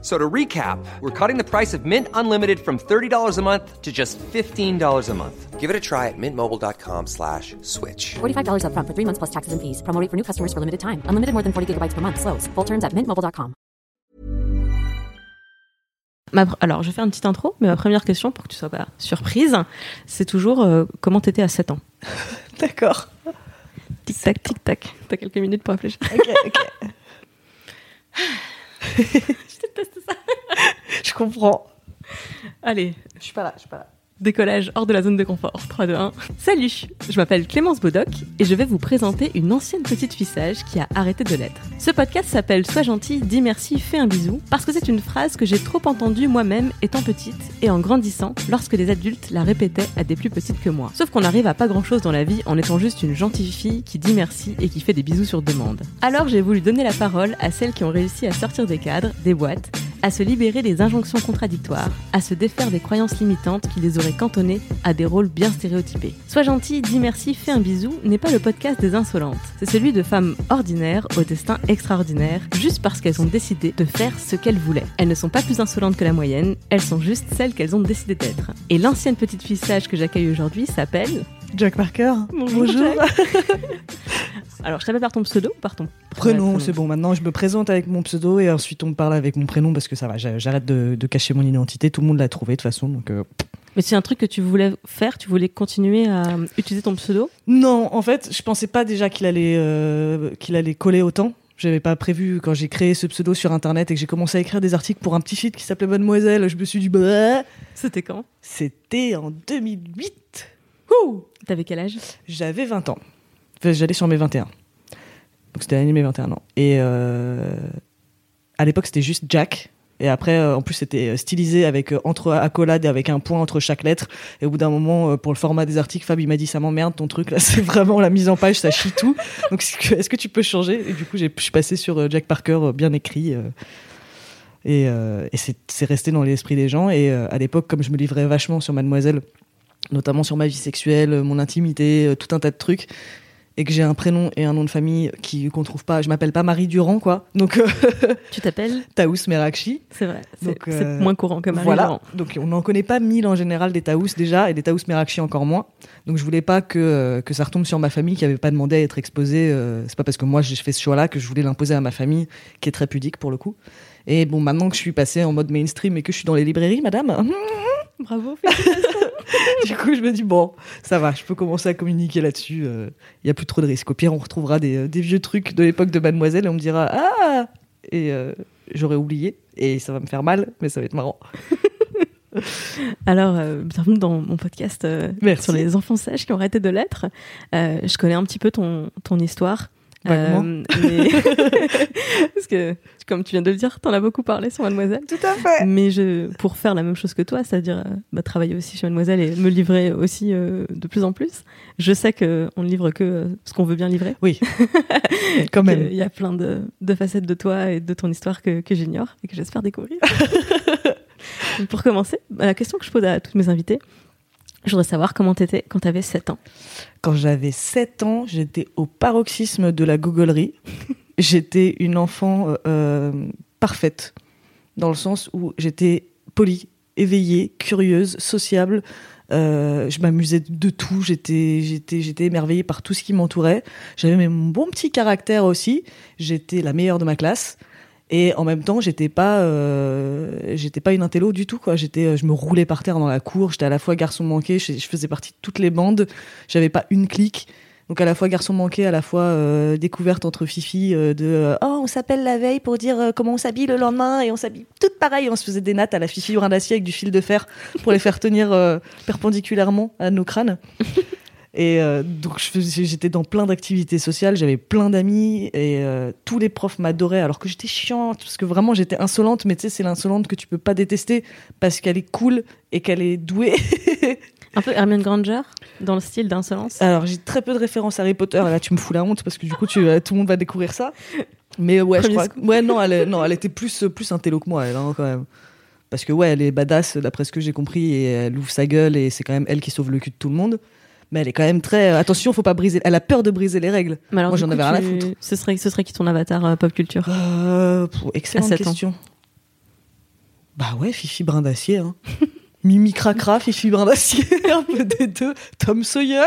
So to recap, we're cutting the price of Mint Unlimited from $30 a month to just $15 a month. Give it a try at mintmobile.com slash switch. $45 upfront for three months plus taxes and fees. Promo rate for new customers for limited time. Unlimited more than 40 gigabytes per month. Slows. Full terms at mintmobile.com. Ma pr- alors, je vais faire une petite intro, mais ma première question, pour que tu sois pas surprise, c'est toujours euh, comment t'étais à 7 ans D'accord. Tic-tac, tic-tac. T'as quelques minutes pour réfléchir. Ok, ok. Je comprends. Allez, Je suis pas là, je suis pas là. Décollage hors de la zone de confort. 3, 2, 1. Salut, je m'appelle Clémence Bodoc et je vais vous présenter une ancienne petite fille sage qui a arrêté de l'être. Ce podcast s'appelle Sois gentil, dis merci, fais un bisou parce que c'est une phrase que j'ai trop entendue moi-même étant petite et en grandissant lorsque les adultes la répétaient à des plus petites que moi. Sauf qu'on arrive à pas grand chose dans la vie en étant juste une gentille fille qui dit merci et qui fait des bisous sur demande. Alors j'ai voulu donner la parole à celles qui ont réussi à sortir des cadres, des boîtes, à se libérer des injonctions contradictoires, à se défaire des croyances limitantes qui les auraient cantonnés à des rôles bien stéréotypés. Sois gentil, dis merci, fais un bisou n'est pas le podcast des insolentes. C'est celui de femmes ordinaires au destin extraordinaire, juste parce qu'elles ont décidé de faire ce qu'elles voulaient. Elles ne sont pas plus insolentes que la moyenne, elles sont juste celles qu'elles ont décidé d'être. Et l'ancienne petite fille sage que j'accueille aujourd'hui s'appelle... Jack Parker. Bonjour, Alors, je t'appelle par ton pseudo ou par ton Prénom, c'est bon. Maintenant, je me présente avec mon pseudo et ensuite on me parle avec mon prénom parce que ça va. j'a- J'arrête de, de cacher mon identité. Tout le monde l'a trouvé de toute façon. Donc euh, Mais c'est un truc que tu voulais faire, tu voulais continuer à utiliser ton pseudo? Non, en fait, je pensais pas déjà qu'il allait euh, qu'il allait coller autant. J'avais pas prévu quand j'ai créé ce pseudo sur internet et que j'ai commencé à écrire des articles pour un petit site qui s'appelait Mademoiselle. Je me suis dit bah C'était quand? c'était en 2008. T'avais quel âge? J'avais 20 ans. Enfin, J'allais sur mes 21. Donc c'était l'année de mes 21 ans. Et euh, à l'époque, c'était juste Jack. Et après, euh, en plus, c'était stylisé avec euh, entre accolades et avec un point entre chaque lettre. Et au bout d'un moment, euh, pour le format des articles, Fab, il m'a dit ça m'emmerde ton truc là, c'est vraiment la mise en page, ça chie tout. Donc est-ce que, tu peux changer? Et du coup, j'ai- je suis passé sur euh, Jack Parker, euh, bien écrit. euh, et, euh, et c'est resté dans l'esprit des gens. Et euh, à l'époque, comme je me livrais vachement sur Mademoiselle, notamment sur ma vie sexuelle, euh, mon intimité, euh, tout un tas de trucs, et que j'ai un prénom et un nom de famille qui qu'on trouve pas. Je m'appelle pas Marie Durand, quoi. Donc euh, Tu t'appelles Taous Merakchi. C'est vrai, c'est Donc, c'est euh, moins courant que Marie Voilà. Laurent. Donc on n'en connaît pas mille en général des Taous déjà, et des Taous Merakchi encore moins. Donc je voulais pas que que ça retombe sur ma famille qui avait pas demandé à être exposée. c'est pas parce que moi j'ai fait ce choix-là que je voulais l'imposer à ma famille, qui est très pudique pour le coup. Et bon, maintenant que je suis passée en mode mainstream et que je suis dans les librairies, madame. Bravo. du coup, je me dis, bon, ça va, je peux commencer à communiquer là-dessus. Il y a plus trop de risques. Au pire, on retrouvera des, euh, des vieux trucs de l'époque de Mademoiselle et on me dira, ah Et euh, j'aurais oublié. Et ça va me faire mal, mais ça va être marrant. Alors, euh, bienvenue dans mon podcast euh, sur les enfants sages qui ont arrêté de l'être. Euh, je connais un petit peu ton, ton histoire. Euh, mais- Parce que, comme tu viens de le dire, t'en as beaucoup parlé sur Mademoiselle. Tout à fait. Mais je, pour faire la même chose que toi, c'est-à-dire euh, bah, travailler aussi chez Mademoiselle et me livrer aussi euh, de plus en plus, je sais qu'on ne livre que ce qu'on veut bien livrer. Oui, quand même. Il y a plein de, de facettes de toi et de ton histoire que, que j'ignore et que j'espère découvrir. Pour commencer, bah, la question que je pose à toutes mes invités, je voudrais savoir comment t'étais quand t'avais 7 ans. Quand j'avais 7 ans, j'étais au paroxysme de la googlerie. j'étais une enfant euh, parfaite, dans le sens où j'étais polie, éveillée, curieuse, sociable. Euh, je m'amusais de tout. J'étais, j'étais, j'étais émerveillée par tout ce qui m'entourait. J'avais mes- mon bon petit caractère aussi. J'étais la meilleure de ma classe. Et en même temps, j'étais pas, euh, j'étais pas une intello du tout quoi. J'étais, euh, je me roulais par terre dans la cour. J'étais à la fois garçon manqué. Je, je faisais partie de toutes les bandes. J'avais pas une clique. Donc à la fois garçon manqué, à la fois euh, découverte entre fifi de oh on s'appelle la veille pour dire comment on s'habille le lendemain et on s'habille toutes pareil. On se faisait des nattes à la fifi brin d'acier avec du fil de fer pour les faire tenir perpendiculairement à nos crânes. Et euh, donc j'étais dans plein d'activités sociales, j'avais plein d'amis et euh, tous les profs m'adoraient alors que j'étais chiante parce que vraiment j'étais insolente mais tu sais c'est l'insolente que tu peux pas détester parce qu'elle est cool et qu'elle est douée. Un peu Hermione Granger, dans le style d'insolence. Alors j'ai très peu de références à Harry Potter là tu me fous la honte parce que du coup tu, euh, tout le monde va découvrir ça. Mais ouais, je crois. que- Ouais, non, elle, est- non, elle était plus, plus un télo que moi, elle, hein, quand même. Parce que ouais, elle est badass, d'après ce que j'ai compris, et elle ouvre sa gueule, et c'est quand même elle qui sauve le cul de tout le monde. Mais elle est quand même très. euh, Attention, faut pas briser. Elle a peur de briser les règles. Mais alors, Moi, j'en avais rien à foutre. Ce serait, ce serait qui ton avatar euh, pop culture Euh, pour- excellente ans. question. Bah ouais, Fifi Brin d'Acier. Hein. Mimi Cracra, Fifi Brin d'Acier, un peu des deux. Tom Sawyer.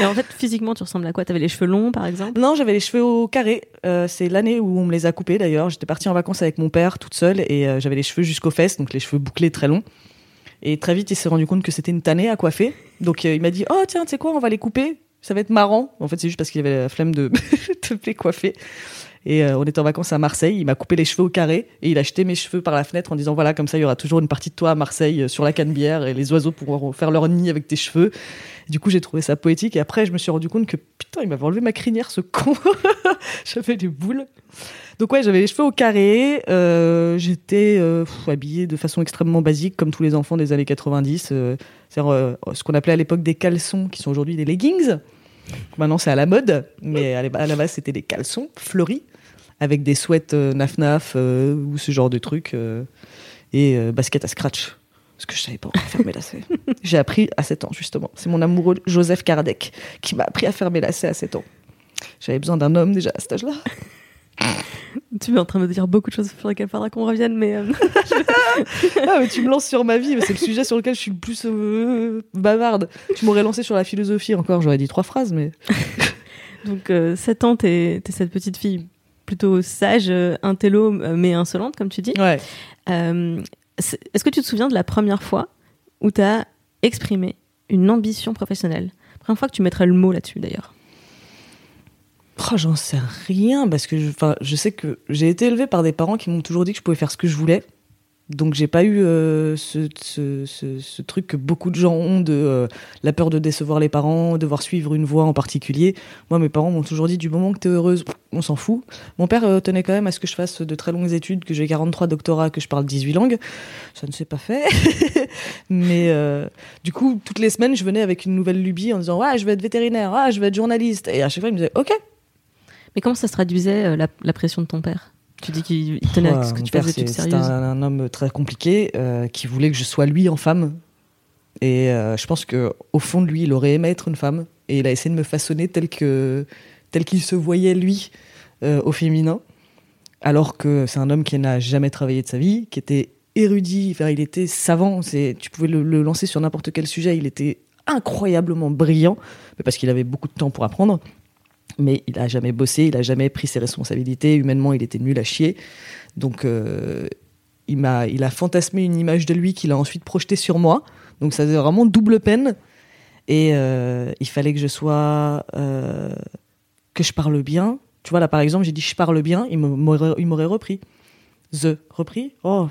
Et en fait, physiquement, tu ressembles à quoi? T'avais les cheveux longs, par exemple? Non, j'avais les cheveux au carré. Euh, c'est l'année où on me les a coupés d'ailleurs. J'étais partie en vacances avec mon père toute seule et euh, j'avais les cheveux jusqu'aux fesses, donc les cheveux bouclés très longs. Et très vite, il s'est rendu compte que c'était une tannée à coiffer. Donc euh, il m'a dit Oh, tiens, tu sais quoi, on va les couper. Ça va être marrant. En fait, c'est juste parce qu'il avait la flemme de, de les coiffer. Et euh, on était en vacances à Marseille. Il m'a coupé les cheveux au carré et il a jeté mes cheveux par la fenêtre en disant Voilà, comme ça, il y aura toujours une partie de toi à Marseille euh, sur la canebière et les oiseaux pourront faire leur nid avec tes cheveux. Du coup, j'ai trouvé ça poétique. Et après, je me suis rendu compte que putain, il m'avait enlevé ma crinière, ce con. J'avais des boules. Donc ouais, j'avais les cheveux au carré. euh, J'étais euh, habillée de façon extrêmement basique, comme tous les enfants des années 90. euh, C'est-à-dire euh, ce qu'on appelait à l'époque des caleçons, qui sont aujourd'hui des leggings. Maintenant, c'est à la mode, mais à la base, c'était des caleçons fleuris avec des sweats naf-naf ou ce genre de trucs et basket à scratch. Parce que je savais pas faire mes lacets. J'ai appris à 7 ans, justement. C'est mon amoureux Joseph Kardec qui m'a appris à faire mes lacets à 7 ans. J'avais besoin d'un homme déjà à cet âge-là. Tu es en train de dire beaucoup de choses sur lesquelles il faudra qu'on revienne, mais euh, Ah, mais tu me lances sur ma vie, mais c'est le sujet sur lequel je suis le plus euh, bavarde. Tu m'aurais lancé sur la philosophie encore, j'aurais dit trois phrases, mais. donc 7 ans, t'es es cette petite fille plutôt sage, euh, intello, euh, mais insolente, comme tu dis. Ouais. Euh, Est-ce que tu te souviens de la première fois où tu as exprimé une ambition professionnelle? Première fois que tu mettrais le mot là-dessus, d'ailleurs. Oh, j'en sais rien, parce que je, je sais que j'ai été élevée par des parents qui m'ont toujours dit que je pouvais faire ce que je voulais. Donc j'ai pas eu euh, ce, ce, ce, truc que beaucoup de gens ont de euh, la peur de décevoir les parents, devoir suivre une voie en particulier. Moi, mes parents m'ont toujours dit du moment que t'es heureuse, on s'en fout. Mon père euh, tenait quand même à ce que je fasse de très longues études, que j'ai 43 doctorats, que je parle 18 langues. Ça ne s'est pas fait. Mais du coup, toutes les semaines, je venais avec une nouvelle lubie en disant ouais, je vais être vétérinaire, ah, je vais être journaliste. Et à chaque fois, il me disait ok, Mais comment ça se traduisait euh, la, la pression de ton père? Tu dis qu'il il tenait à ce que tu fasses des sérieuses? un, un homme très compliqué euh, qui voulait que je sois lui en femme. Et euh, je pense que au fond de lui, il aurait aimé être une femme. Et il a essayé de me façonner tel que tel qu'il se voyait lui au féminin. Alors que c'est un homme qui n'a jamais travaillé de sa vie, qui était érudit, enfin, il était savant. C'est, tu pouvais le, le lancer sur n'importe quel sujet. Il était incroyablement brillant, parce qu'il avait beaucoup de temps pour apprendre. Mais il a jamais bossé, il a jamais pris ses responsabilités. Humainement, il était nul à chier. Donc, euh, il m'a, il a fantasmé une image de lui qu'il a ensuite projetée sur moi. Donc, ça faisait vraiment double peine. Et euh, il fallait que je sois, euh, que je parle bien. Tu vois là, par exemple, j'ai dit je parle bien. Il m'aurait, repris. The repris? Oh,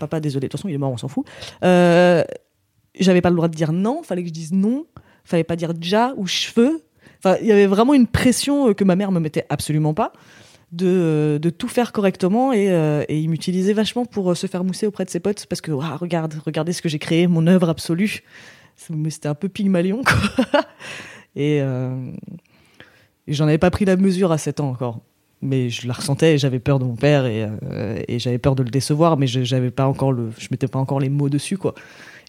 papa, désolé. De toute façon, il est mort, on s'en fout. J'avais pas le droit de dire non. Fallait que je dise non. Fallait pas dire ja ou cheveux. Il y avait vraiment une pression euh, que ma mère me mettait absolument pas de, euh, tout faire correctement et, euh, et il m'utilisait vachement pour se faire mousser auprès de ses potes parce que Ouah, regarde, regardez ce que j'ai créé, mon œuvre absolue. C'était un peu Pygmalion. Et, euh, et j'en avais pas pris la mesure à 7 ans encore. Mais je la ressentais et j'avais peur de mon père et, et j'avais peur de le décevoir, mais je j'avais pas encore le, je mettais pas encore les mots dessus quoi.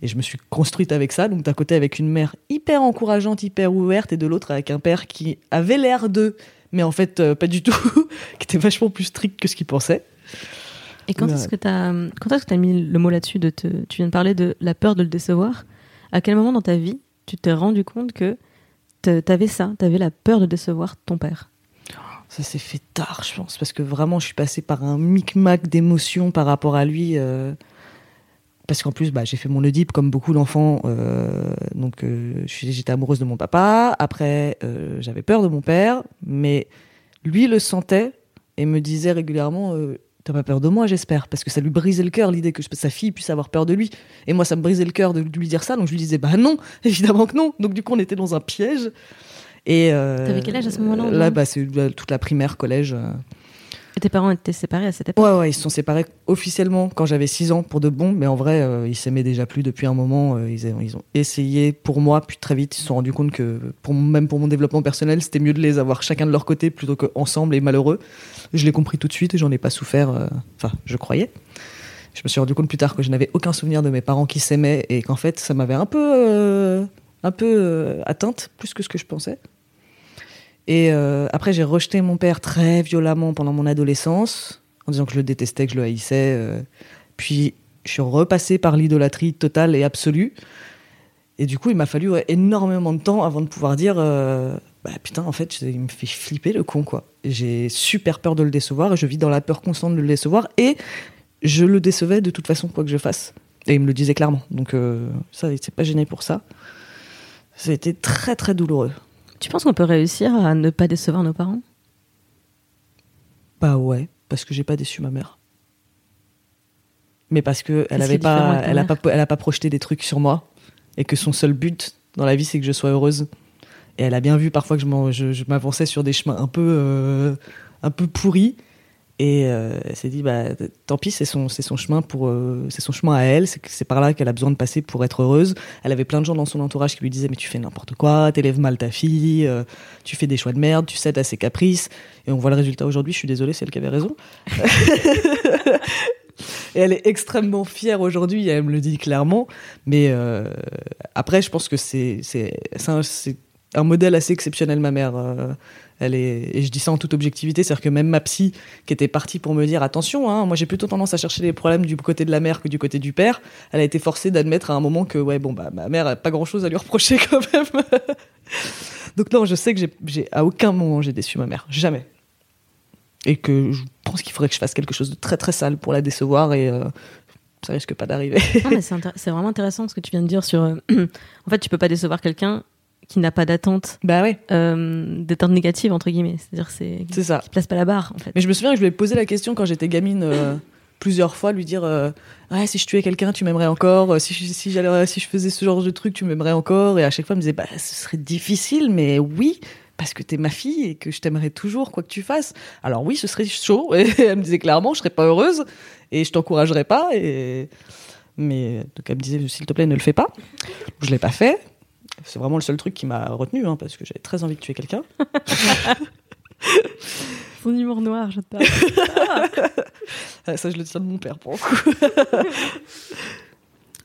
Et je me suis construite avec ça, donc d'un côté avec une mère hyper encourageante, hyper ouverte, et de l'autre avec un père qui avait l'air de, mais en fait euh, pas du tout, qui était vachement plus strict que ce qu'il pensait. Et quand est-ce que tu as, quand est-ce que as mis le mot là-dessus de te, Tu viens de parler de la peur de le décevoir? À quel moment dans ta vie tu t'es rendu compte que t'avais ça, t'avais la peur de décevoir ton père? Ça s'est fait tard, je pense, parce que vraiment je suis passée par un micmac d'émotions par rapport à lui. euh, parce qu'en plus, bah, j'ai fait mon Oedipe comme beaucoup d'enfants. euh, donc, euh, j'étais amoureuse de mon papa. Après, euh, j'avais peur de mon père. Mais lui le sentait et me disait régulièrement T'as pas peur de moi, j'espère Parce que ça lui brisait le cœur l'idée que sa fille puisse avoir peur de lui. Et moi, ça me brisait le cœur de lui dire ça. Donc, je lui disais Bah non, évidemment que non. Donc, du coup, on était dans un piège. Et T'avais quel âge à ce moment-là, Là, bah, c'est euh, toute la primaire, collège. Tes parents étaient séparés à cette époque Ouais, ils se sont séparés officiellement quand j'avais 6 ans pour de bon, mais en vrai, euh, ils s'aimaient déjà plus depuis un moment. euh, ils, ont, essayé pour moi, puis très vite, ils se sont rendus compte que, même pour mon développement personnel, c'était mieux de les avoir chacun de leur côté plutôt qu'ensemble et malheureux. Je l'ai compris tout de suite et j'en ai pas souffert. euh, Enfin, je croyais. Je me suis rendu compte plus tard que je n'avais aucun souvenir de mes parents qui s'aimaient et qu'en fait, ça m'avait un peu, euh, un peu atteinte, plus que ce que je pensais. Et euh, après, j'ai rejeté mon père très violemment pendant mon adolescence, en disant que je le détestais, que je le haïssais. euh. Puis, je suis repassé par l'idolâtrie totale et absolue. Et du coup, il m'a fallu énormément de temps avant de pouvoir dire euh, bah putain, en fait, il me fait flipper le con, quoi. J'ai super peur de le décevoir et je vis dans la peur constante de le décevoir. Et je le décevais de toute façon, quoi que je fasse. Et il me le disait clairement. Donc, ça, il s'est pas gêné pour ça. Ça a été très, très douloureux. Tu penses qu'on peut réussir à ne pas décevoir nos parents? Bah ouais, parce que j'ai pas déçu ma mère. Mais parce que elle avait pas, avec ta elle a mère pas, elle a pas projeté des trucs sur moi et que son seul but dans la vie c'est que je sois heureuse. Et elle a bien vu parfois que je m'avançais sur des chemins un peu, euh, un peu pourris. Et euh, elle s'est dit bah tant pis c'est son c'est son chemin pour euh, c'est son chemin à elle. C'est par là qu'elle a besoin de passer pour être heureuse. Elle avait plein de gens dans son entourage qui lui disaient mais tu fais n'importe quoi t'élèves mal ta fille euh, tu fais des choix de merde tu cèdes à ses caprices. Et on voit le résultat aujourd'hui je suis désolée c'est elle qui avait raison. Et elle est extrêmement fière aujourd'hui elle me le dit clairement. Mais après je pense que c'est c'est c'est un, c'est un modèle assez exceptionnel ma mère elle est et je dis ça en toute objectivité c'est à dire que même ma psy qui était partie pour me dire attention hein, moi j'ai plutôt tendance à chercher les problèmes du côté de la mère que du côté du père. Elle a été forcée d'admettre à un moment que ouais bon bah ma mère a pas grand chose à lui reprocher quand même. Donc non je sais que j'ai- à aucun moment j'ai déçu ma mère. Jamais. Et que je pense qu'il faudrait que je fasse quelque chose de très très sale pour la décevoir et euh, ça risque pas d'arriver. C'est vraiment intéressant ce que tu viens de dire sur. euh, en fait, tu peux pas décevoir quelqu'un qui n'a pas d'attente, bah ouais euh, d'attente négative entre guillemets. C'est-à-dire c'est c'est ça qui place pas la barre en fait. Mais je me souviens que je lui ai posé la question quand j'étais gamine euh, plusieurs fois, lui dire euh, ouais si je tuais quelqu'un tu m'aimerais encore, Euh, si je, si j'allais si je faisais ce genre de truc tu m'aimerais encore et à chaque fois elle me disait bah ce serait difficile mais oui parce que t'es ma fille et que je t'aimerais toujours quoi que tu fasses. Alors oui ce serait chaud et elle me disait clairement je serais pas heureuse et je t'encouragerais pas et mais donc elle me disait s'il te plaît ne le fais pas. Je l'ai pas fait. C'est vraiment le seul truc qui m'a retenu hein, parce que j'avais très envie de tuer quelqu'un. Son humour noir, je te Ah, Ça je le tiens de mon père pour le coup.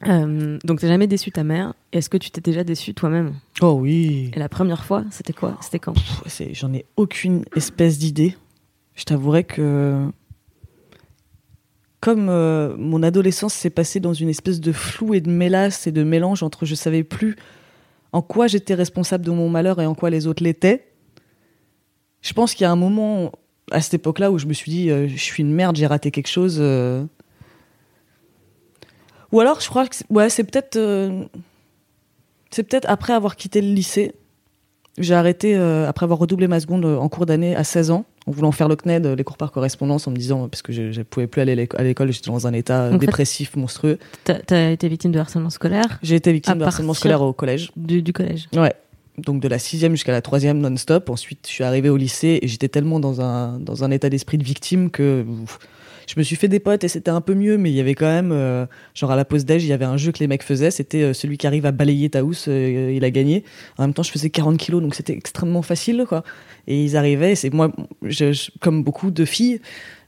euh, Donc t'as jamais déçu ta mère. Est-ce que tu t'es déjà déçu toi-même? Oh oui. Et la première fois, c'était quoi? C'était quand? J'en ai aucune espèce d'idée. Je t'avouerai que comme euh, mon adolescence s'est passée dans une espèce de flou et de mélasse et de mélange entre je savais plus en quoi j'étais responsable de mon malheur et en quoi les autres l'étaient. Je pense qu'il y a un moment à cette époque-là où je me suis dit euh, je suis une merde, j'ai raté quelque chose. euh. Ou alors je crois que euh, c'est peut-être après avoir quitté le lycée. J'ai arrêté euh, après avoir redoublé ma seconde euh, en cours d'année à 16 ans, en voulant faire le CNED, les cours par correspondance, en me disant, parce que je ne pouvais plus aller à l'éco- à l'école, j'étais dans un état euh, Donc, en fait- dépressif, monstrueux. T'as as été victime de harcèlement scolaire J'ai été victime de harcèlement scolaire au collège. du, du collège. Ouais. Donc de la sixième jusqu'à la troisième non-stop. Ensuite, je suis arrivé au lycée et j'étais tellement dans un, dans un état d'esprit de victime que je me suis fait des potes et c'était un peu mieux, mais il y avait quand même, euh, genre à la pause d'âge, il y avait un jeu que les mecs faisaient, c'était euh, celui qui arrive à balayer ta housse, euh, il a gagné. En même temps, je faisais 40 kilos, donc c'était extrêmement facile, quoi. Et ils arrivaient, c'est moi, comme beaucoup de filles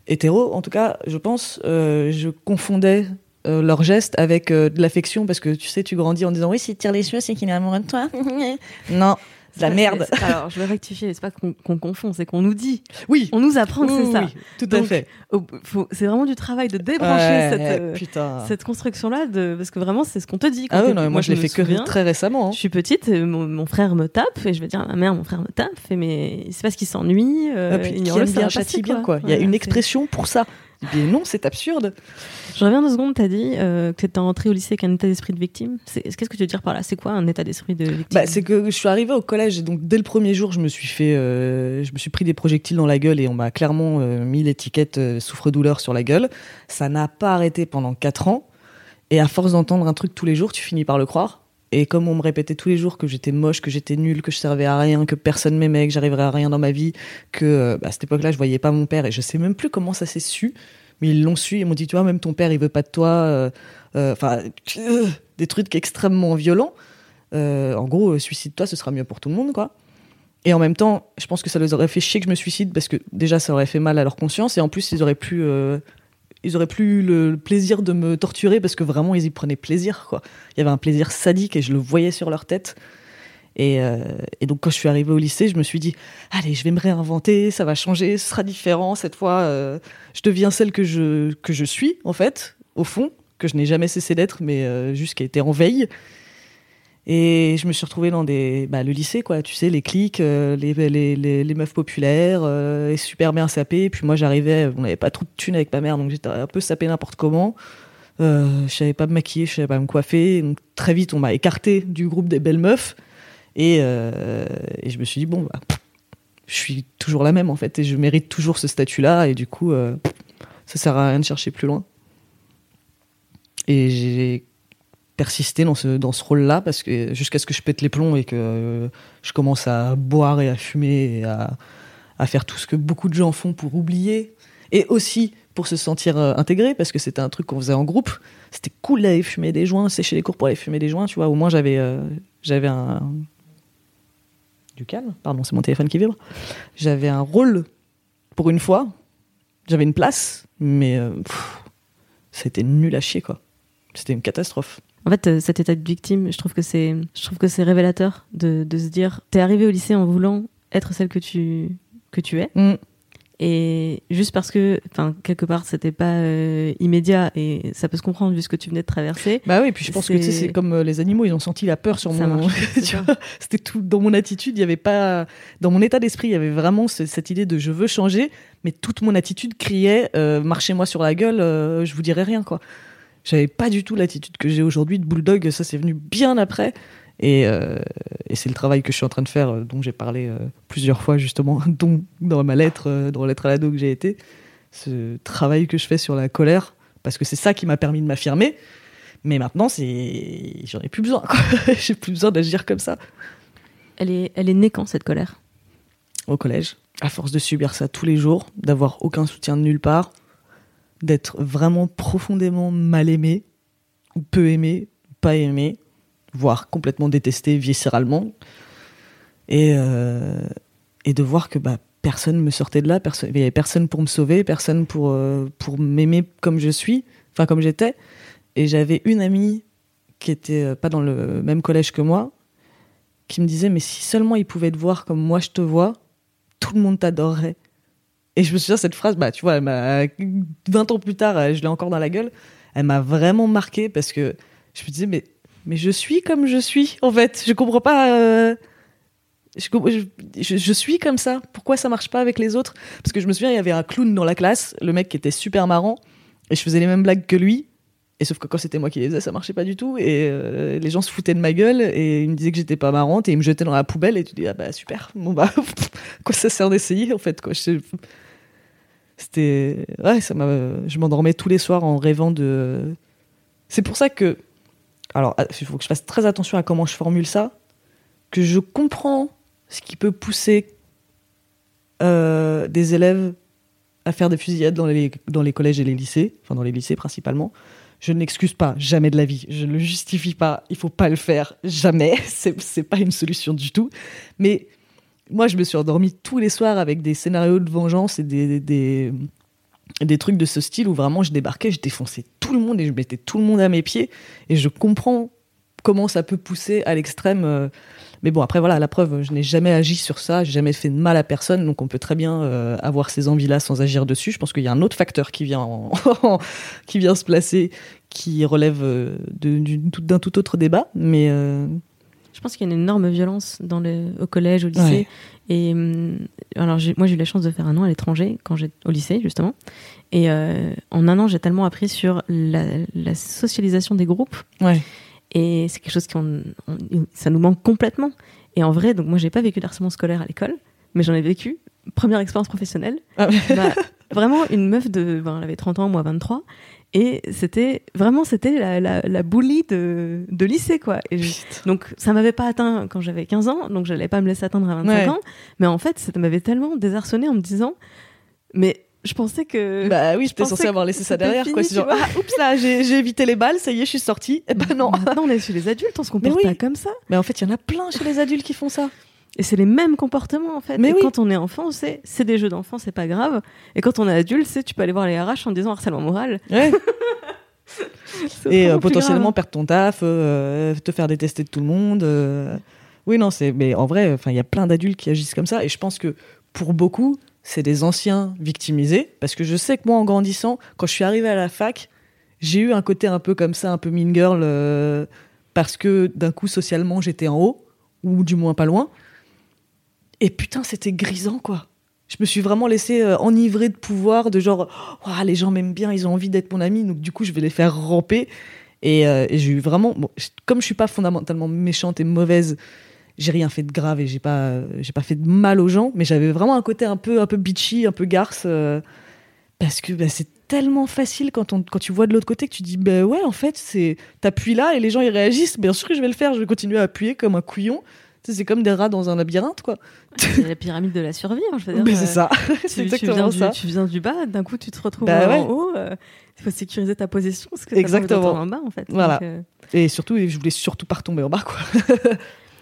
hétéros, en tout cas, je pense, je confondais leurs gestes avec de l'affection parce que tu sais, tu grandis en disant oui, s'il tire les cheveux, c'est qu'il est amoureux de toi. non, de la merde. Alors, je vais rectifier, c'est pas qu'on confond, c'est qu'on nous dit, Oui, on nous apprend que Oui, c'est ça. oui, tout à fait. C'est vraiment du travail de débrancher Ouais, cette, euh, cette construction-là, de... parce que vraiment, c'est ce qu'on te dit. quand Ah ouais, non, mais moi, je l'ai me fait que très récemment. hein. Je suis petite, et mon, mon frère me tape, et je vais dire à ma mère, mon frère me tape, et mais c'est parce qu'il s'ennuie. Euh, Ah, puis, ignore-le, aime ça bien quoi. Il y a une expression pour ça. Dis, non, c'est absurde. Je reviens deux secondes, t'as dit euh, que t'étais entrée au lycée avec un état d'esprit de victime. C'est- Qu'est-ce que tu veux dire par là? C'est quoi un état d'esprit de victime? Bah, c'est que je suis arrivée au collège et donc dès le premier jour, je me suis fait, euh, je me suis pris des projectiles dans la gueule et on m'a clairement euh, mis l'étiquette souffre-douleur sur la gueule. Ça n'a pas arrêté pendant quatre ans et à force d'entendre un truc tous les jours, tu finis par le croire. Et comme on me répétait tous les jours que j'étais moche, que j'étais nulle, que je servais à rien, que personne m'aimait, que j'arriverais à rien dans ma vie, que euh, bah, à cette époque-là je voyais pas mon père et je sais même plus comment ça s'est su, mais ils l'ont su et m'ont dit tu vois même ton père il veut pas de toi, euh, euh, enfin des trucs extrêmement violents. En gros suicide-toi ce sera mieux pour tout le monde quoi. Et en même temps je pense que ça les aurait fait chier que je me suicide parce que déjà ça aurait fait mal à leur conscience et en plus ils auraient pu ils auraient plus le le plaisir de me torturer parce que vraiment ils y prenaient plaisir quoi. Il y avait un plaisir sadique et je le voyais sur leur tête. Et, euh, donc quand je suis arrivée au lycée, je me suis dit allez, je vais me réinventer, ça va changer, ce sera différent cette fois. euh, je deviens celle que je que je suis en fait, au fond, que je n'ai jamais cessé d'être, mais euh, juste qui a été en veille. Et je me suis retrouvée dans des bah, le lycée quoi, tu sais les clics, euh, les, les, les, meufs populaires, euh, super bien sapées. Et puis moi j'arrivais, on n'avait pas trop de thunes avec ma mère, donc j'étais un peu sapée n'importe comment. Euh, je savais pas me maquiller, je savais pas me coiffer. Donc très vite on m'a écarté du groupe des belles meufs. Et, euh, et je me suis dit bon, bah, je suis toujours la même en fait, et je mérite toujours ce statut-là. Et du coup, pff, ça sert à rien de chercher plus loin. Et j'ai persisté dans ce, dans ce rôle-là parce que jusqu'à ce que je pète les plombs et que euh, je commence à boire et à fumer et à, à faire tout ce que beaucoup de gens font pour oublier et aussi pour se sentir euh, intégré parce que c'était un truc qu'on faisait en groupe. C'était cool d'aller fumer des joints, sécher les cours pour aller fumer des joints, tu vois. Au moins j'avais euh, j'avais un du calme. Pardon, c'est mon téléphone qui vibre. J'avais un rôle pour une fois. J'avais une place, mais pff, c'était nul à chier quoi. C'était une catastrophe. En fait, euh, cet état de victime, je trouve que c'est, je trouve que c'est révélateur de, de se dire, t'es arrivé au lycée en voulant être celle que tu que tu es, Mm. et juste parce que, enfin, quelque part, c'était pas euh, immédiat et ça peut se comprendre vu ce que tu venais de traverser. Bah oui, puis je pense que tu sais, C'est- comme euh, les animaux, ils ont senti la peur sur Ça mon. C'était tout dans mon attitude. Il y avait pas, dans mon état d'esprit, il y avait vraiment ce- cette idée de je veux changer, mais toute mon attitude criait euh, marchez-moi sur la gueule, je vous dirai rien quoi. J'avais pas du tout l'attitude que j'ai aujourd'hui de bulldog. Ça, c'est venu bien après. Et, euh, et c'est le travail que je suis en train de faire, euh, dont j'ai parlé euh, plusieurs fois justement, dont dans ma lettre, dans la lettre à l'ado que j'ai été. Ce travail que je fais sur la colère, parce que c'est ça qui m'a permis de m'affirmer. Mais maintenant, c'est, j'en ai plus besoin. j'ai plus besoin d'agir comme ça Elle est, elle est née quand cette colère? Au collège. À force de subir ça tous les jours, d'avoir aucun soutien de nulle part, d'être vraiment profondément mal aimé, ou peu aimé, pas aimé, voire complètement détesté viscéralement, et, euh, et de voir que bah, personne me sortait de là, personne, il n'y avait personne pour me sauver, personne pour, euh, pour m'aimer comme je suis, enfin comme j'étais. Et j'avais une amie qui était euh, pas dans le même collège que moi, qui me disait mais si seulement il pouvait te voir comme moi je te vois, tout le monde t'adorerait. Et je me souviens cette phrase, bah tu vois, elle m'a 20 ans plus tard, je l'ai encore dans la gueule. Elle m'a vraiment marqué parce que je me disais mais mais je suis comme je suis en fait. Je comprends pas. euh, je, suis comme ça. Pourquoi ça marche pas avec les autres? Parce que je me souviens, il y avait un clown dans la classe, le mec qui était super marrant, et je faisais les mêmes blagues que lui. Et sauf que quand c'était moi qui les faisais, ça marchait pas du tout. Et euh, les gens se foutaient de ma gueule et ils me disaient que j'étais pas marrante et ils me jetaient dans la poubelle. Et tu dis, ah bah super, bon bah, quoi ça sert d'essayer en fait, quoi. C'était. Ouais, ça m'a. Je m'endormais tous les soirs en rêvant de. C'est pour ça que. Alors, ah, il faut que je fasse très attention à comment je formule ça. Que je comprends ce qui peut pousser euh, des élèves à faire des fusillades dans les, dans les collèges et les lycées, enfin dans les lycées principalement. Je ne l'excuse pas, jamais de la vie. Je ne le justifie pas. Il faut pas le faire, jamais. C'est c'est pas une solution du tout. Mais moi, je me suis endormie tous les soirs avec des scénarios de vengeance et des, des, trucs de ce style où vraiment je débarquais, je défonçais tout le monde et je mettais tout le monde à mes pieds. Et je comprends comment ça peut pousser à l'extrême. euh, Mais bon, après, voilà, la preuve, je n'ai jamais agi sur ça, j'ai jamais fait de mal à personne, donc on peut très bien euh, avoir ces envies-là sans agir dessus. Je pense qu'il y a un autre facteur qui vient, en- qui vient se placer, qui relève euh, d'un tout autre débat, mais pense qu'il y a une énorme violence dans le, au collège, au lycée. Ouais. Et hum, alors, j'ai- moi, j'ai eu la chance de faire un an à l'étranger quand j'étais au lycée, justement. Et euh, en un an, j'ai tellement appris sur la, la socialisation des groupes. ouais. Et c'est quelque chose qui, on- on- ça nous manque complètement. Et en vrai, donc moi, j'ai pas vécu d'harcèlement scolaire à l'école, mais j'en ai vécu. Première expérience professionnelle Ah, m'a Vraiment une meuf de. Ben, elle avait 30 ans, moi 23. Et c'était vraiment c'était la, la, la bully de, de lycée quoi. Et je- donc ça m'avait pas atteint quand j'avais 15 ans, donc j'allais pas me laisser atteindre à 25 Ouais. ans. Mais en fait, ça m'avait tellement désarçonné en me disant, mais je pensais que. Bah oui, j'étais pensais censé avoir laissé ça derrière. fini, quoi. C'est genre, ah, oups là, j'ai j'ai évité les balles, ça y est, je suis sortie. Eh ben non. Maintenant, on est chez les adultes, on se comporte oui. pas comme ça. Mais en fait, il y en a plein chez les adultes qui font ça. Et c'est les mêmes comportements en fait. Mais et oui. quand on est enfant, c'est c'est des jeux d'enfant, c'est pas grave. Et quand on est adulte, c'est tu peux aller voir les RH en disant harcèlement moral. Ouais. Et euh, potentiellement grave. perdre ton taf, euh, te faire détester de tout le monde. euh. Oui, non, c'est. Mais en vrai, enfin, il y a plein d'adultes qui agissent comme ça, et je pense que pour beaucoup, c'est des anciens victimisés, parce que je sais que moi, en grandissant, quand je suis arrivée à la fac, j'ai eu un côté un peu comme ça, un peu mean girl, euh, parce que d'un coup, socialement, j'étais en haut, ou du moins pas loin. Et putain, c'était grisant, quoi. Je me suis vraiment laissé euh, enivrer de pouvoir, de genre, Ouah, les gens m'aiment bien, ils ont envie d'être mon ami, donc du coup, je vais les faire ramper. Et, euh, et j'ai eu vraiment, comme je suis pas fondamentalement méchante et mauvaise, j'ai rien fait de grave et j'ai pas, euh, pas fait de mal aux gens, mais j'avais vraiment un côté un peu, un peu bitchy, un peu garce, parce que bah, c'est tellement facile quand, on, quand tu vois de l'autre côté que tu dis, bah ouais, en fait, c'est, t'appuies là et les gens ils réagissent, bien sûr que je vais le faire, je vais continuer à appuyer comme un couillon. C'est comme des rats dans un labyrinthe, quoi. C'est la pyramide de la survie, hein, je veux dire. Mais euh, c'est ça, Tu, c'est tu viens exactement du, ça. tu viens du bas, d'un coup tu te retrouves Bah en ouais. haut. euh, Il faut sécuriser ta position parce que Exactement. en bas en fait. Voilà. Donc, euh, Et surtout, je voulais surtout pas retomber en bas, quoi.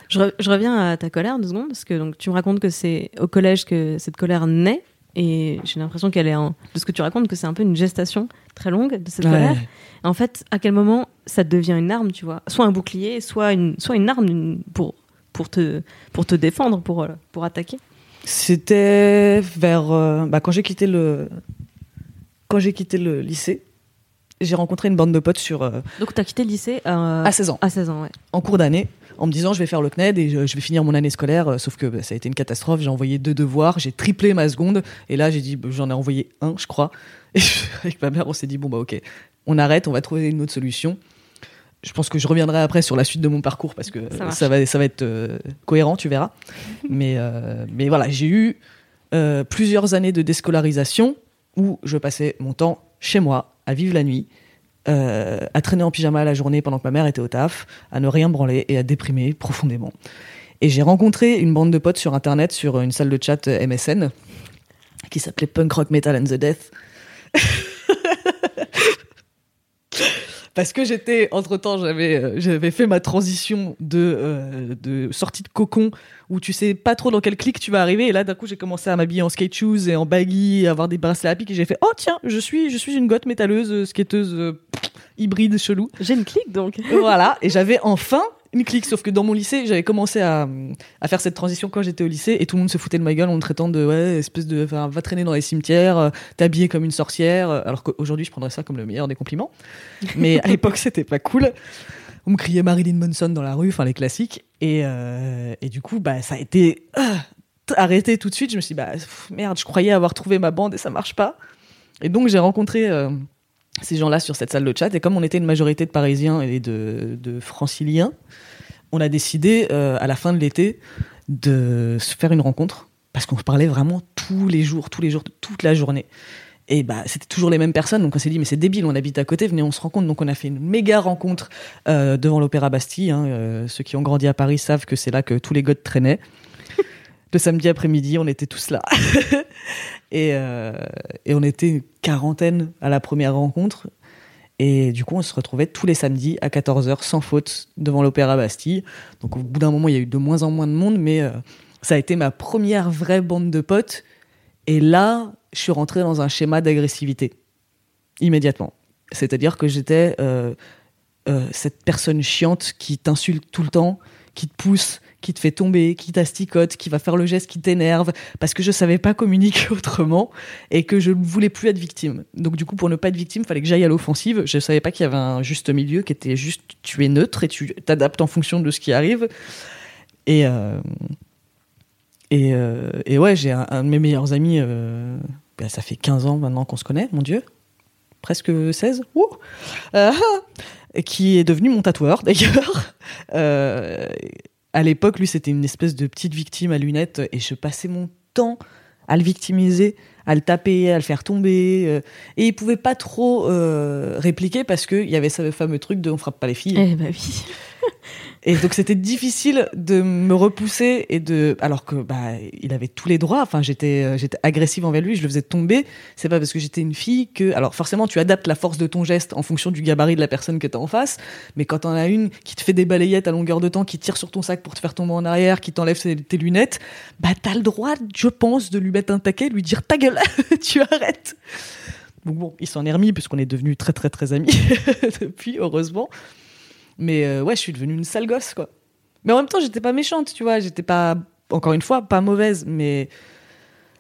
je, re- je reviens à ta colère deux secondes parce que donc tu me racontes que c'est au collège que cette colère naît et j'ai l'impression qu'elle est en, de ce que tu racontes que c'est un peu une gestation très longue de cette colère. En fait, à quel moment ça devient une arme, tu vois? Soit un bouclier, soit une, soit une arme une- pour, pour, te, pour te défendre, pour, euh, pour attaquer. C'était vers euh, bah, quand j'ai quitté le quand j'ai quitté le lycée, j'ai rencontré une bande de potes sur euh, Donc tu as quitté le lycée euh, à 16 ans, à 16 ans, ouais. en cours d'année, en me disant je vais faire le CNED et je, je vais finir mon année scolaire. euh, sauf que bah, ça a été une catastrophe. J'ai envoyé deux devoirs, j'ai triplé ma seconde et là j'ai dit bah, j'en ai envoyé un, je crois. Et avec ma mère, on s'est dit bon bah ok, on arrête, on va trouver une autre solution. Je pense que je reviendrai après sur la suite de mon parcours parce que Ça va, ça va être euh, cohérent, tu verras. mais, euh, mais voilà, j'ai eu euh, plusieurs années de déscolarisation où je passais mon temps chez moi, à vivre la nuit, à traîner en pyjama la journée pendant que ma mère était au taf, à ne rien branler et à déprimer profondément. Et j'ai rencontré une bande de potes sur internet, sur une salle de chat MSN, qui s'appelait Punk Rock Metal and the Death. Parce que j'étais, entre temps, j'avais, euh, j'avais fait ma transition de, euh, de sortie de cocon où tu sais pas trop dans quel clic tu vas arriver. Et là, d'un coup, j'ai commencé à m'habiller en skate shoes et en baggy, à avoir des bracelets à pic. Et j'ai fait, oh tiens, je suis, je suis une goth métalleuse, euh, skateuse euh, hybride chelou. J'ai une clique donc. voilà. Et j'avais enfin une clique. Sauf que dans mon lycée, j'avais commencé à, à faire cette transition quand j'étais au lycée et tout le monde se foutait de ma gueule en me traitant de, ouais, espèce de, enfin, va traîner dans les cimetières, euh, t'habiller comme une sorcière. euh, Alors qu'aujourd'hui, je prendrais ça comme le meilleur des compliments. Mais à l'époque, c'était pas cool. On me criait Marilyn Manson dans la rue, enfin les classiques. Et, euh, et du coup, bah, ça a été arrêté tout de suite. Je me suis dit, bah, pff, merde, je croyais avoir trouvé ma bande et ça marche pas. Et donc, j'ai rencontré euh, ces gens-là sur cette salle de chat. Et comme on était une majorité de Parisiens et de, de Franciliens, on a décidé euh, à la fin de l'été de se faire une rencontre parce qu'on se parlait vraiment tous les jours, tous les jours, toute la journée. Et bah, c'était toujours les mêmes personnes, donc on s'est dit, mais c'est débile, on habite à côté, venez, on se rencontre. Donc on a fait une méga rencontre euh, devant l'Opéra Bastille. hein. Euh, ceux qui ont grandi à Paris savent que c'est là que tous les godes traînaient. Samedi après-midi, on était tous là. et, euh, et on était une quarantaine à la première rencontre. Et du coup, on se retrouvait tous les samedis à 14h sans faute devant l'Opéra Bastille. Donc au bout d'un moment, il y a eu de moins en moins de monde, mais euh, ça a été ma première vraie bande de potes. Et là, je suis rentré dans un schéma d'agressivité immédiatement. C'est-à-dire que j'étais euh, cette personne chiante qui t'insulte tout le temps, qui te pousse, qui te fait tomber, qui t'asticote, qui va faire le geste qui t'énerve, parce que je savais pas communiquer autrement et que je ne voulais plus être victime. Donc du coup, pour ne pas être victime, fallait que j'aille à l'offensive. Je savais pas qu'il y avait un juste milieu qui était juste tu es neutre et tu t'adaptes en fonction de ce qui arrive. Et euh, euh, et ouais, j'ai un, de mes meilleurs amis. euh, ben, ça fait 15 ans maintenant qu'on se connaît, mon Dieu. Presque 16. Ouh Euh, qui est devenu mon tatoueur, d'ailleurs. À l'époque, lui, c'était une espèce de petite victime à lunettes et je passais mon temps à le victimiser, à le taper, à le faire tomber. euh, et il pouvait pas trop euh, répliquer parce qu'il y avait ce fameux truc de on frappe pas les filles. Eh bah oui. Et donc c'était difficile de me repousser et de alors que bah il avait tous les droits. Enfin j'étais euh, j'étais agressive envers lui, je le faisais tomber. C'est pas parce que j'étais une fille que alors forcément tu adaptes la force de ton geste en fonction du gabarit de la personne que t'as en face. Mais quand t'en as une qui te fait des balayettes à longueur de temps, qui tire sur ton sac pour te faire tomber en arrière, qui t'enlève tes, tes lunettes, bah t'as le droit, je pense, de lui mettre un taquet, lui dire ta gueule, tu arrêtes. Donc bon, il s'en est remis puisqu'on est devenus très très très amis depuis, heureusement. Mais euh, ouais, je suis devenue une sale gosse, quoi. Mais en même temps, j'étais pas méchante, tu vois. J'étais pas, encore une fois, pas mauvaise, mais.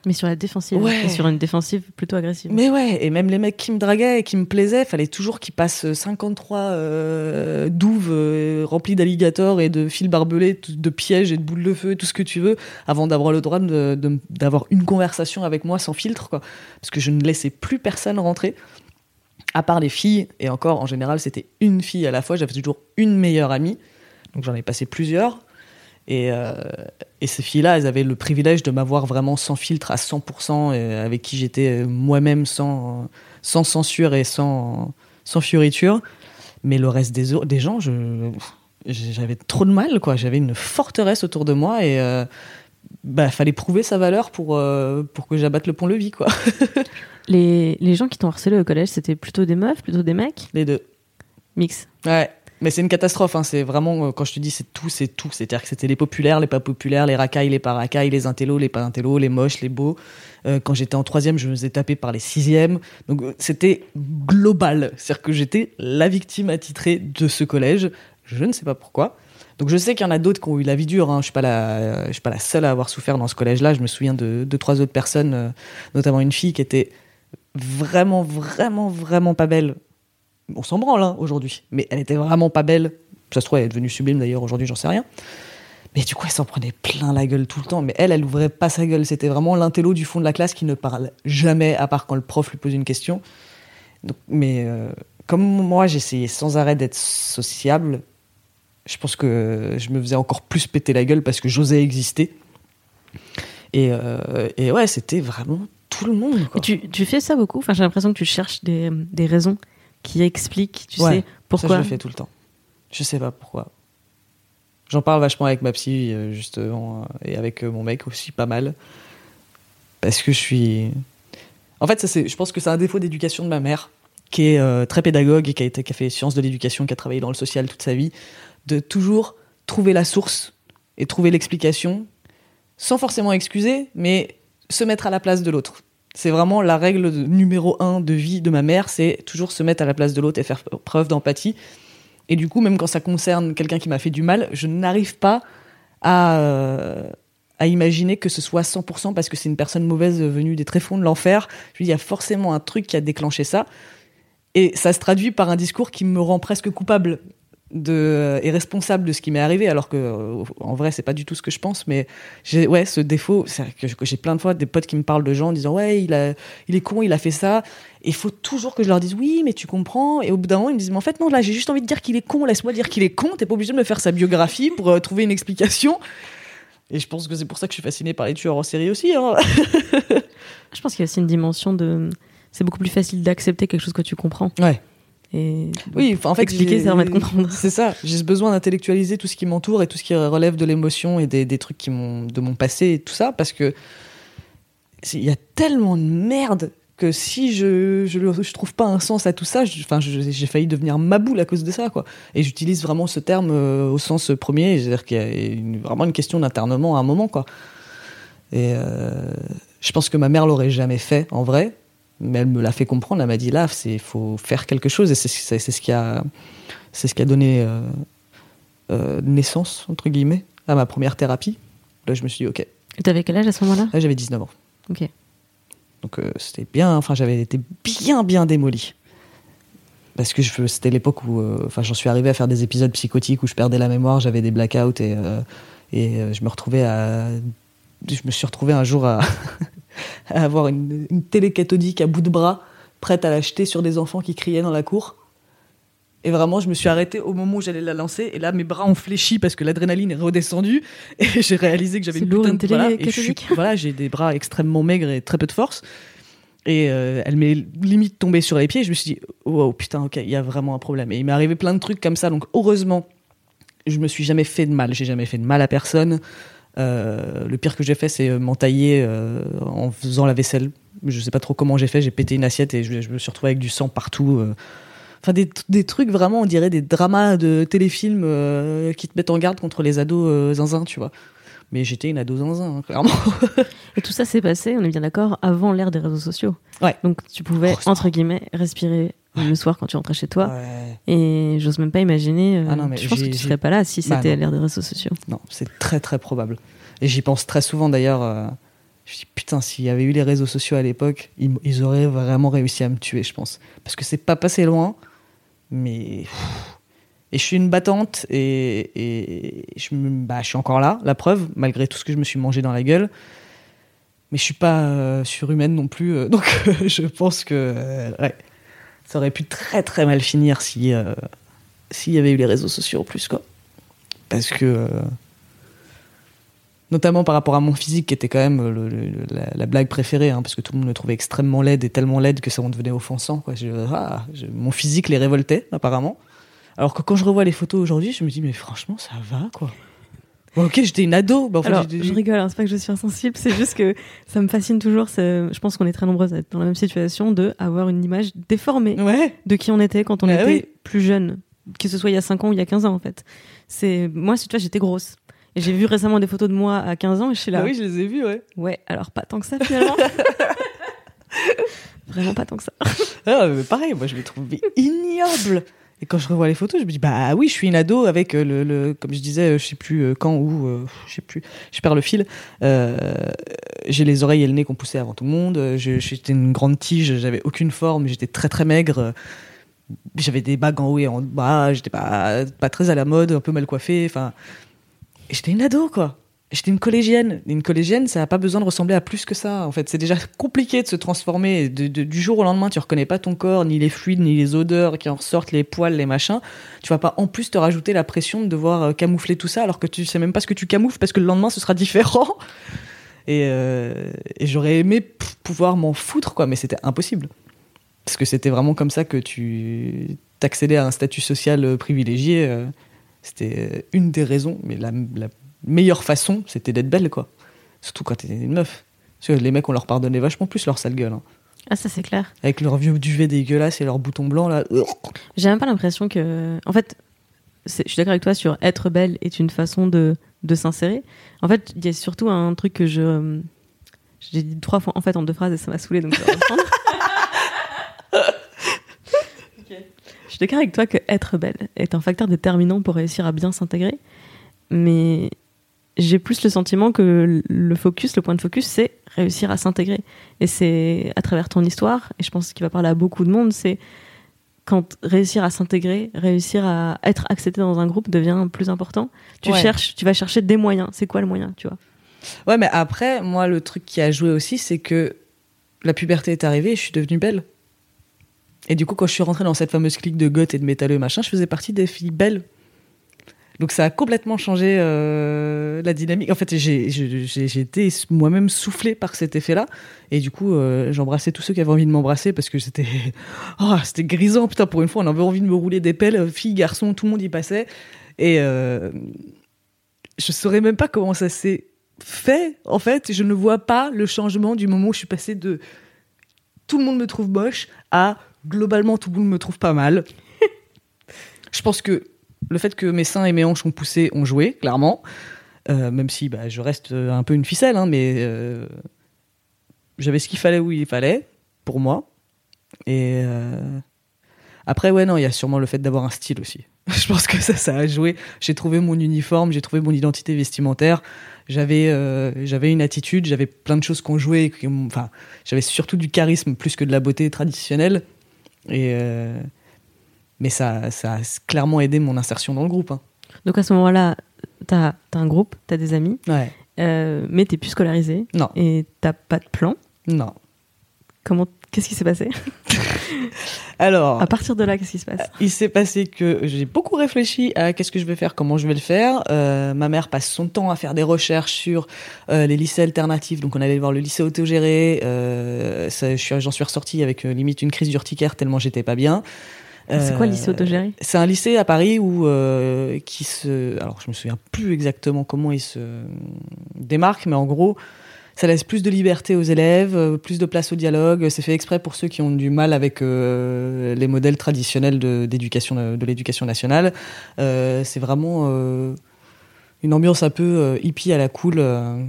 Mais sur la défensive. Ouais. Et sur une défensive plutôt agressive. Mais ouais, et même les mecs qui me draguaient et qui me plaisaient, fallait toujours qu'ils passent 53 euh, douves euh, remplies d'alligators et de fils barbelés, de pièges et de boules de feu et tout ce que tu veux, avant d'avoir le droit de- de- d'avoir une conversation avec moi sans filtre, quoi. Parce que je ne laissais plus personne rentrer, à part les filles, et encore, en général, c'était une fille à la fois, j'avais toujours une meilleure amie, donc j'en ai passé plusieurs. Et, euh, ces filles-là, elles avaient le privilège de m'avoir vraiment sans filtre à 100%, et avec qui j'étais moi-même sans, sans censure et sans, sans fioriture. Mais le reste des, des gens, j'avais trop de mal, quoi. J'avais une forteresse autour de moi et euh, bah, fallait prouver sa valeur pour, euh, pour que j'abatte le pont-levis, quoi. Les, les gens qui t'ont harcelé au collège, c'était plutôt des meufs, plutôt des mecs? Les deux. Mix. Ouais. Mais c'est une catastrophe, hein. c'est vraiment, euh, quand je te dis c'est tout, c'est tout. C'est-à-dire que c'était les populaires, les pas populaires, les racailles, les pas racailles, les intellos, les pas intellos, les moches, les beaux. Euh, quand j'étais en troisième, je me faisais taper par les sixièmes. Donc euh, c'était global. C'est-à-dire que j'étais la victime attitrée de ce collège. Je ne sais pas pourquoi. Donc je sais qu'il y en a d'autres qui ont eu la vie dure. Hein. Je suis pas la, je suis pas la seule à avoir souffert dans ce collège-là. Je me souviens de deux, trois autres personnes, notamment une fille qui était vraiment, vraiment, vraiment pas belle. On s'en branle hein, aujourd'hui, mais elle était vraiment pas belle. Ça se trouve, elle est devenue sublime d'ailleurs aujourd'hui, j'en sais rien. Mais du coup, elle s'en prenait plein la gueule tout le temps. Mais elle, elle ouvrait pas sa gueule. C'était vraiment l'intello du fond de la classe qui ne parle jamais, à part quand le prof lui pose une question. Donc, mais euh, comme moi, j'essayais sans arrêt d'être sociable, je pense que je me faisais encore plus péter la gueule parce que j'osais exister. Et, euh, et ouais, c'était vraiment tout le monde. Quoi. Tu, tu fais ça beaucoup? Enfin, j'ai l'impression que tu cherches des, des raisons qui expliquent, tu Ouais, sais, pourquoi. Ça, je le fais tout le temps. Je sais pas pourquoi. J'en parle vachement avec ma psy, euh, justement, euh, et avec mon mec aussi, pas mal. Parce que je suis. En fait, ça, je pense que c'est un défaut d'éducation de ma mère, qui est euh, très pédagogue et qui a, été, qui a fait sciences de l'éducation, qui a travaillé dans le social toute sa vie, de toujours trouver la source et trouver l'explication, sans forcément excuser, mais se mettre à la place de l'autre. C'est vraiment la règle numéro un de vie de ma mère, c'est toujours se mettre à la place de l'autre et faire preuve d'empathie. Et du coup, même quand ça concerne quelqu'un qui m'a fait du mal, je n'arrive pas à, euh, à imaginer que ce soit 100% parce que c'est une personne mauvaise venue des tréfonds de l'enfer. Je me dis, il y a forcément un truc qui a déclenché ça. Et ça se traduit par un discours qui me rend presque coupable de, et responsable de ce qui m'est arrivé, alors que euh, en vrai, c'est pas du tout ce que je pense. Mais j'ai ouais, ce défaut, c'est que j'ai plein de fois des potes qui me parlent de gens en disant ouais, il, a, il est con, il a fait ça. Et il faut toujours que je leur dise oui, mais tu comprends. Et au bout d'un moment, ils me disent mais en fait, non, là, j'ai juste envie de dire qu'il est con, laisse-moi dire qu'il est con. T'es pas obligé de me faire sa biographie pour euh, trouver une explication. Et je pense que c'est pour ça que je suis fasciné par les tueurs en série aussi. Hein. Je pense qu'il y a aussi une dimension de. C'est beaucoup plus facile d'accepter quelque chose que tu comprends. Ouais. Et Oui, en fait, expliquer, ça permet de comprendre. C'est ça. J'ai ce besoin d'intellectualiser tout ce qui m'entoure et tout ce qui relève de l'émotion et des, des trucs qui de mon passé et tout ça, parce que il y a tellement de merde que si je je, je trouve pas un sens à tout ça, enfin, j'ai failli devenir maboule à cause de ça, quoi. Et j'utilise vraiment ce terme euh, au sens premier, c'est-à-dire qu'il y a une- vraiment une question d'internement à un moment, quoi. Et euh, je pense que ma mère l'aurait jamais fait en vrai, mais elle me l'a fait comprendre. Elle m'a dit là, c'est faut faire quelque chose et c'est ce qui a c'est ce qui a donné euh, euh, naissance entre guillemets à ma première thérapie. Là, je me suis dit ok. Et t'avais quel âge à ce moment-là? Là, j'avais 19 ans. Ok. Donc euh, c'était bien, enfin j'avais été bien bien démoli. Parce que c'était l'époque où enfin j'en suis arrivé à faire des épisodes psychotiques où je perdais la mémoire, j'avais des blackouts et, et je me retrouvais à je me suis retrouvé un jour à, à avoir une, une télé cathodique à bout de bras prête à l'acheter sur des enfants qui criaient dans la cour. Et vraiment, je me suis arrêtée au moment où j'allais la lancer. Et là, mes bras ont fléchi parce que l'adrénaline est redescendue. Et j'ai réalisé que j'avais une putain de télé voilà, et je suis- catholique. voilà, j'ai des bras extrêmement maigres et très peu de force. Et euh, elle m'est limite tombée sur les pieds. Et je me suis dit, wow, putain, ok, il y a vraiment un problème. Et il m'est arrivé plein de trucs comme ça. Donc, heureusement, je me suis jamais fait de mal. J'ai jamais fait de mal à personne. Euh, le pire que j'ai fait, c'est euh, m'entailler euh, en faisant la vaisselle. Je sais pas trop comment j'ai fait. J'ai pété une assiette et je, je me suis retrouvé avec du sang partout. euh. Enfin, des, des trucs vraiment, on dirait des dramas de téléfilms qui te mettent en garde contre les ados zinzin, tu vois. Mais j'étais une ado zinzin, hein, clairement. Et tout ça s'est passé, on est bien d'accord, avant l'ère des réseaux sociaux. Ouais. Donc tu pouvais, Heureusement. entre guillemets, respirer le soir quand tu rentrais chez toi. Ouais. Et j'ose même pas imaginer. euh, Ah non, mais je pense que tu serais pas là si Bah c'était non. l'ère des réseaux sociaux. Non, c'est très très probable. Et j'y pense très souvent d'ailleurs. euh, je dis putain, s'il y avait eu les réseaux sociaux à l'époque, ils, auraient vraiment réussi à me tuer, je pense. Parce que c'est pas passé loin, mais. Et je suis une battante et, et je, me- bah, je suis encore là, la preuve, malgré tout ce que je me suis mangé dans la gueule. Mais je suis pas euh, surhumaine non plus, euh, donc je pense que ouais, ça aurait pu très très mal finir si euh, s'il y avait eu les réseaux sociaux en plus quoi. Parce que euh, notamment par rapport à mon physique qui était quand même le- le- le- la, la blague préférée, hein, parce que tout le monde me trouvait extrêmement laide et tellement laide que ça en devenait offensant. Quoi. Ah, mon physique les révoltait apparemment. Alors que quand je revois les photos aujourd'hui, je me dis mais franchement ça va quoi. Bon, ok, j'étais une ado. Bah, en fait, Alors, je rigole, hein, c'est pas que je suis insensible, c'est juste que ça me fascine toujours. Je pense qu'on est très nombreuses à être dans la même situation de avoir une image déformée Ouais. de qui on était quand on Bah était oui. plus jeune, que ce soit il y a 5 ans ou il y a 15 ans en fait. C'est moi, si tu vois, j'étais grosse. Et j'ai vu récemment des photos de moi à 15 ans et je suis là. Bah oui, je les ai vus, ouais. Ouais, alors pas tant que ça finalement. Vraiment pas tant que ça. Ah, mais pareil, moi je me trouvais ignoble. Et quand je revois les photos, je me dis bah oui, je suis une ado avec euh, le, comme je disais, euh, je sais plus euh, quand où, je sais plus, je perds le fil. J'ai les oreilles et le nez qu'on poussait avant tout le monde. J'étais une grande tige, j'avais aucune forme, j'étais très très maigre. J'avais des bagues en haut et en bas, j'étais pas pas très à la mode, un peu mal coiffée. Enfin, j'étais une ado quoi. J'étais une collégienne. Une collégienne, ça n'a pas besoin de ressembler à plus que ça. En fait, c'est déjà compliqué de se transformer. De- du jour au lendemain, tu reconnais pas ton corps, ni les fluides, ni les odeurs qui en ressortent, les poils, les machins. Tu vas pas en plus te rajouter la pression de devoir euh, camoufler tout ça alors que tu sais même pas ce que tu camoufles parce que le lendemain ce sera différent. Et, euh, et j'aurais aimé pouvoir m'en foutre, quoi, mais c'était impossible. Parce que c'était vraiment comme ça que tu t'accédais à un statut social euh, privilégié. C'était une des raisons, mais la, la meilleure façon, c'était d'être belle, quoi. Surtout quand t'étais une meuf. Parce que les mecs, on leur pardonnait vachement plus leur sale gueule. hein. Ah ça c'est clair. Avec leur vieux duvet dégueulasse et leurs boutons blancs, là. J'ai même pas l'impression que. En fait, je suis d'accord avec toi sur être belle est une façon de, de s'insérer. En fait, il y a surtout un truc que je. J'ai dit trois fois en fait en deux phrases et ça m'a saoulé donc je vais reprendre. Je suis d'accord avec toi que être belle est un facteur déterminant pour réussir à bien s'intégrer, mais j'ai plus le sentiment que le focus, le point de focus, c'est réussir à s'intégrer. Et c'est à travers ton histoire, et je pense qu'il va parler à beaucoup de monde, c'est quand réussir à s'intégrer, réussir à être accepté dans un groupe devient plus important. Tu Ouais. cherches, tu vas chercher des moyens. C'est quoi le moyen, tu vois? Ouais, mais après, moi, le truc qui a joué aussi, c'est que la puberté est arrivée et je suis devenue belle. Et du coup, quand je suis rentrée dans cette fameuse clique de goth et de métalleux machin, je faisais partie des filles belles. Donc ça a complètement changé euh, la dynamique. En fait, j'ai été moi-même soufflée par cet effet-là. Et du coup, euh, j'embrassais tous ceux qui avaient envie de m'embrasser parce que c'était oh, c'était grisant. Putain, pour une fois, on avait envie de me rouler des pelles. Filles, garçons, tout le monde y passait. Et euh, je saurais même pas comment ça s'est fait. En fait, je ne vois pas le changement du moment où je suis passée de tout le monde me trouve moche à globalement tout le monde me trouve pas mal. je pense que le fait que mes seins et mes hanches ont poussé ont joué, clairement. Euh, même si bah, je reste euh, un peu une ficelle, hein, mais euh, j'avais ce qu'il fallait où il fallait, pour moi. Et après, ouais, non, il y a sûrement le fait d'avoir un style aussi. je pense que ça, ça a joué. J'ai trouvé mon uniforme, j'ai trouvé mon identité vestimentaire. J'avais, une attitude, j'avais plein de choses qu'on jouait. Enfin, j'avais surtout du charisme plus que de la beauté traditionnelle. Et mais ça, ça a clairement aidé mon insertion dans le groupe. hein. Donc à ce moment-là, t'as as un groupe, t'as des amis, Ouais. euh, mais t'es plus scolarisé Non. et t'as pas de plan. Non. Comment Qu'est-ce qui s'est passé? Alors, À partir de là, qu'est-ce qui se passe? Il s'est passé que j'ai beaucoup réfléchi à qu'est-ce que je vais faire, comment je vais le faire. Euh, ma mère passe son temps à faire des recherches sur euh, les lycées alternatifs. Donc, on allait voir le lycée autogéré. Euh, J'en suis ressorti avec euh, limite une crise d'urticaire tellement j'étais pas bien. C'est quoi le Euh, lycée autogéré? C'est un lycée à Paris où euh, qui se, alors je me souviens plus exactement comment il se démarque, mais en gros, ça laisse plus de liberté aux élèves, euh, plus de place au dialogue. C'est fait exprès pour ceux qui ont du mal avec euh, les modèles traditionnels de, d'éducation de, l'éducation nationale. Euh, c'est vraiment euh, une ambiance un peu euh, hippie à la cool. euh,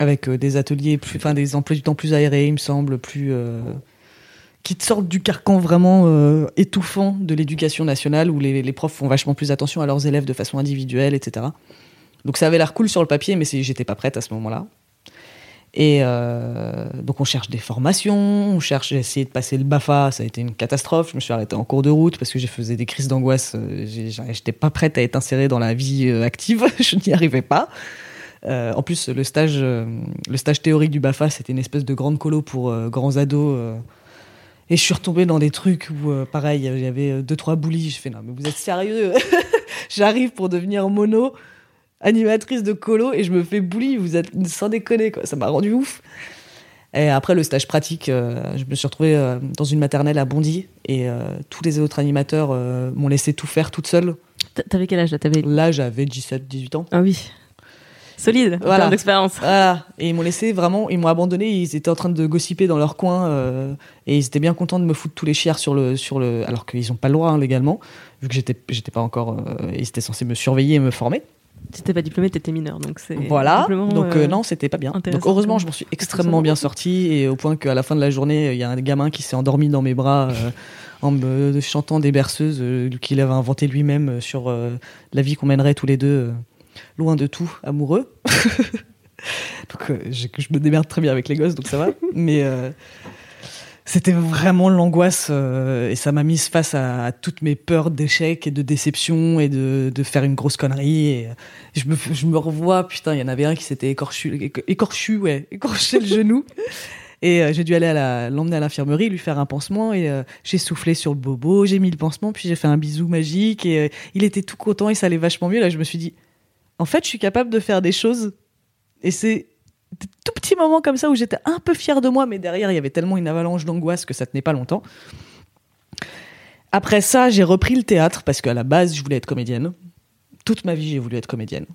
avec euh, des ateliers plus, enfin des emplois du temps plus aérés, il me semble, plus euh, qui te sortent du carcan vraiment euh, étouffant de l'éducation nationale où les, profs font vachement plus attention à leurs élèves de façon individuelle, etc. Donc ça avait l'air cool sur le papier, mais j'étais pas prête à ce moment-là. Et euh, donc on cherche des formations, on cherche, j'ai essayé de passer le BAFA, ça a été une catastrophe. Je me suis arrêtée en cours de route parce que j'ai faisais des crises d'angoisse. euh, J'étais pas prête à être insérée dans la vie active, je n'y arrivais pas. En plus, le stage, le stage théorique du BAFA, c'était une espèce de grande colo pour grands ados. Et je suis retombée dans des trucs où, euh, pareil, il y avait euh, deux, trois boulis. Je fais, non, mais vous êtes sérieux? J'arrive pour devenir mono, animatrice de colo, et je me fais bully. Vous êtes sans déconner, quoi. Ça m'a rendu ouf. Et après, le stage pratique, euh, je me suis retrouvée euh, dans une maternelle à Bondy, et euh, tous les autres animateurs m'ont laissé tout faire toute seule. T'avais quel âge là? T'avais Là, j'avais 17, 18 ans. Ah oui. Solide, en Voilà. termes d'expérience. Voilà. Et ils m'ont laissé vraiment, ils m'ont abandonné. Ils étaient en train de gossiper dans leur coin euh, et ils étaient bien contents de me foutre tous les chiens sur le, sur le, alors qu'ils n'ont pas le droit hein, légalement, vu que j'étais, j'étais pas encore, euh, ils étaient censés me surveiller et me former. Tu t'es pas diplômé, t'étais mineur, donc c'est. Voilà. Donc euh, euh, non, c'était pas bien. Donc heureusement, je m'en suis extrêmement bien sorti et au point qu'à la fin de la journée, il y a un gamin qui s'est endormi dans mes bras. En me chantant des berceuses euh, qu'il avait inventé lui-même euh, sur euh, la vie qu'on mènerait tous les deux, loin de tout, amoureux. donc euh, je me démerde très bien avec les gosses, donc ça va. Mais euh, c'était vraiment l'angoisse euh, et ça m'a mise face à, à toutes mes peurs d'échec et de déception et de, de faire une grosse connerie. Et je, me, je me revois, putain, il y en avait un qui s'était écorchu, éco- écorchu, ouais, écorché le genou. Et euh, j'ai dû aller l'emmener à l'infirmerie, lui faire un pansement et euh, j'ai soufflé sur le bobo, j'ai mis le pansement, puis j'ai fait un bisou magique et euh, il était tout content et ça allait vachement mieux. Là, je me suis dit, en fait, je suis capable de faire des choses et c'est des tout petits moments comme ça où j'étais un peu fière de moi, mais derrière, il y avait tellement une avalanche d'angoisse que ça tenait pas longtemps. Après ça, j'ai repris le théâtre parce qu'à la base, je voulais être comédienne. Toute ma vie, j'ai voulu être comédienne.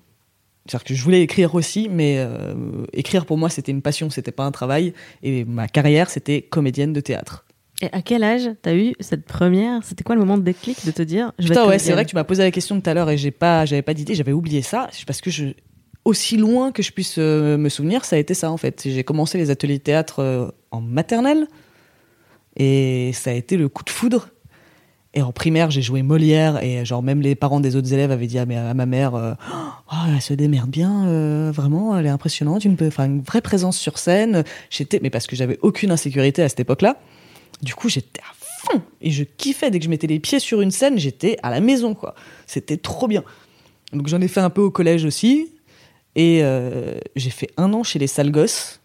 C'est-à-dire que je voulais écrire aussi, mais euh, écrire pour moi, c'était une passion, c'était pas un travail. Et ma carrière, c'était comédienne de théâtre. Et à quel âge t'as eu cette première? C'était quoi le moment de déclic de te dire je Putain, ouais, c'est vrai que tu m'as posé la question tout à l'heure et j'ai pas, j'avais pas d'idée, j'avais oublié ça. Parce que je, aussi loin que je puisse euh, me souvenir, ça a été ça en fait. J'ai commencé les ateliers de théâtre euh, en maternelle et ça a été le coup de foudre. Et en primaire, j'ai joué Molière et genre même les parents des autres élèves avaient dit à, ma- mère, euh, oh, elle se démerde bien, euh, vraiment, elle est impressionnante, une, enfin, une vraie présence sur scène. J'étais, mais parce que j'avais aucune insécurité à cette époque-là. Du coup, j'étais à fond et je kiffais dès que je mettais les pieds sur une scène, j'étais à la maison quoi. C'était trop bien. Donc j'en ai fait un peu au collège aussi et euh, j'ai fait un an chez les Sales Gosses,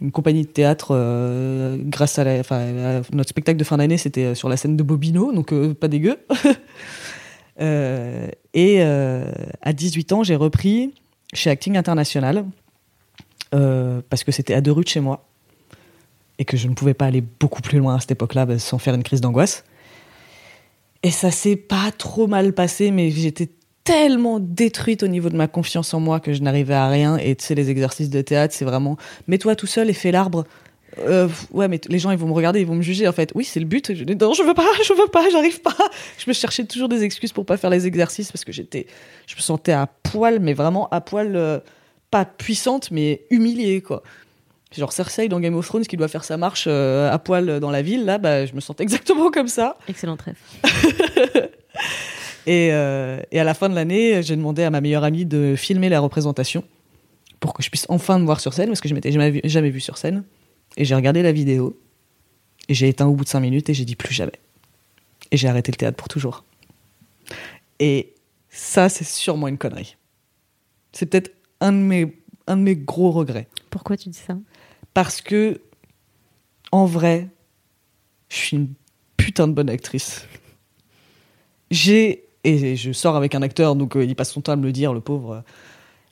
une compagnie de théâtre euh, grâce à, la, notre spectacle de fin d'année, c'était euh, sur la scène de Bobino, donc pas dégueu. Et à 18 ans, j'ai repris chez Acting International parce que c'était à deux rues de chez moi et que je ne pouvais pas aller beaucoup plus loin à cette époque-là bah, sans faire une crise d'angoisse. Et ça s'est pas trop mal passé, mais j'étais tellement détruite au niveau de ma confiance en moi que je n'arrivais à rien. Et tu sais, les exercices de théâtre, c'est vraiment mets-toi tout seul et fais l'arbre. Euh, ouais, mais les gens ils vont me regarder, ils vont me juger en fait. Oui, c'est le but. Je non, je veux pas, je veux pas, j'arrive pas. Je me cherchais toujours des excuses pour pas faire les exercices parce que j'étais, je me sentais à poil, mais vraiment à poil, euh, pas puissante, mais humiliée quoi. Genre Cersei dans Game of Thrones qui doit faire sa marche euh, à poil dans la ville, là, bah, je me sentais exactement comme ça. Excellent trèfle. Et, euh, et à la fin de l'année, j'ai demandé à ma meilleure amie de filmer la représentation pour que je puisse enfin me voir sur scène, parce que je m'étais jamais vu, jamais vu sur scène. Et j'ai regardé la vidéo, et j'ai éteint au bout de cinq minutes, et j'ai dit plus jamais. Et j'ai arrêté le théâtre pour toujours. Et ça, c'est sûrement une connerie. C'est peut-être un de mes, un de mes gros regrets. Pourquoi tu dis ça? Parce que, en vrai, je suis une putain de bonne actrice. J'ai et je sors avec un acteur, donc euh, il passe son temps à me le dire, le pauvre.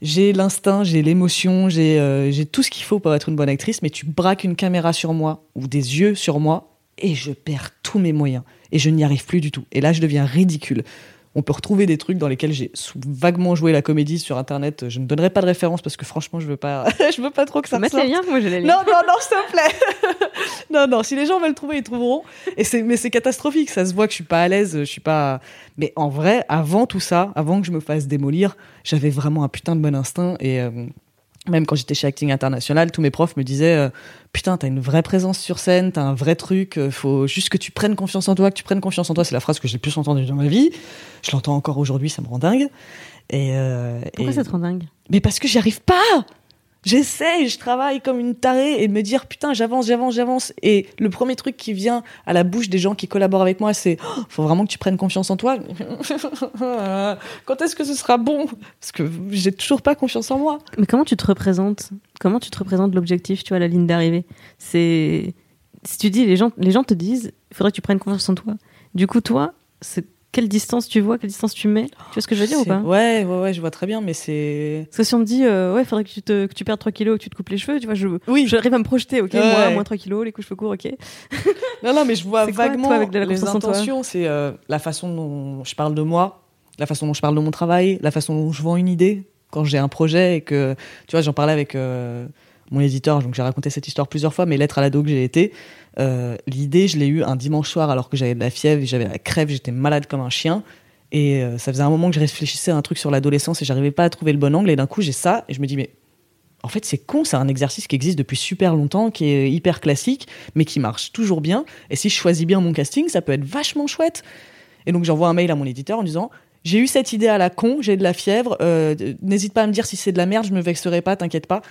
J'ai l'instinct, j'ai l'émotion, euh, j'ai tout ce qu'il faut pour être une bonne actrice, mais tu braques une caméra sur moi ou des yeux sur moi et je perds tous mes moyens et je n'y arrive plus du tout. Et là, je deviens ridicule. On peut retrouver des trucs dans lesquels j'ai vaguement joué la comédie sur internet. Je ne donnerai pas de référence parce que franchement, je veux pas, je veux pas trop que ça ressorte. les liens, moi les liens. Non, non, non, s'il te plaît. non, non, si les gens veulent trouver, ils trouveront. Et c'est, mais c'est catastrophique. Ça se voit que je suis pas à l'aise. Je suis pas. Mais en vrai, avant tout ça, avant que je me fasse démolir, j'avais vraiment un putain de bon instinct. Et euh, même quand j'étais chez Acting International, tous mes profs me disaient euh, Putain, t'as une vraie présence sur scène, t'as un vrai truc. euh, Faut juste que tu prennes confiance en toi, que tu prennes confiance en toi. C'est la phrase que j'ai le plus entendue dans ma vie. Je l'entends encore aujourd'hui, ça me rend dingue. Et, euh, Pourquoi et- ça te rend dingue? Mais parce que j'y arrive pas J'essaye, je travaille comme une tarée et me dire putain j'avance, j'avance, j'avance. Et le premier truc qui vient à la bouche des gens qui collaborent avec moi, c'est Oh, faut vraiment que tu prennes confiance en toi. Quand est-ce que ce sera bon? Parce que j'ai toujours pas confiance en moi. Mais comment tu te représentes? Comment tu te représentes l'objectif, tu vois, la ligne d'arrivée? C'est si tu dis les gens, les gens te disent, il faudrait que tu prennes confiance en toi. Du coup, toi, c'est quelle distance tu vois, quelle distance tu mets? Tu vois ce que je veux dire ou pas? Ouais, ouais, ouais, je vois très bien, mais c'est. Parce que si on me dit, euh, ouais, faudrait que tu, te, que tu perdes 3 kilos, que tu te coupes les cheveux, tu vois, je, Oui. j'arrive à me projeter, ok, Ouais. moi, moins 3 kilos, les coups cheveux courts, ok. Non, non, mais je vois quoi, vaguement toi, avec de la les intentions. C'est euh, la façon dont je parle de moi, la façon dont je parle de mon travail, la façon dont je vends une idée quand j'ai un projet et que, tu vois, j'en parlais avec euh, mon éditeur, donc j'ai raconté cette histoire plusieurs fois, mes lettres à l'ado que j'ai été. Euh, L'idée, je l'ai eue un dimanche soir alors que j'avais de la fièvre, j'avais la crève, j'étais malade comme un chien. Et euh, ça faisait un moment que je réfléchissais à un truc sur l'adolescence et j'arrivais pas à trouver le bon angle. Et d'un coup, j'ai ça et je me dis, mais en fait, c'est con, c'est un exercice qui existe depuis super longtemps, qui est hyper classique, mais qui marche toujours bien. Et si je choisis bien mon casting, ça peut être vachement chouette. Et donc, j'envoie un mail à mon éditeur en disant J'ai eu cette idée à la con, j'ai de la fièvre, euh, n'hésite pas à me dire si c'est de la merde, je me vexerai pas, t'inquiète pas.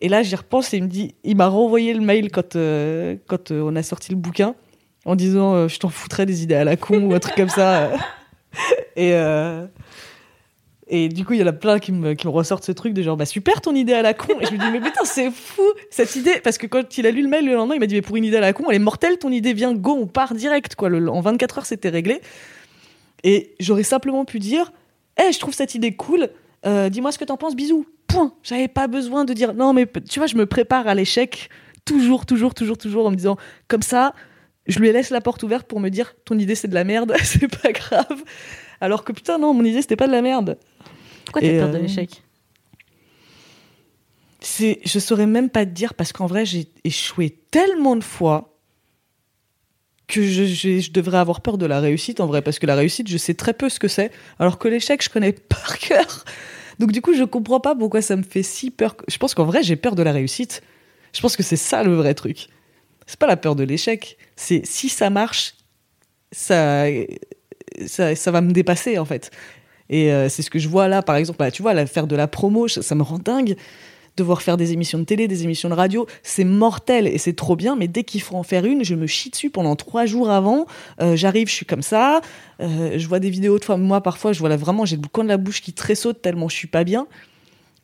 Et là, j'y repense et il me dit Il m'a renvoyé le mail quand, euh, quand euh, on a sorti le bouquin en disant euh, Je t'en foutrais des idées à la con ou un truc comme ça. et. et du coup, il y en a plein qui me, qui ressortent ce truc de genre, bah super ton idée à la con. Et je me dis, mais putain, c'est fou cette idée. Parce que quand il a lu le mail le lendemain, il m'a dit, mais pour une idée à la con, elle est mortelle, ton idée vient, go, on part direct, quoi. Le- en 24 heures, c'était réglé. Et j'aurais simplement pu dire, hé, je trouve cette idée cool, dis-moi ce que t'en penses, bisous. Point. J'avais pas besoin de dire, non, mais tu vois, je me prépare à l'échec, toujours, toujours, toujours, toujours, en me disant, comme ça, je lui laisse la porte ouverte pour me dire, ton idée c'est de la merde, c'est pas grave. Alors que putain, non, mon idée c'était pas de la merde. Pourquoi t'as peur de euh, l'échec? C'est, je saurais même pas te dire parce qu'en vrai, j'ai échoué tellement de fois que je, je- je devrais avoir peur de la réussite en vrai parce que la réussite, je sais très peu ce que c'est, alors que l'échec, je connais par cœur. Donc du coup, je comprends pas pourquoi ça me fait si peur. Je pense qu'en vrai, j'ai peur de la réussite. Je pense que c'est ça le vrai truc. C'est pas la peur de l'échec. C'est si ça marche, ça, ça, va me dépasser en fait. Et euh, c'est ce que je vois là, par exemple. Bah, tu vois, là, faire de la promo, ça me rend dingue. Devoir faire des émissions de télé, des émissions de radio, c'est mortel et c'est trop bien. Mais dès qu'il faut en faire une, je me chie dessus pendant trois jours avant. Euh, J'arrive, je suis comme ça. Euh, je vois des vidéos de fois, moi parfois, je vois là vraiment, j'ai le coin de la bouche qui tressaute tellement je suis pas bien.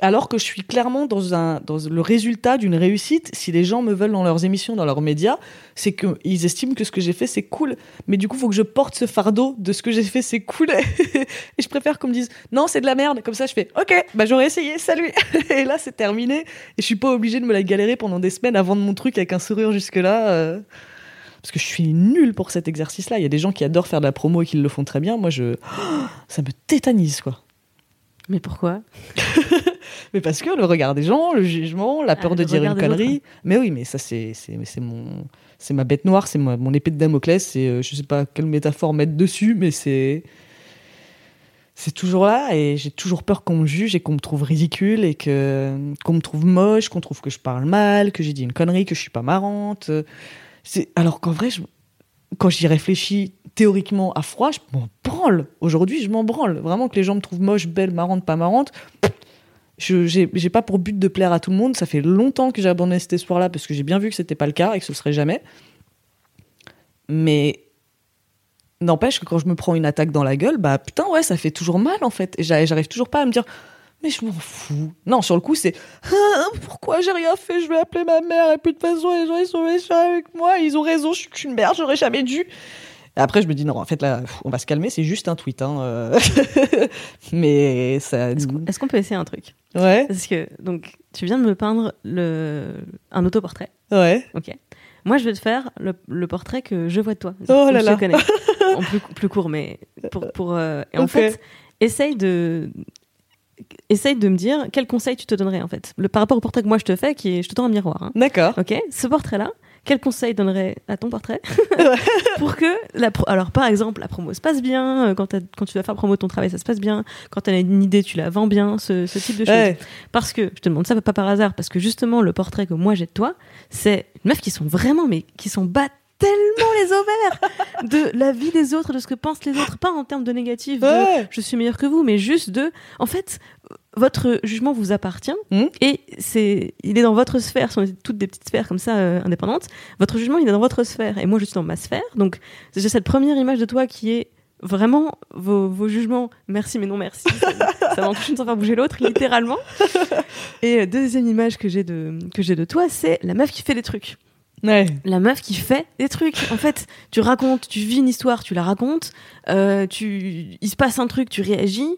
Alors que je suis clairement dans, un, dans le résultat d'une réussite. Si les gens me veulent dans leurs émissions, dans leurs médias, c'est qu'ils estiment que ce que j'ai fait, c'est cool. Mais du coup, il faut que je porte ce fardeau de ce que j'ai fait, c'est cool. et je préfère qu'on me dise non, c'est de la merde. Comme ça, je fais ok, bah j'aurais essayé, salut. et là, c'est terminé. Et je suis pas obligée de me la galérer pendant des semaines à vendre mon truc avec un sourire jusque-là. euh, Parce que je suis nulle pour cet exercice-là. Il y a des gens qui adorent faire de la promo et qui le font très bien. Moi, je... ça me tétanise, quoi. Mais pourquoi? Mais parce que le regard des gens, le jugement, la peur Ah, de le dire une connerie. Mais oui, mais ça, c'est mon, c'est ma bête noire, c'est mon épée de Damoclès. C'est, euh, je sais pas quelle métaphore mettre dessus, mais c'est. C'est toujours là et j'ai toujours peur qu'on me juge et qu'on me trouve ridicule et que qu'on me trouve moche, qu'on trouve que je parle mal, que j'ai dit une connerie, que je suis pas marrante. C'est alors qu'en vrai, je- quand j'y réfléchis théoriquement à froid, je m'en branle. Aujourd'hui, je m'en branle. Vraiment que les gens me trouvent moche, belle, marrante, pas marrante. Je j'ai pas pour but de plaire à tout le monde. Ça fait longtemps que j'ai abandonné cet espoir-là parce que j'ai bien vu que c'était pas le cas et que ce serait jamais. Mais n'empêche que quand je me prends une attaque dans la gueule, bah putain ouais, ça fait toujours mal en fait. Et j'a- j'arrive toujours pas à me dire Mais je m'en fous. Non, sur le coup, c'est Ah, pourquoi j'ai rien fait? Je vais appeler ma mère. Et puis de toute façon, les gens, ils sont méchants avec moi. Ils ont raison, je suis une merde, j'aurais jamais dû. Et après, je me dis, non, en fait, là, on va se calmer, c'est juste un tweet. Hein, euh. Mais ça. Est-ce qu'on peut essayer un truc? Ouais, Parce que, donc, tu viens de me peindre le... un autoportrait. ouais. Ok. Moi, je vais te faire le, le portrait que je vois de toi. Oh là je là. connais. en plus, plus court, mais pour. pour euh, Et en fait, essaye de. Essaye de me dire quel conseil tu te donnerais en fait. Le, par rapport au portrait que moi je te fais, qui est, je te tends un miroir. hein. D'accord. Ok, ce portrait-là, quel conseil donnerais à ton portrait pour que la pro- alors par exemple la promo se passe bien euh, quand, tu vas faire promo de ton travail ça se passe bien quand tu as une idée tu la vends bien ce, ce type de choses Ouais. parce que je te demande ça pas par hasard parce que justement le portrait que moi j'ai de toi c'est une meuf qui sont vraiment mais qui sont bat tellement les ovaires de la vie des autres de ce que pensent les autres pas en termes de négatif de Ouais. je suis meilleur que vous, mais juste de, en fait, votre jugement vous appartient Mhm. et c'est, il est dans votre sphère. Ce sont toutes des petites sphères comme ça euh, indépendantes. Votre jugement, il est dans votre sphère et moi, je suis dans ma sphère. Donc, j'ai cette première image de toi qui est vraiment vos, vos jugements. Merci, mais non merci. Ça, m'en touche sans faire bouger l'autre, littéralement. Et euh, deuxième image que j'ai de que j'ai de toi, c'est la meuf qui fait des trucs Ouais. la meuf qui fait des trucs. En fait, tu racontes, tu vis une histoire, tu la racontes, euh, tu, il se passe un truc, tu réagis.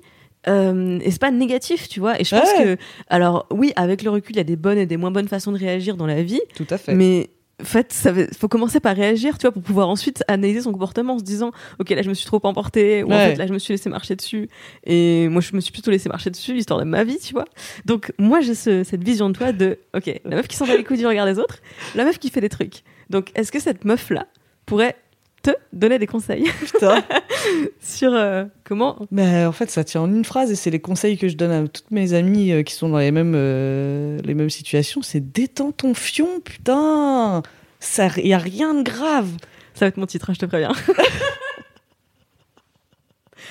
Euh, et c'est pas négatif, tu vois. Et je pense Ouais. que, alors oui, avec le recul, il y a des bonnes et des moins bonnes façons de réagir dans la vie, Tout à fait. mais en fait, ça faut commencer par réagir, tu vois, pour pouvoir ensuite analyser son comportement en se disant, ok, là je me suis trop emportée, ou en fait là je me suis laissé marcher dessus, et moi je me suis plutôt laissé marcher dessus, l'histoire de ma vie, tu vois. Donc moi j'ai ce- cette vision de toi de, ok, la meuf qui s'en bat les couilles du regard des autres, la meuf qui fait des trucs. Donc est-ce que cette meuf là pourrait te donner des conseils? Putain. sur euh, comment Mais en fait, ça tient en une phrase et c'est les conseils que je donne à toutes mes amies euh, qui sont dans les mêmes, euh, les mêmes situations. C'est détends ton fion, putain. Ça, y a rien de grave. Ça va être mon titre, hein, je te préviens.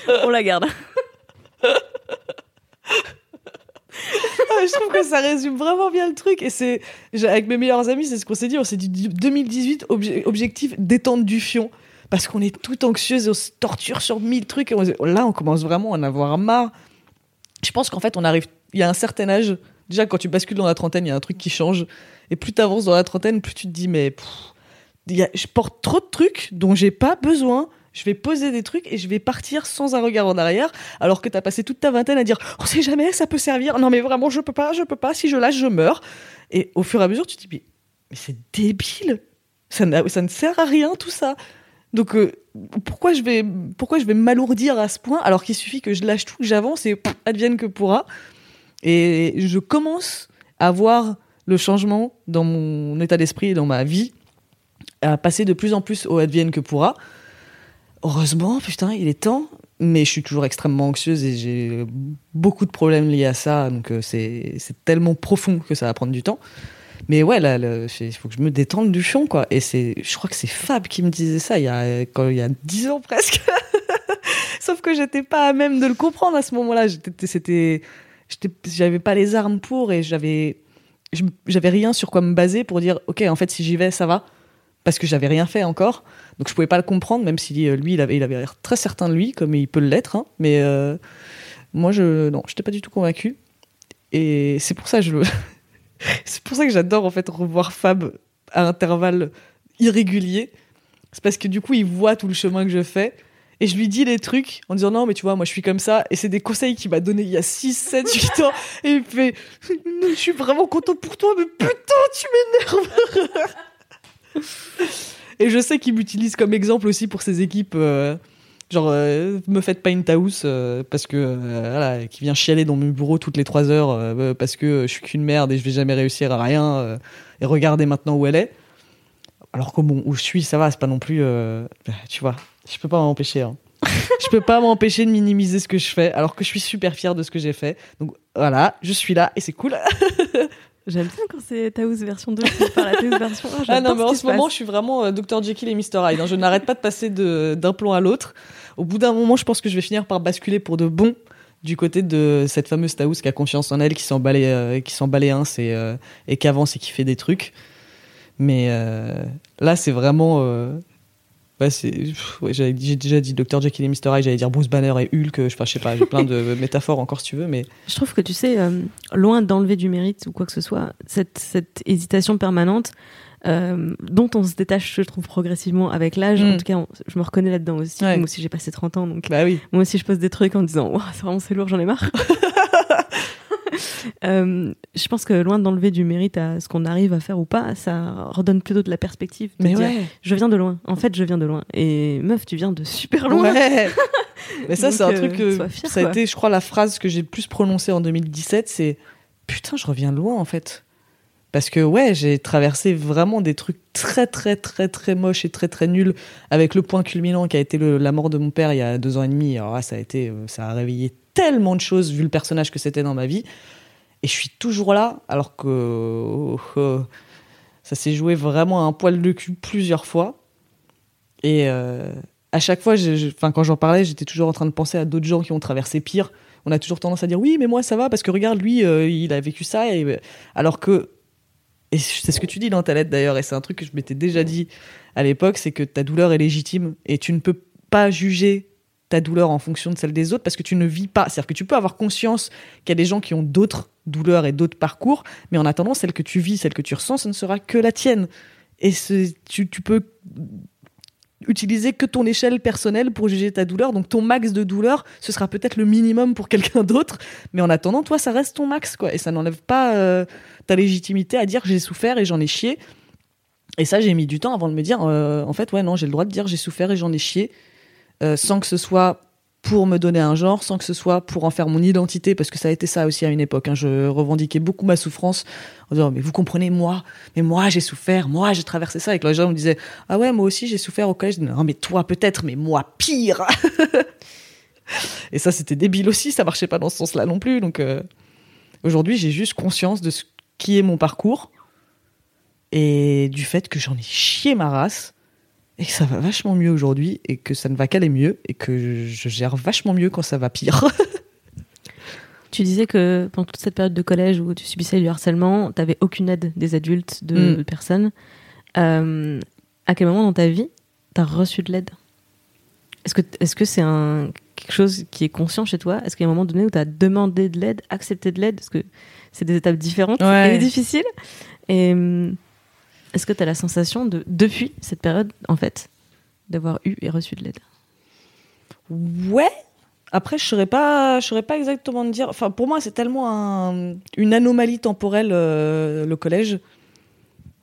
On la garde. Ah, je trouve que ça résume vraiment bien le truc. Et c'est, avec mes meilleurs amis, c'est ce qu'on s'est dit. On s'est dit 2018, obje- objectif détente du fion. Parce qu'on est tout anxieuse on se torture sur mille trucs. Et on- là, on commence vraiment à en avoir marre. Je pense qu'en fait, on arrive. Il y a un certain âge. Déjà, quand tu bascules dans la trentaine, il y a un truc qui change. Et plus tu avances dans la trentaine, plus tu te dis, mais y a- je porte trop de trucs dont j'ai pas besoin. Je vais poser des trucs et je vais partir sans un regard en arrière. Alors que t'as passé toute ta vingtaine à dire, on sait jamais, ça peut servir. Non, mais vraiment, je peux pas, je peux pas. Si je lâche, je meurs. Et au fur et à mesure, tu te dis, mais, c'est débile. Ça, ça ne sert à rien, tout ça. Donc, euh, pourquoi, je vais, pourquoi je vais m'alourdir à ce point alors qu'il suffit que je lâche tout, que j'avance et advienne que pourra. Et je commence à voir le changement dans mon état d'esprit et dans ma vie, à passer de plus en plus au advienne que pourra. Heureusement, putain, il est temps. Mais je suis toujours extrêmement anxieuse et j'ai beaucoup de problèmes liés à ça. Donc euh, c'est c'est tellement profond que ça va prendre du temps. Mais ouais, là, il faut que je me détende du fion, quoi. Et c'est, je crois que c'est Fab qui me disait ça il y a, quand, il y a 10 ans presque. Sauf que j'étais pas à même de le comprendre à ce moment-là. C'était, j'avais pas les armes pour et j'avais, j'avais rien sur quoi me baser pour dire, ok, en fait, si j'y vais, ça va. Parce que j'avais rien fait encore. Donc je pouvais pas le comprendre, même si euh, lui, il avait, il avait l'air très certain de lui, comme il peut l'être. hein. Mais euh, moi, je, non, j'étais pas du tout convaincu. Et c'est pour ça que je, c'est pour ça que j'adore en fait revoir Fab à intervalles irréguliers. C'est parce que du coup, il voit tout le chemin que je fais. Et je lui dis des trucs en disant non, mais tu vois, moi je suis comme ça. Et c'est des conseils qu'il m'a donné il y a 6, 7, 8 ans. Et il fait je suis vraiment content pour toi, mais putain, tu m'énerves. Et je sais qu'il m'utilise comme exemple aussi pour ses équipes. euh, genre, euh, me faites pas une house euh, parce que euh, voilà, qui vient chialer dans mon bureau toutes les 3 heures euh, parce que je suis qu'une merde et je vais jamais réussir à rien. et regardez maintenant où elle est. Alors que bon, où je suis, ça va, c'est pas non plus. euh, tu vois, je peux pas m'empêcher. Hein. je peux pas m'empêcher de minimiser ce que je fais, alors que je suis super fière de ce que j'ai fait. Donc voilà, je suis là et c'est cool. J'aime bien quand c'est Taos version 2 qui parle à Taos version 1. Ah non, mais en ce passe. moment, je suis vraiment Dr. Jekyll et Mr. Hyde. hein. Je n'arrête pas de passer d'un plan à l'autre. Au bout d'un moment, je pense que je vais finir par basculer pour de bon du côté de cette fameuse Taous qui a confiance en elle, qui s'en les, euh, qui et, euh, et qui avance et qui fait des trucs. Mais euh, là, c'est vraiment. Euh, Bah, ouais, j'ai déjà dit Dr. Jekyll et Mr. Hyde, j'allais dire Bruce Banner et Hulk, je, enfin, je sais pas, j'ai plein de métaphores encore si tu veux, mais Je trouve que tu sais, euh, loin d'enlever du mérite ou quoi que ce soit, cette, cette hésitation permanente euh, dont on se détache, je trouve, progressivement avec l'âge. Mm. En tout cas, on- je me reconnais là-dedans aussi. Ouais. Moi aussi, j'ai passé 30 ans, donc bah oui. moi aussi, je pose des trucs en disant, c'est vraiment c'est lourd, j'en ai marre. Euh, je pense que loin d'enlever du mérite à ce qu'on arrive à faire ou pas, ça redonne plutôt de la perspective. de Mais dire, ouais. Je viens de loin. En fait, je viens de loin. Et meuf, tu viens de super loin. Ouais. Mais ça, c'est un euh, truc que fier, ça a quoi. été, je crois, la phrase que j'ai le plus prononcée en 2017, c'est putain, je reviens loin en fait. Parce que ouais, j'ai traversé vraiment des trucs très très très très moches et très très nuls, avec le point culminant qui a été le- la mort de mon père il y a deux ans et demi. Alors là, ça a été, euh, ça a réveillé tellement de choses vu le personnage que c'était dans ma vie. Et je suis toujours là, alors que euh, euh, ça s'est joué vraiment à un poil de cul plusieurs fois. Et euh, à chaque fois, quand j'en parlais, j'étais toujours en train de penser à d'autres gens qui ont traversé pire. On a toujours tendance à dire oui, mais moi ça va parce que regarde, lui, euh, il a vécu ça. Et, alors que, et c'est ce que tu dis dans ta lettre d'ailleurs, et c'est un truc que je m'étais déjà dit à l'époque, c'est que ta douleur est légitime et tu ne peux pas juger ta douleur en fonction de celle des autres parce que tu ne vis pas. C'est-à-dire que tu peux avoir conscience qu'il y a des gens qui ont d'autres douleurs et d'autres parcours, mais en attendant, celle que tu vis, celle que tu ressens, ce ne sera que la tienne. Et tu, tu peux utiliser que ton échelle personnelle pour juger ta douleur. Donc ton max de douleur, ce sera peut-être le minimum pour quelqu'un d'autre, mais en attendant, toi, ça reste ton max, quoi. Et ça n'enlève pas euh, ta légitimité à dire j'ai souffert et j'en ai chié. Et ça, j'ai mis du temps avant de me dire, euh, en fait, ouais, non, j'ai le droit de dire j'ai souffert et j'en ai chié, euh, sans que ce soit pour me donner un genre, sans que ce soit pour en faire mon identité, parce que ça a été ça aussi à une époque. hein. Je revendiquais beaucoup ma souffrance en disant, mais vous comprenez, moi, mais moi, j'ai souffert, moi, j'ai traversé ça. Et que les gens me disaient, ah ouais, moi aussi, j'ai souffert au collège. Non, mais toi, peut-être, mais moi, pire. et ça, c'était débile aussi, ça marchait pas dans ce sens-là non plus. Donc, euh, aujourd'hui, j'ai juste conscience de ce qui est mon parcours et du fait que j'en ai chié ma race et que ça va vachement mieux aujourd'hui et que ça ne va qu'aller mieux et que je gère vachement mieux quand ça va pire. Tu disais que pendant toute cette période de collège où tu subissais du harcèlement, tu n'avais aucune aide des adultes, de Mm. personnes. Euh, à quel moment dans ta vie tu as reçu de l'aide? Est-ce que que c'est un quelque chose qui est conscient chez toi? Est-ce qu'il y a un moment donné où tu as demandé de l'aide, accepté de l'aide? Parce que c'est des étapes différentes Ouais. et difficiles. Et hum, est-ce que tu as la sensation de depuis cette période en fait d'avoir eu et reçu de l'aide? Ouais. Après, je saurais saurais pas exactement te dire. Enfin, pour moi, c'est tellement un- une anomalie temporelle euh, le collège,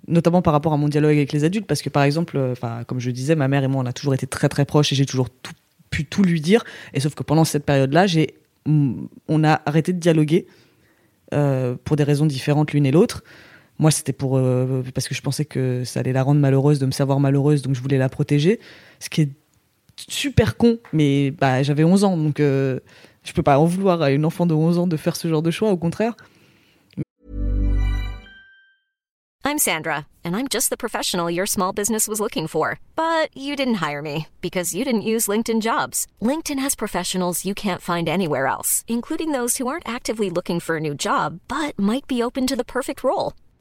notamment par rapport à mon dialogue avec les adultes, parce que par exemple, euh, comme je disais, ma mère et moi, on a toujours été très très proches et j'ai toujours pu tout lui dire. Et sauf que pendant cette période-là, j'ai, on a arrêté de dialoguer euh, pour des raisons différentes l'une et l'autre. Moi, c'était pour euh, parce que je pensais que ça allait la rendre malheureuse de me savoir malheureuse, donc je voulais la protéger. Ce qui est super con, mais bah, j'avais 11 ans, donc euh, je peux pas en vouloir à une enfant de 11 ans de faire ce genre de choix, au contraire. I'm Sandra, and I'm just the professional your small business was looking for. But you didn't hire me because you didn't use LinkedIn jobs. LinkedIn has professionals you can't find anywhere else, including those who aren't actively looking for a new job but might be open to the perfect role,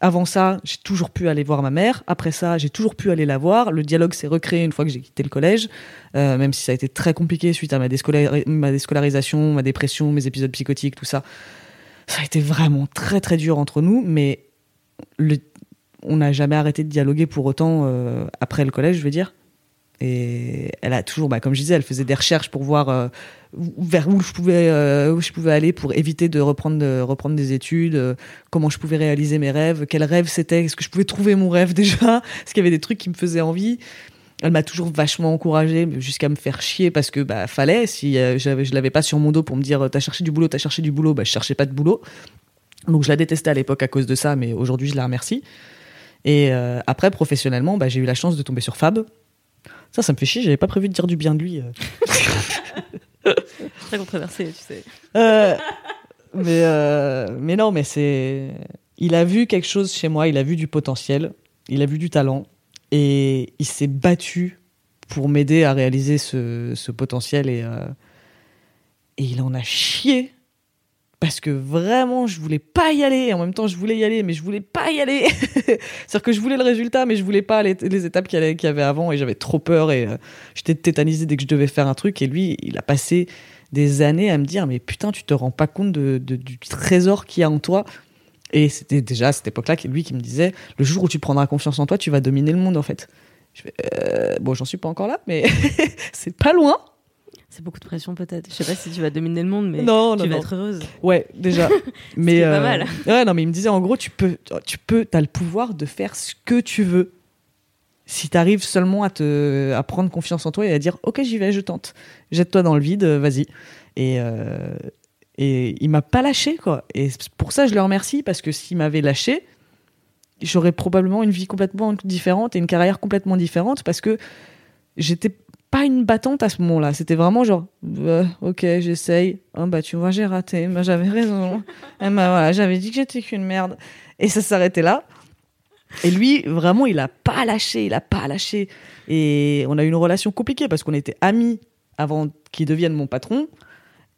avant ça, j'ai toujours pu aller voir ma mère. Après ça, j'ai toujours pu aller la voir. Le dialogue s'est recréé une fois que j'ai quitté le collège, euh, même si ça a été très compliqué suite à ma, déscolari- ma déscolarisation, ma dépression, mes épisodes psychotiques, tout ça. Ça a été vraiment très très dur entre nous, mais on n'a jamais arrêté de dialoguer pour autant euh, après le collège, je veux dire. Et elle a toujours, bah, comme je disais, elle faisait des recherches pour voir euh, vers où je pouvais, euh, où je pouvais aller pour éviter de reprendre, reprendre des études, euh, comment je pouvais réaliser mes rêves, quel rêve c'était, est-ce que je pouvais trouver mon rêve déjà, est-ce qu'il y avait des trucs qui me faisaient envie. Elle m'a toujours vachement encouragée, jusqu'à me faire chier parce que bah fallait. Si je l'avais pas sur mon dos pour me dire t'as cherché du boulot, t'as cherché du boulot, bah je cherchais pas de boulot. Donc je la détestais à l'époque à cause de ça, mais aujourd'hui je la remercie. Et après professionnellement, bah, j'ai eu la chance de tomber sur Fab. Ça, ça me fait chier. J'avais pas prévu de dire du bien de lui. euh. Très controversé, tu sais. Euh, mais, euh, mais non, mais c'est. il a vu quelque chose chez moi, il a vu du potentiel, il a vu du talent, et il s'est battu pour m'aider à réaliser ce, ce potentiel, et, euh, et il en a chié. Parce que vraiment, je voulais pas y aller. En même temps, je voulais y aller, mais je voulais pas y aller. C'est-à-dire que je voulais le résultat, mais je voulais pas les, étapes qu'il y, avait- avant, et j'avais trop peur, et euh, j'étais tétanisée dès que je devais faire un truc. Et lui, il a passé des années à me dire, mais putain, tu te rends pas compte du trésor qu'il y a en toi. Et c'était déjà à cette époque-là que lui qui me disait, le jour où tu prendras confiance en toi, tu vas dominer le monde en fait. Je euh, bon, j'en suis pas encore là, mais c'est pas loin. C'est beaucoup de pression peut-être. Je sais pas si tu vas dominer le monde, mais Non, tu non, vas non. être heureuse. Ouais, déjà. mais est pas mal. Ouais, non, mais il me disait en gros, tu peux, tu peux, t'as le pouvoir de faire ce que tu veux. Si t'arrives seulement à te, à prendre confiance en toi et à dire, ok, j'y vais, je tente. Jette-toi dans le vide, euh, vas-y. Et euh, et il m'a pas lâché quoi. Et pour ça, je le remercie parce que s'il m'avait lâché, j'aurais probablement une vie complètement différente et une carrière complètement différente parce que j'étais pas une battante à ce moment-là. C'était vraiment genre, euh, ok, j'essaye. Ah bah tu vois, j'ai raté. Bah, j'avais raison. Eh bah, voilà, j'avais dit que j'étais qu'une merde. Et ça s'arrêtait là. Et lui, vraiment, il a pas lâché. Il a pas lâché. Et on a eu une relation compliquée parce qu'on était amis avant qu'il devienne mon patron.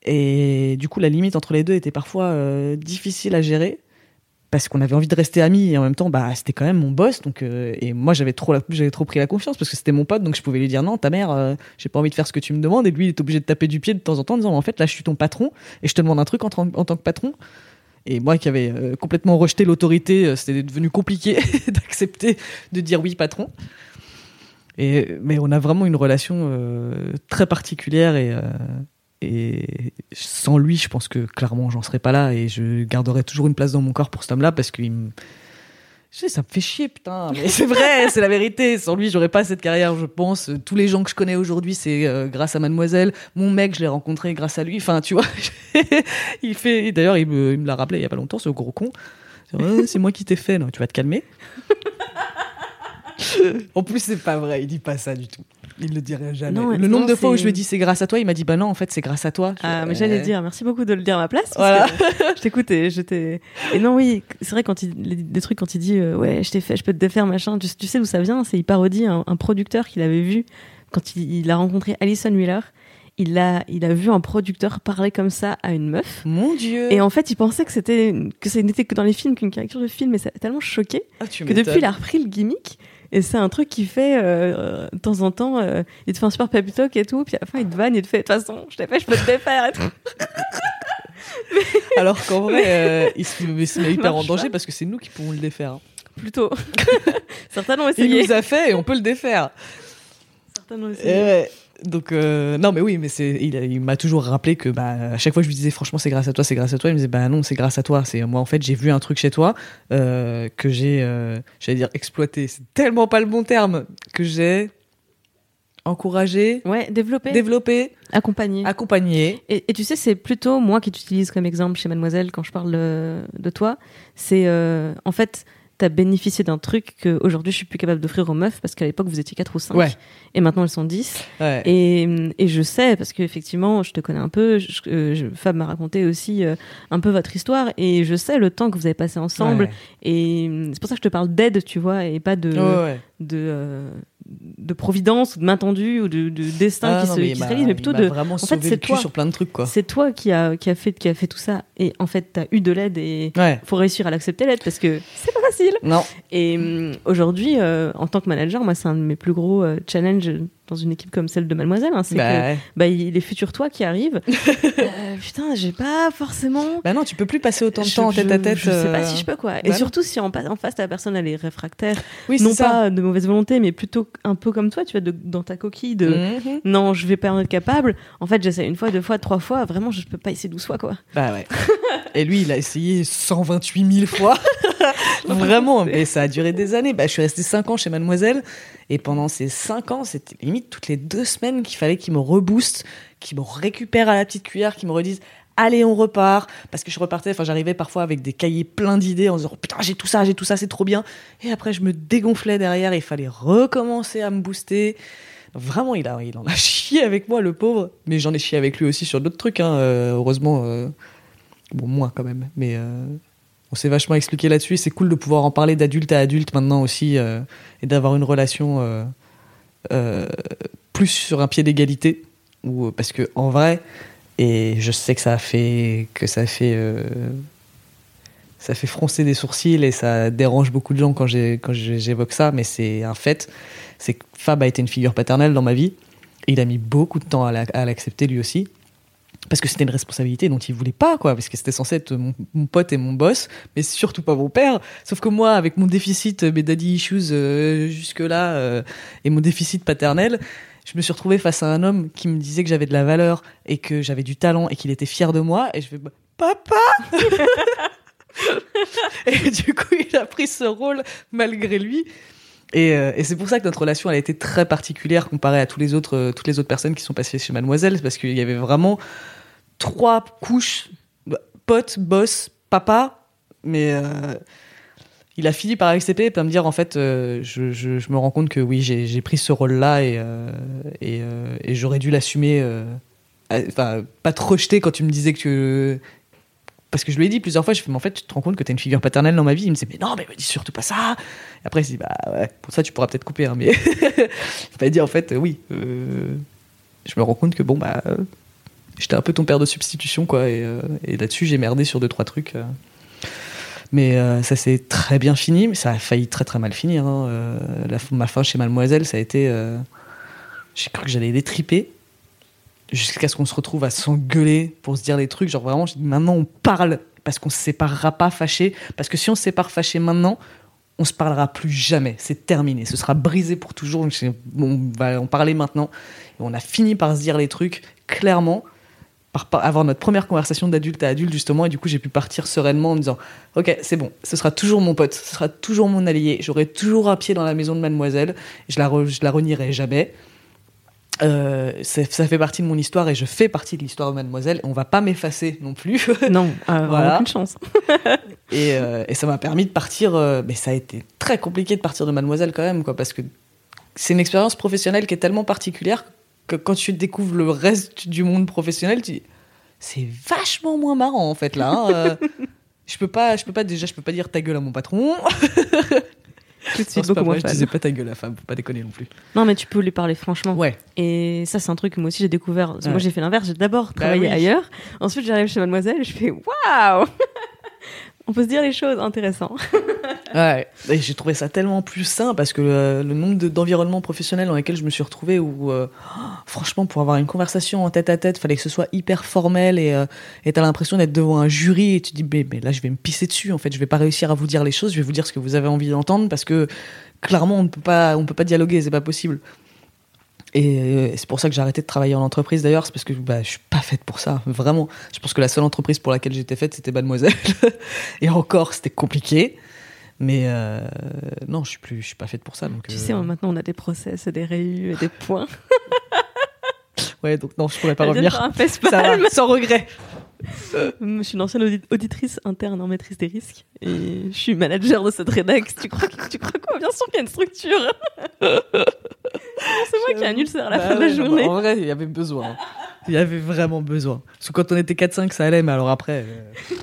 Et du coup, la limite entre les deux était parfois euh, difficile à gérer parce qu'on avait envie de rester amis et en même temps, bah, c'était quand même mon boss. Donc, euh, et moi, j'avais trop, j'avais trop pris la confiance parce que c'était mon pote, donc je pouvais lui dire non, ta mère, euh, j'ai pas envie de faire ce que tu me demandes. Et lui, il est obligé de taper du pied de temps en temps, en disant en fait, là, je suis ton patron et je te demande un truc en, tant- que patron. Et moi, qui avais euh, complètement rejeté l'autorité, euh, c'était devenu compliqué d'accepter de dire oui, patron. Et, mais on a vraiment une relation très particulière et, et sans lui, je pense que clairement, j'en serais pas là et je garderai toujours une place dans mon corps pour cet homme-là parce qu'il me. Je sais, ça me fait chier, putain, mais c'est vrai, c'est la vérité. Sans lui, j'aurais pas cette carrière, je pense. Tous les gens que je connais aujourd'hui, c'est euh, grâce à Mademoiselle. Mon mec, je l'ai rencontré grâce à lui. Enfin, tu vois, il fait. D'ailleurs, il me, l'a rappelé il y a pas longtemps, ce gros con. C'est moi qui t'ai fait, non, tu vas te calmer. en plus, c'est pas vrai, il dit pas ça du tout. Il le dirait jamais. Non, le non, nombre de fois où je lui ai dit c'est grâce à toi, il m'a dit bah non, en fait, c'est grâce à toi. Je Ah, mais j'allais dire, merci beaucoup de le dire à ma place. parce Voilà. que je t'écoute et je t'ai. Et non, oui, c'est vrai, quand il, des trucs, quand il dit, euh, ouais, je t'ai fait, je peux te défaire, machin, tu, tu sais d'où ça vient C'est, il parodie un, un producteur qu'il avait vu quand il, il a rencontré Alison Wheeler. Il a, il a vu un producteur parler comme ça à une meuf. Mon Dieu. Et en fait, il pensait que c'était, que ça n'était que dans les films, qu'une caricature de film, et ça a tellement choqué Ah, que depuis, il a repris le gimmick. Et c'est un truc qu'il fait euh, de temps en temps. euh, il te fait un super pep talk et tout. Puis à la fin, il te vanne, il te fait de toute façon, je t'ai fait, je peux te défaire et tout. Alors qu'en vrai, euh, il se met, il se met hyper en danger pas. parce que c'est nous qui pouvons le défaire. hein. Plutôt. Certains l'ont Il essayé. nous a fait et on peut le défaire. Certains l'ont Et essayé. ouais. Donc euh, non mais oui mais c'est il, m'a toujours rappelé que bah à chaque fois je lui disais franchement c'est grâce à toi c'est grâce à toi. Il me disait bah non c'est grâce à toi. C'est moi en fait j'ai vu un truc chez toi euh, que j'ai euh, j'allais dire exploité. C'est tellement pas le bon terme. Que j'ai encouragé Ouais, développer, développé accompagner. accompagné. Et, et tu sais, c'est plutôt moi qui t'utilise comme exemple chez Mademoiselle quand je parle de, toi. C'est en fait, t'as bénéficié d'un truc que aujourd'hui je suis plus capable d'offrir aux meufs parce qu'à l'époque vous étiez 4 ou 5 Ouais. et maintenant elles sont 10. ouais. Et, et je sais, parce qu'effectivement, je te connais un peu, je, euh, je- Fab m'a raconté aussi euh, un peu votre histoire, et je sais le temps que vous avez passé ensemble, Ouais. et hum, c'est pour ça que je te parle d'aide, tu vois, et pas de, de, euh, de providence, ou de main tendue, ou de, de destin Ah, qui non, se, mais qui il se m'a- réalise, mais plutôt de... vraiment en fait, c'est toi. sur plein de trucs quoi C'est toi qui a, qui, a fait, qui a fait tout ça, et en fait, t'as eu de l'aide, et ouais faut réussir à l'accepter l'aide, parce que c'est pas facile. non Et hum, aujourd'hui, euh, en tant que manager, moi, c'est un de mes plus gros euh, challenges dans une équipe comme celle de Mademoiselle, hein, c'est que bah, ouais. bah, il- les futurs toi qui arrivent. Euh, putain, j'ai pas forcément. bah non tu peux plus passer autant de Je- temps en tête à tête Je sais pas euh, si je peux quoi. Et surtout si en, en face la personne elle est réfractaire, oui non ça pas de mauvaise volonté, mais plutôt un peu comme toi, tu vois, de- dans ta coquille de. Mhm. Non, je vais pas en être capable. En fait, j'essaie une fois, deux fois, trois fois. Vraiment, je peux pas essayer douze fois, quoi. Bah ouais. Et lui, il a essayé 128 000 fois. Vraiment, mais ça a duré des années. Bah, je suis resté 5 ans chez Mademoiselle. Et pendant ces 5 ans, c'était limite toutes les deux semaines qu'il fallait qu'il me rebooste, qu'il me récupère à la petite cuillère, qu'il me redise Allez, on repart. Parce que je repartais, enfin, j'arrivais parfois avec des cahiers pleins d'idées en disant Putain, j'ai tout ça, j'ai tout ça, c'est trop bien. Et après, je me dégonflais derrière et il fallait recommencer à me booster. Vraiment, il, a, il en a chié avec moi, le pauvre. Mais j'en ai chié avec lui aussi sur d'autres trucs, hein. Euh, heureusement. euh, Bon, moins quand même. Mais euh, on s'est vachement expliqué là-dessus. C'est cool de pouvoir en parler d'adulte à adulte maintenant aussi euh, et d'avoir une relation euh, plus sur un pied d'égalité. Ou parce que en vrai, et je sais que ça fait que ça fait ça fait froncer des sourcils et ça dérange beaucoup de gens quand j'évoque ça, mais c'est un fait. C'est que Fab a été une figure paternelle dans ma vie. Et il a mis beaucoup de temps à l'accepter lui aussi parce que c'était une responsabilité dont il voulait pas quoi parce que c'était censé être mon, pote et mon boss mais surtout pas mon père. Sauf que moi avec mon déficit euh, mes daddy issues euh, jusque là et mon déficit paternel je me suis retrouvé face à un homme qui me disait que j'avais de la valeur et que j'avais du talent et qu'il était fier de moi et je fais bah, papa et du coup il a pris ce rôle malgré lui et, euh, et c'est pour ça que notre relation elle a été très particulière comparée à tous les autres, euh, toutes les autres personnes qui sont passées chez Mademoiselle, c'est parce qu'il y avait vraiment trois couches pote, boss, papa, mais euh, il a fini par accepter et par me dire en fait, je, me rends compte que oui, j'ai pris ce rôle-là et, et, j'aurais dû l'assumer. Enfin, pas te rejeter quand tu me disais que parce que je lui ai dit plusieurs fois, je fais, mais en fait, tu te rends compte que t'es une figure paternelle dans ma vie. Il me disait, mais non, mais dis surtout pas ça. Et après, il s'est dit, bah ouais, pour ça, tu pourras peut-être couper, hein, mais il m'a dit, en fait, oui, euh, je me rends compte que bon, bah, euh, j'étais un peu ton père de substitution, quoi. Et, euh, là-dessus, j'ai merdé sur deux, trois trucs. Mais ça s'est très bien fini, mais ça a failli très, très mal finir. hein. La, ma fin chez Mademoiselle, ça a été. j'ai cru que j'allais les triper jusqu'à ce qu'on se retrouve à s'engueuler pour se dire des trucs. Genre vraiment, maintenant on parle parce qu'on se séparera pas fâché. Parce que si on se sépare fâché maintenant, on se parlera plus jamais. C'est terminé. Ce sera brisé pour toujours. On va en parler maintenant. Et on a fini par se dire les trucs clairement. Par, avoir notre première conversation d'adulte à adulte justement et du coup j'ai pu partir sereinement en me disant ok c'est bon ce sera toujours mon pote ce sera toujours mon allié j'aurai toujours un pied dans la maison de mademoiselle je la, je la renierai jamais euh, ça fait partie de mon histoire et je fais partie de l'histoire de Mademoiselle. On va pas m'effacer non plus. Non, euh, Voilà. aucune chance. et, euh, et ça m'a permis de partir. euh, mais ça a été très compliqué de partir de Mademoiselle quand même, quoi, parce que c'est une expérience professionnelle qui est tellement particulière que quand tu découvres le reste du monde professionnel, tu dis c'est vachement moins marrant en fait là. hein, je peux pas, je peux pas déjà, je peux pas dire ta gueule à mon patron. Tout de Non, suite, pas moins vrai, je fan. disais pas ta gueule à femme, faut pas déconner non plus. Non, mais tu peux lui parler franchement. Ouais. Et ça, c'est un truc que moi aussi j'ai découvert. Parce que Moi, j'ai fait l'inverse. J'ai d'abord travaillé oui. ailleurs. Ensuite, j'arrive chez Mademoiselle et je fais waouh On peut se dire les choses, intéressant. Ouais, j'ai trouvé ça tellement plus sain parce que le, nombre de- d'environnements professionnels dans lesquels je me suis retrouvée où, euh, oh, franchement, pour avoir une conversation en tête à tête, fallait que ce soit hyper formel et euh, t'as l'impression d'être devant un jury et tu te dis, mais, mais là, je vais me pisser dessus. En fait, je vais pas réussir à vous dire les choses, je vais vous dire ce que vous avez envie d'entendre parce que clairement, on ne peut pas, on peut pas dialoguer, c'est pas possible. Et euh, c'est pour ça que j'ai arrêté de travailler en entreprise d'ailleurs, c'est parce que bah, je suis pas faite pour ça, vraiment. Je pense que la seule entreprise pour laquelle j'étais faite, c'était Mademoiselle. et encore, c'était compliqué. Mais euh, non, je suis plus, je suis pas faite pour ça. Donc, Tu euh, sais, maintenant, on a des process, des réus et des points. ouais, donc non, je pourrais pas Elle revenir. faire un face Ça va, sans regret. Je suis une ancienne audit- auditrice interne en maîtrise des risques et je suis manager de cette rédax. Tu crois, que- tu crois quoi? Bien sûr qu'il y a une structure. c'est moi qui ai un ulcère à la Bah fin de la ouais, journée. bah, en vrai, il y avait besoin. Il y avait vraiment besoin. Parce que quand on était 4-5, ça allait, mais alors après. euh,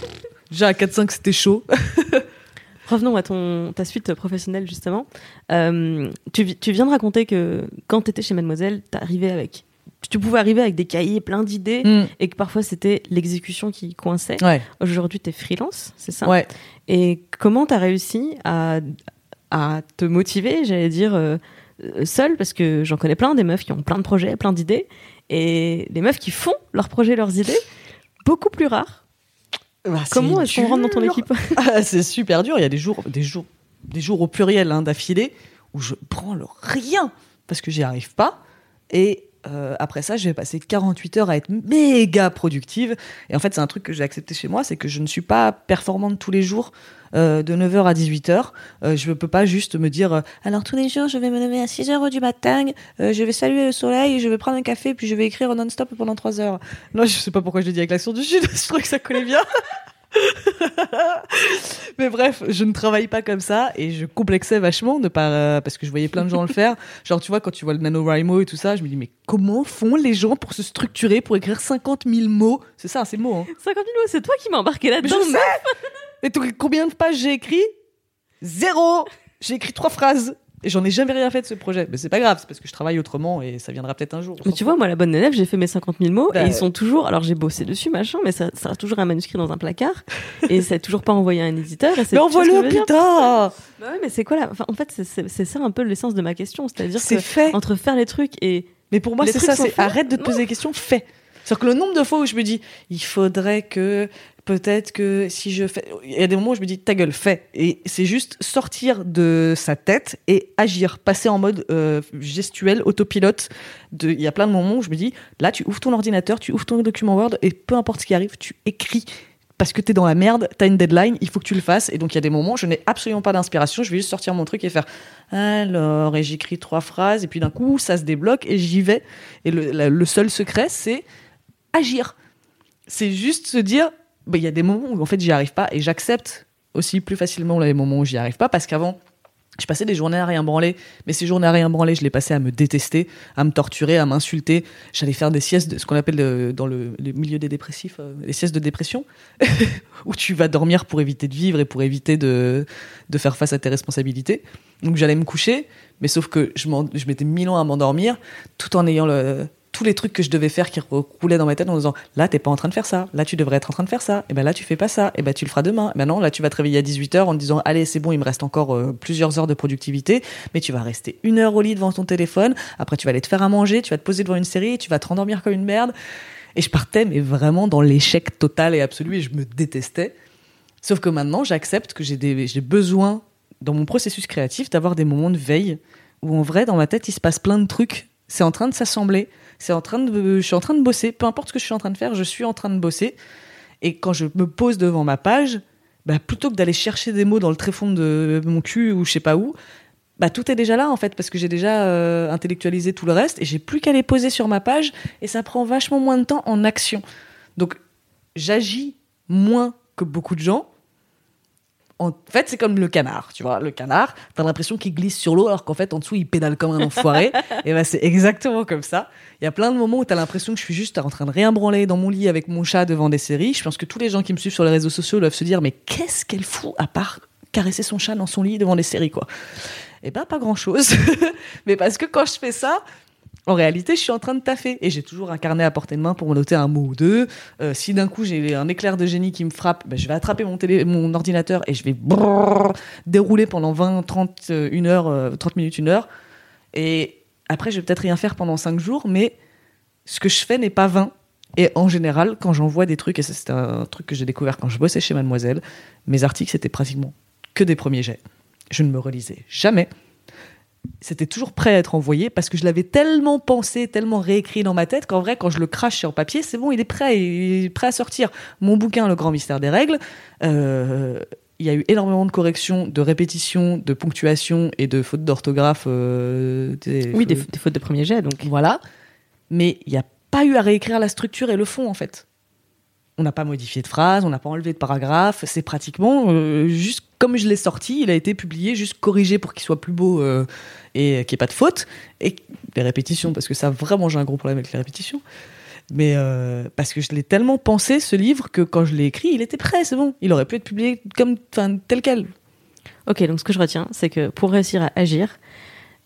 Déjà à 4-5, c'était chaud. Revenons à ton, ta suite professionnelle, justement. Euh, tu, vi- tu viens de raconter que quand tu étais chez Mademoiselle, t'arrivais avec, tu pouvais arriver avec des cahiers plein d'idées Mm. et que parfois c'était l'exécution qui coinçait. Ouais, Aujourd'hui, tu es freelance, c'est ça? Ouais. Et comment tu as réussi à, à te motiver, j'allais dire, euh, seule Parce que j'en connais plein, des meufs qui ont plein de projets, plein d'idées, et des meufs qui font leurs projets, leurs idées, beaucoup plus rares. Bah, Comment est-ce qu'on rentre dans ton équipe Ah, c'est super dur. Il y a des jours, des jours, des jours au pluriel hein, d'affilée où je prends le rien parce que j'y arrive pas. Et euh, après ça, je vais passer 48 heures à être méga productive. Et en fait, c'est un truc que j'ai accepté chez moi, c'est que je ne suis pas performante tous les jours euh, de 9h à 18h. Euh, je ne peux pas juste me dire, alors tous les jours, je vais me lever à 6h du matin, je vais saluer le soleil, je vais prendre un café, puis je vais écrire non-stop pendant 3 heures. Non, je sais pas pourquoi je le dis avec l'accent du Sud, je trouvais que ça collait bien. Mais bref, je ne travaille pas comme ça et je complexais vachement de euh, parce que je voyais plein de gens le faire. Genre, tu vois, quand tu vois le NaNoWriMo et tout ça, je me dis, mais comment font les gens pour se structurer, pour écrire 50 000 mots? C'est ça, c'est mots. Hein. 50 000 mots, c'est toi qui m'as embarqué là-dedans. je sais Et combien de pages j'ai écrit? Zéro J'ai écrit trois phrases et j'en ai jamais rien fait de ce projet. Mais c'est pas grave, c'est parce que je travaille autrement et ça viendra peut-être un jour. Mais tu vois, moi, la bonne élève, j'ai fait mes 50 000 mots Bah, et ils sont toujours. Alors, j'ai bossé dessus, machin, mais ça, ça reste toujours un manuscrit dans un placard et c'est toujours pas envoyé à un éditeur. Et Mais envoie-le, putain Bah ouais, mais c'est quoi là enfin, En fait, c'est- ça un peu l'essence de ma question. C'est-à-dire C'est que fait. entre faire les trucs et. Mais pour moi, c'est ça, c'est arrête de te poser des questions, fais. C'est-à-dire que le nombre de fois où je me dis, il faudrait que, peut-être que si je fais. Il y a des moments où je me dis, ta gueule, fais. Et c'est juste sortir de sa tête et agir, passer en mode euh, gestuel, autopilote. Il y a plein de moments où je me dis, là, tu ouvres ton ordinateur, tu ouvres ton document Word et peu importe ce qui arrive, tu écris. Parce que t'es dans la merde, t'as une deadline, il faut que tu le fasses. Et donc il y a des moments, où je n'ai absolument pas d'inspiration, je vais juste sortir mon truc et faire alors, et j'écris trois phrases, et puis d'un coup, ça se débloque et j'y vais. Et le, seul secret, c'est agir. C'est juste se dire, il y a des moments où en fait j'y arrive pas et j'accepte aussi plus facilement les moments où j'y arrive pas parce qu'avant, je passais des journées à rien branler, mais ces journées à rien branler, je les passais à me détester, à me torturer, à m'insulter. J'allais faire des siestes, de, ce qu'on appelle de- dans le, milieu des dépressifs, euh, des siestes de dépression, où tu vas dormir pour éviter de vivre et pour éviter de, de faire face à tes responsabilités. Donc j'allais me coucher, mais sauf que je, je mettais mille ans à m'endormir, tout en ayant le, tous les trucs que je devais faire qui roulaient dans ma tête en disant là t'es pas en train de faire ça, là tu devrais être en train de faire ça, et ben là tu fais pas ça, et ben tu le feras demain. Et ben non, là tu vas te réveiller à 18h en te disant allez c'est bon, il me reste encore euh, plusieurs heures de productivité, mais tu vas rester une heure au lit devant ton téléphone, après tu vas aller te faire à manger, tu vas te poser devant une série, tu vas te rendormir comme une merde. Et je partais mais vraiment dans l'échec total et absolu. Et je me détestais. Sauf que maintenant j'accepte que j'ai j'ai besoin dans mon processus créatif d'avoir des moments de veille où en vrai dans ma tête il se passe plein de trucs, c'est en train de s'assembler c'est en train de, je suis en train de bosser. Peu importe ce que je suis en train de faire, je suis en train de bosser. Et quand je me pose devant ma page, bah, plutôt que d'aller chercher des mots dans le tréfonds de mon cul ou je sais pas où, bah, tout est déjà là en fait parce que j'ai déjà euh, intellectualisé tout le reste et j'ai plus qu'à les poser sur ma page et ça prend vachement moins de temps en action. Donc j'agis moins que beaucoup de gens. En fait, c'est comme le canard, tu vois. Le canard, t'as l'impression qu'il glisse sur l'eau alors qu'en fait, en dessous, il pédale comme un enfoiré. et ben, c'est exactement comme ça. Il y a plein de moments où t'as l'impression que je suis juste en train de rien branler dans mon lit avec mon chat devant des séries. Je pense que tous les gens qui me suivent sur les réseaux sociaux doivent se dire, mais qu'est-ce qu'elle fout à part caresser son chat dans son lit devant des séries, quoi. Eh ben, pas grand chose. mais parce que quand je fais ça, en réalité, je suis en train de taffer et j'ai toujours un carnet à portée de main pour me noter un mot ou deux. Euh, si d'un coup j'ai un éclair de génie qui me frappe, ben, je vais attraper mon, télé, mon ordinateur et je vais brrr, dérouler pendant 20, 30, euh, une heure, euh, 30 minutes, une heure. Et après, je vais peut-être rien faire pendant 5 jours, mais ce que je fais n'est pas vain. Et en général, quand j'envoie des trucs, et c'est un truc que j'ai découvert quand je bossais chez Mademoiselle, mes articles c'était pratiquement que des premiers jets. Je ne me relisais jamais c'était toujours prêt à être envoyé parce que je l'avais tellement pensé, tellement réécrit dans ma tête qu'en vrai, quand je le crache sur papier, c'est bon, il est prêt, il est prêt à sortir. Mon bouquin, Le Grand Mystère des Règles, euh, il y a eu énormément de corrections, de répétitions, de ponctuation et de fautes d'orthographe. euh, des- Oui, des, des fautes de premier jet, donc. Voilà. Mais il n'y a pas eu à réécrire la structure et le fond, en fait. On n'a pas modifié de phrase, on n'a pas enlevé de paragraphe. C'est pratiquement euh, juste comme je l'ai sorti, il a été publié, juste corrigé pour qu'il soit plus beau euh, et qu'il n'y ait pas de faute. Et les répétitions, parce que ça, vraiment, j'ai un gros problème avec les répétitions. Mais euh, parce que je l'ai tellement pensé, ce livre, que quand je l'ai écrit, il était prêt, c'est bon. Il aurait pu être publié comme, tel quel. Ok, donc ce que je retiens, c'est que pour réussir à agir,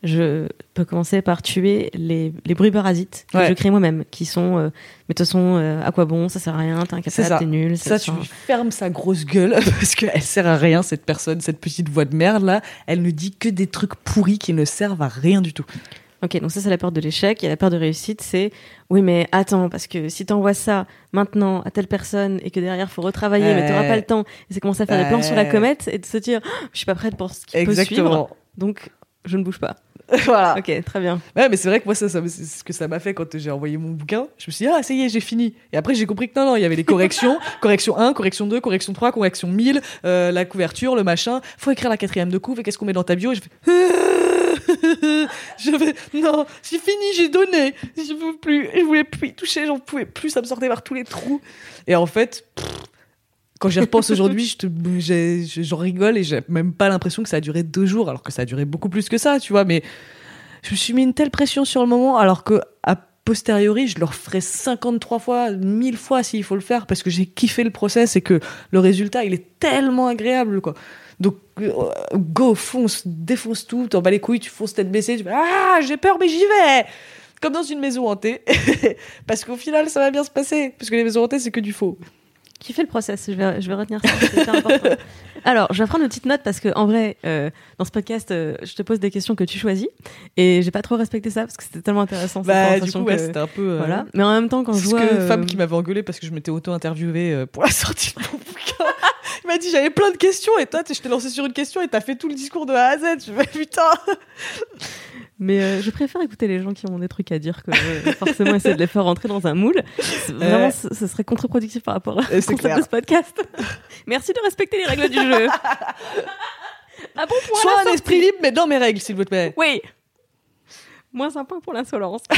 je peux commencer par tuer les, les bruits parasites que Ouais. je crée moi-même, qui sont, euh, mais de toute façon, euh, à quoi bon, ça sert à rien, t'es incapable, t'es nul. Ça, tu fermes sa grosse gueule parce qu'elle sert à rien, cette personne, cette petite voix de merde là. Elle ne dit que des trucs pourris qui ne servent à rien du tout. Ok, donc ça c'est la peur de l'échec. Et la peur de réussite, c'est oui, mais attends, parce que si t'envoies ça maintenant à telle personne et que derrière faut retravailler, mais t'auras pas le temps, et c'est commencer à faire des plans sur la comète et de se dire, Oh, je suis pas prête pour ce qui peut suivre, donc je ne bouge pas. voilà. Ok, très bien. Ouais, mais c'est vrai que moi, ça, ça c'est ce que ça m'a fait quand j'ai envoyé mon bouquin. Je me suis dit, ah, ça y est, j'ai fini. Et après, j'ai compris que non, non, il y avait les corrections. correction 1, correction 2, correction 3, correction 1000, euh, la couverture, le machin. Faut écrire la quatrième de couve et qu'est-ce qu'on met dans ta bio? Et je fais, je vais, non, j'ai fini, j'ai donné. Je veux plus, je voulais plus y toucher, j'en pouvais plus, ça me sortait par tous les trous. Et en fait, pff, Quand j'y repense aujourd'hui, j'en rigole et j'ai même pas l'impression que ça a duré deux jours, alors que ça a duré beaucoup plus que ça, tu vois. Mais je me suis mis une telle pression sur le moment, alors que a posteriori, je le referai 53 fois, 1000 fois s'il faut le faire, parce que j'ai kiffé le process et que le résultat, il est tellement agréable, quoi. Donc, euh, go, fonce, défonce tout, t'en bats les couilles, tu fonces tête baissée, tu fais Ah, j'ai peur, mais j'y vais Comme dans une maison hantée. parce qu'au final, ça va bien se passer. Parce que les maisons hantées, c'est que du faux. Qui fait le process? Je vais, je vais retenir ça. c'est hyper important. Alors, je vais prendre une petite note parce que, en vrai, euh, dans ce podcast, euh, je te pose des questions que tu choisis et j'ai pas trop respecté ça parce que c'était tellement intéressant. Bah, du conversation coup, ouais, que- c'était un peu. euh, Voilà. Mais en même temps, quand je C'est vois. que femme qui m'avait engueulé parce que je m'étais auto-interviewée pour la sortie de mon bouquin. Il m'a dit j'avais plein de questions et toi, tu- je t'ai lancé sur une question et t'as fait tout le discours de A à Z. Je me putain. Mais euh, je préfère écouter les gens qui ont des trucs à dire que euh, forcément essayer de les faire rentrer dans un moule. C'est- Vraiment, ce, ce serait contre-productif par rapport Euh, concept clair. de ce podcast. Merci de respecter les règles du jeu. ah bon point à Sois un esprit libre, mais dans mes règles, s'il vous plaît. Oui. Moins un point pour l'insolence.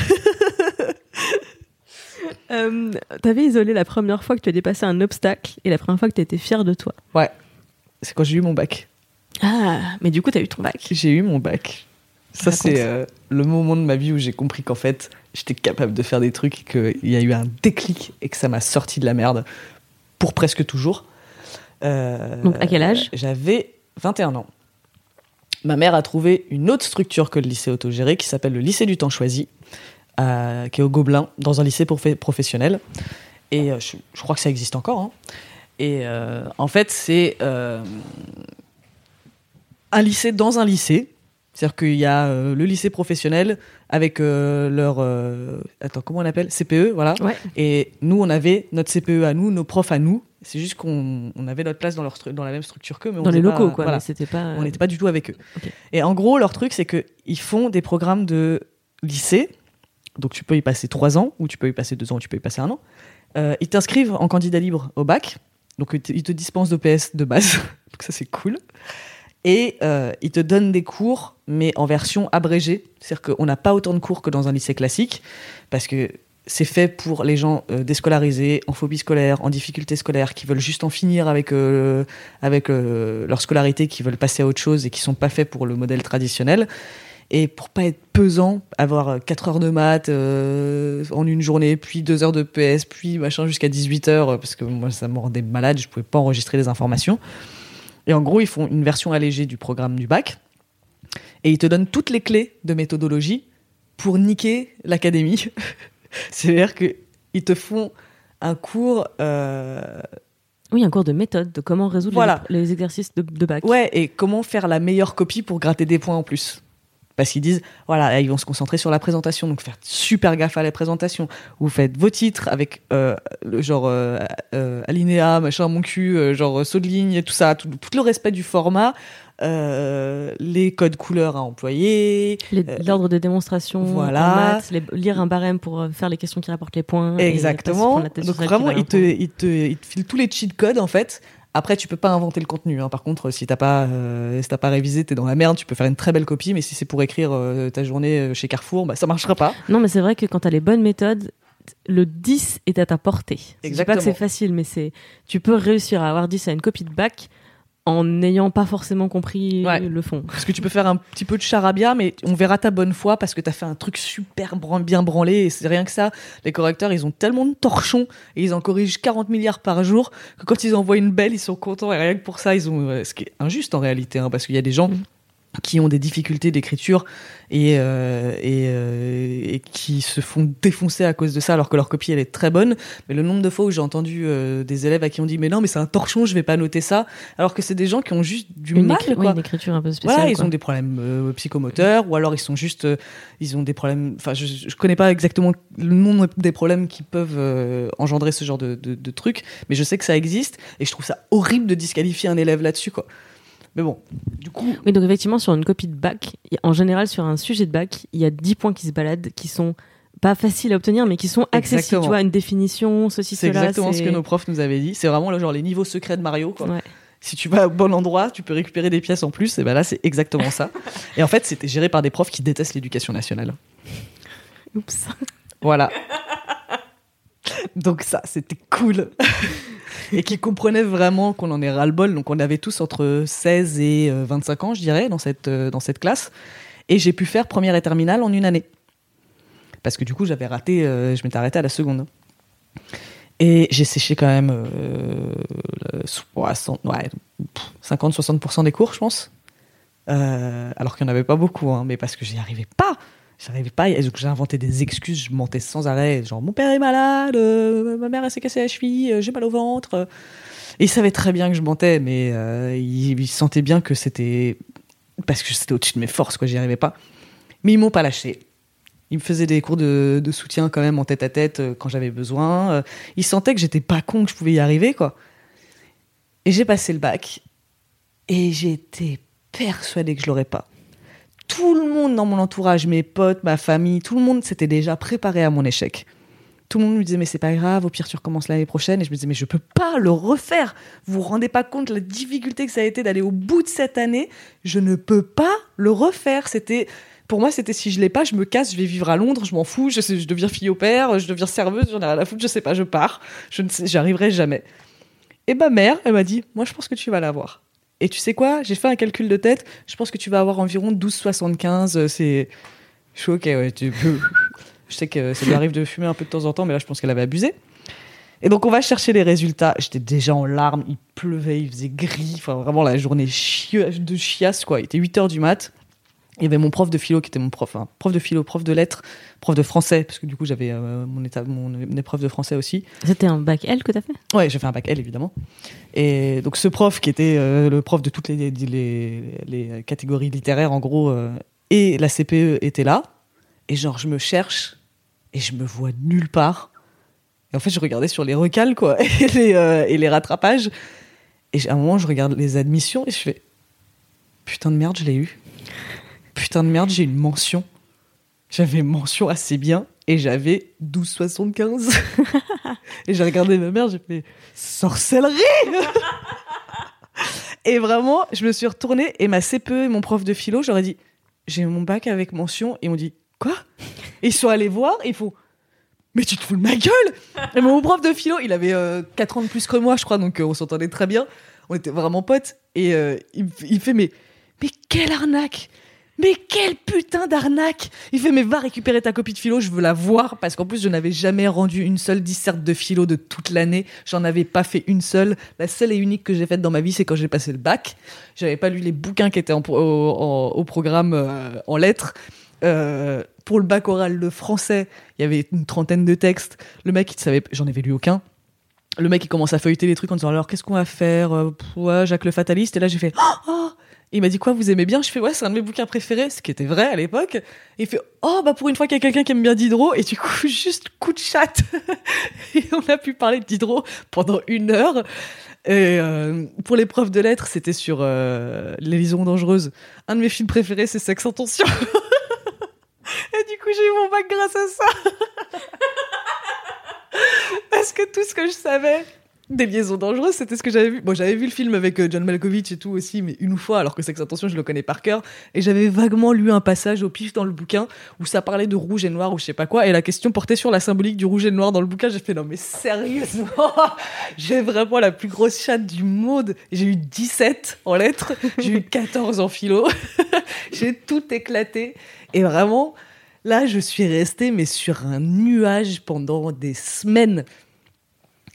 euh, T'avais isolé la première fois que tu as dépassé un obstacle et la première fois que tu étais fier de toi. Ouais. C'est quand j'ai eu mon bac. Ah, mais du coup, tu as eu ton bac. J'ai eu mon bac. Ça, c'est euh, le moment de ma vie où j'ai compris qu'en fait, j'étais capable de faire des trucs, qu'il y a eu un déclic et que ça m'a sorti de la merde pour presque toujours. Euh, Donc, à quel âge J'avais 21 ans. Ma mère a trouvé une autre structure que le lycée autogéré qui s'appelle le lycée du temps choisi, euh, qui est au Gobelin, dans un lycée profe- professionnel. Et je, je crois que ça existe encore. hein. Et en fait, c'est un lycée dans un lycée. C'est-à-dire qu'il y a euh, le lycée professionnel avec euh, leur. euh, attends, comment on appelle CPE, voilà. Ouais. Et nous, on avait notre CPE à nous, nos profs à nous. C'est juste qu'on on avait notre place dans, leur dans la même structure qu'eux. mais on Dans les pas- locaux, quoi. voilà. Mais c'était pas. On n'était pas du tout avec eux. Et en gros, leur truc, c'est qu'ils font des programmes de lycée. Donc tu peux y passer trois ans, ou tu peux y passer deux ans, ou tu peux y passer un an. Euh, ils t'inscrivent en candidat libre au bac. Donc ils ils te dispensent d'OPS de base. donc ça, c'est cool. Et euh, ils te donnent des cours, mais en version abrégée. C'est-à-dire qu'on n'a pas autant de cours que dans un lycée classique, parce que c'est fait pour les gens euh, déscolarisés, en phobie scolaire, en difficulté scolaire, qui veulent juste en finir avec, euh, avec euh, leur scolarité, qui veulent passer à autre chose et qui sont pas faits pour le modèle traditionnel. Et pour pas être pesant, avoir 4 heures de maths en une journée, puis 2 heures de PS, puis machin jusqu'à 18 heures, parce que moi ça me rendait malade, je pouvais pas enregistrer les informations. Et en gros, ils font une version allégée du programme du bac. Et ils te donnent toutes les clés de méthodologie pour niquer l'académie. C'est-à-dire qu'ils te font un cours. euh, Oui, un cours de méthode, de comment résoudre Voilà. les, les exercices de, de bac. Ouais, et comment faire la meilleure copie pour gratter des points en plus. Parce qu'ils disent, voilà, là, ils vont se concentrer sur la présentation, donc faire super gaffe à la présentation. Vous faites vos titres avec euh, le genre euh, euh, alinéa, machin, mon cul, euh, genre saut de ligne tout ça, tout, tout le respect du format, euh, les codes couleurs à employer, Euh, L'ordre de démonstration, voilà. maths, les- lire un barème pour euh, faire les questions qui rapportent les points. Exactement. Donc vraiment, valent un il te, il, te, il te file tous les cheat codes en fait. Après, tu peux pas inventer le contenu. hein. Par contre, si t'as pas, euh, si t'as pas révisé, t'es dans la merde. Tu peux faire une très belle copie, mais si c'est pour écrire euh, ta journée euh, chez Carrefour, bah, ça marchera pas. Non, mais c'est vrai que quand tu as les bonnes méthodes, le 10 est à ta portée. Je dis pas Exactement. que c'est facile, mais c'est tu peux réussir à avoir 10 à une copie de bac en n'ayant pas forcément compris Ouais. le fond. Parce que tu peux faire un petit peu de charabia, mais on verra ta bonne foi parce que t'as fait un truc super bran- bien branlé. Et c'est rien que ça. Les correcteurs, ils ont tellement de torchons et ils en corrigent 40 milliards par jour que quand ils envoient une belle, ils sont contents. Et rien que pour ça, ils ont. euh, Ce qui est injuste en réalité, hein, parce qu'il y a des gens. Mhm. Qui ont des difficultés d'écriture et, euh, et, euh, et qui se font défoncer à cause de ça alors que leur copie elle est très bonne mais le nombre de fois où j'ai entendu euh, des élèves à qui on dit mais non mais c'est un torchon je vais pas noter ça alors que c'est des gens qui ont juste du Une, mal écri- quoi ouais, une écriture un peu spéciale. voilà, ils quoi. ont des problèmes euh, psychomoteurs, ou alors ils sont juste, euh, ils ont des problèmes. Enfin, je, je connais pas exactement le nom des problèmes qui peuvent engendrer ce genre de, de, de trucs, mais je sais que ça existe et je trouve ça horrible de disqualifier un élève là-dessus, quoi. Mais bon, du coup, Oui, donc effectivement, sur une copie de bac, en général, sur un sujet de bac, il y a 10 points qui se baladent, qui sont pas faciles à obtenir, mais qui sont accessibles. Exactement. Tu vois, une définition, ceci, c'est cela. exactement ce c'est- que nos profs nous avaient dit. C'est vraiment le genre les niveaux secrets de Mario, quoi. Ouais. Si tu vas au bon endroit, tu peux récupérer des pièces en plus. Et ben là, c'est exactement ça. Et en fait, c'était géré par des profs qui détestent l'éducation nationale. Oups. Voilà. Donc ça, c'était cool. et qui comprenaient vraiment qu'on en est ras-le-bol. Donc on avait tous entre 16 et euh, 25 ans, je dirais, dans cette, euh, dans cette classe. Et j'ai pu faire première et terminale en une année. Parce que du coup, j'avais raté, euh, je m'étais arrêté à la seconde. Et j'ai séché quand même euh, le 60, ouais, 50-60% des cours, je pense. Euh, alors qu'il n'y en avait pas beaucoup, hein, mais parce que j'y arrivais pas. J'arrivais pas, j'ai inventé des excuses, je mentais sans arrêt, genre mon père est malade, euh, ma mère elle s'est cassée la cheville, euh, j'ai mal au ventre. Et il savait très bien que je mentais, mais euh, il, sentait bien que c'était parce que c'était au-dessus de mes forces, quoi, j'y arrivais pas. Mais ils m'ont pas lâché. Ils me faisaient des cours de, soutien quand même en tête à tête quand j'avais besoin. Ils sentaient que j'étais pas con, que je pouvais y arriver, quoi. Et j'ai passé le bac et j'étais persuadée que je l'aurais pas. Tout le monde dans mon entourage, mes potes, ma famille, tout le monde s'était déjà préparé à mon échec. Tout le monde me disait mais c'est pas grave, au pire tu recommences l'année prochaine. Et je me disais mais je peux pas le refaire. Vous vous rendez pas compte la difficulté que ça a été d'aller au bout de cette année. Je ne peux pas le refaire. C'était pour moi c'était si je l'ai pas, je me casse, je vais vivre à Londres, je m'en fous, je, deviens fille au père, je deviens serveuse, j'en ai rien à foutre, je sais pas, je pars. Je ne j'arriverai jamais. Et ma mère, elle m'a dit moi je pense que tu vas l'avoir. Et tu sais quoi? J'ai fait un calcul de tête. Je pense que tu vas avoir environ 12,75. euh, C'est. Je suis ok, ouais. Tu. Je sais que ça lui arrive de fumer un peu de temps en temps, mais là, je pense qu'elle avait abusé. Et donc, on va chercher les résultats. J'étais déjà en larmes. Il pleuvait, il faisait gris. Enfin, vraiment, la journée de chiasse, quoi. Il était 8 heures du mat. Il y avait mon prof de philo qui était mon prof. hein. Prof de philo, prof de lettres, prof de français, parce que du coup, j'avais euh, mon, état, mon épreuve de français aussi. C'était un bac L que t'as fait? Ouais, j'ai fait un bac L évidemment. Et donc ce prof qui était euh, le prof de toutes les, les, les catégories littéraires en gros, euh, et la CPE était là. Et genre je me cherche et je me vois nulle part. Et en fait je regardais sur les recals quoi et les, et les rattrapages. Et à un moment je regarde les admissions et je fais putain de merde je l'ai eu. Putain de merde j'ai une mention. J'avais mention assez bien et j'avais 12,75. et j'ai regardé ma mère, j'ai fait sorcellerie Et vraiment, je me suis retournée et ma CPE et mon prof de philo, j'aurais dit j'ai mon bac avec mention. Et ils m'ont dit quoi? Et ils sont allés voir et il faut mais tu te fous de ma gueule Et mon prof de philo, il avait 4 ans de plus que moi, je crois, donc euh, on s'entendait très bien. On était vraiment potes. Et euh, il, il fait mais, mais quelle arnaque mais quelle putain d'arnaque Il fait mais va récupérer ta copie de philo, je veux la voir parce qu'en plus je n'avais jamais rendu une seule disserte de philo de toute l'année. J'en avais pas fait une seule. La seule et unique que j'ai faite dans ma vie, c'est quand j'ai passé le bac. J'avais pas lu les bouquins qui étaient au, programme euh, en lettres. Euh, pour le bac oral de français, il y avait une trentaine de textes. Le mec, il savait, j'en avais lu aucun. Le mec, il commence à feuilleter les trucs en disant alors qu'est-ce qu'on va faire? Euh, Jacques le fataliste. Et là, j'ai fait oh il m'a dit quoi, vous aimez bien? Je fais ouais, c'est un de mes bouquins préférés, ce qui était vrai à l'époque. Il fait oh bah pour une fois qu'il y a quelqu'un qui aime bien Diderot et du coup juste coup de chat. et on a pu parler de Diderot pendant une heure. Et euh, pour l'épreuve de lettres, c'était sur euh, les liaisons dangereuses. Un de mes films préférés, c'est Sex en et du coup, j'ai eu mon bac grâce à ça. Parce que tout ce que je savais des liaisons dangereuses, c'était ce que j'avais vu. Bon, j'avais vu le film avec euh, John Malkovich et tout aussi, mais une fois, alors que Sex Attention, je le connais par cœur. Et j'avais vaguement lu un passage au pif dans le bouquin où ça parlait de rouge et noir ou je sais pas quoi. Et la question portait sur la symbolique du rouge et noir dans le bouquin. J'ai fait, non, mais sérieusement, j'ai vraiment la plus grosse chatte du monde. J'ai eu 17 en lettres, j'ai eu 14 en philo. j'ai tout éclaté. Et vraiment, là, je suis restée, mais sur un nuage pendant des semaines.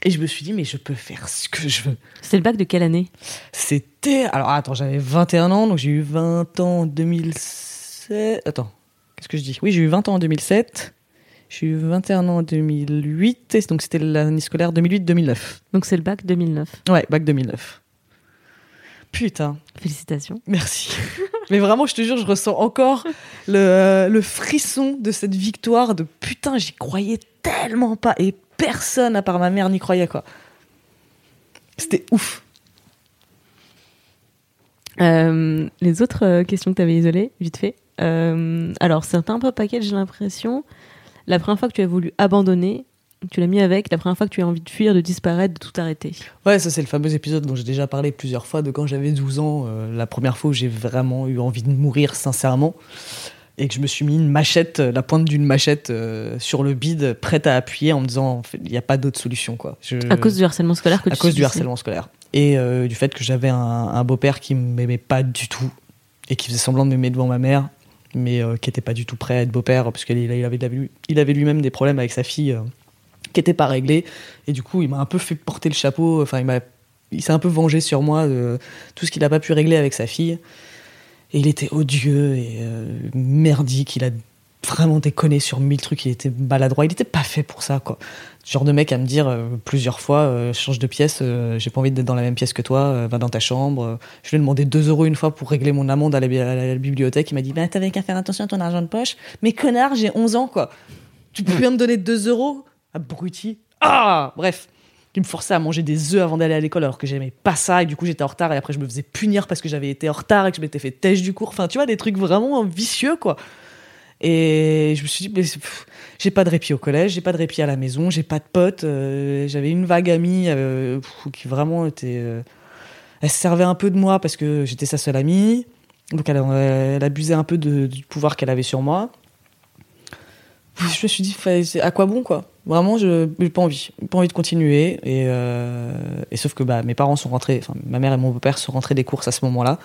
Et je me suis dit, mais je peux faire ce que je veux. C'était le bac de quelle année? C'était. Alors, attends, j'avais 21 ans, donc j'ai eu 20 ans en 2007. Attends, qu'est-ce que je dis? Oui, j'ai eu 20 ans en 2007. J'ai eu 21 ans en 2008, et donc c'était l'année scolaire 2008-2009. Donc c'est le bac 2009. Ouais, bac 2009. Putain, Félicitations. merci. Mais vraiment, je te jure, je ressens encore le, le frisson de cette victoire de putain, j'y croyais tellement pas. Et personne, à part ma mère, n'y croyait, quoi. C'était ouf. Euh, les autres euh, questions que tu avais isolées, vite fait. Euh, alors, c'est un peu paquet, j'ai l'impression. La première fois que tu as voulu abandonner, tu l'as mis avec. La première fois que tu as envie de fuir, de disparaître, de tout arrêter. Ouais, ça c'est le fameux épisode dont j'ai déjà parlé plusieurs fois de quand j'avais 12 ans, euh, la première fois où j'ai vraiment eu envie de mourir sincèrement. Et que je me suis mis une machette, la pointe d'une machette euh, sur le bide, prête à appuyer en me disant il n'y a pas d'autre solution quoi. Je- À cause du harcèlement scolaire que à tu cause du harcèlement scolaire et euh, du fait que j'avais un, un beau-père qui m'aimait pas du tout et qui faisait semblant de m'aimer devant ma mère, mais euh, qui était pas du tout prêt à être beau-père parce qu'il il avait, il avait lui-même des problèmes avec sa fille euh, qui n'étaient pas réglés et du coup il m'a un peu fait porter le chapeau. Enfin il il s'est un peu vengé sur moi de tout ce qu'il n'a pas pu régler avec sa fille et il était odieux et euh, merdique. Il a vraiment déconné sur mille trucs. Il était maladroit. Il n'était pas fait pour ça, quoi. Genre de mec à me dire euh, plusieurs fois euh, change de pièce, euh, j'ai pas envie d'être dans la même pièce que toi, va dans ta chambre. Je lui ai demandé 2 euros une fois pour régler mon amende à la, bi- à la bibliothèque. Il m'a dit bah, T'avais qu'à faire attention à ton argent de poche. Mais connard, j'ai 11 ans, quoi. Tu peux bien me donner 2 euros? Abruti. Ah Bref. Il me forçait à manger des œufs avant d'aller à l'école alors que j'aimais pas ça et du coup j'étais en retard et après je me faisais punir parce que j'avais été en retard et que je m'étais fait têche du cours. Enfin tu vois des trucs vraiment vicieux quoi. Et je me suis dit, mais j'ai pas de répit au collège, j'ai pas de répit à la maison, j'ai pas de potes. euh, J'avais une vague amie euh, qui vraiment était. euh, elle se servait un peu de moi parce que j'étais sa seule amie. Donc elle, abusait un peu du pouvoir qu'elle avait sur moi. Je me suis dit, à quoi bon quoi? Vraiment, je j'ai pas envie, pas envie de continuer. Et, euh, et sauf que bah, mes parents sont rentrés, enfin ma mère et mon beau-père sont rentrés des courses à ce moment-là.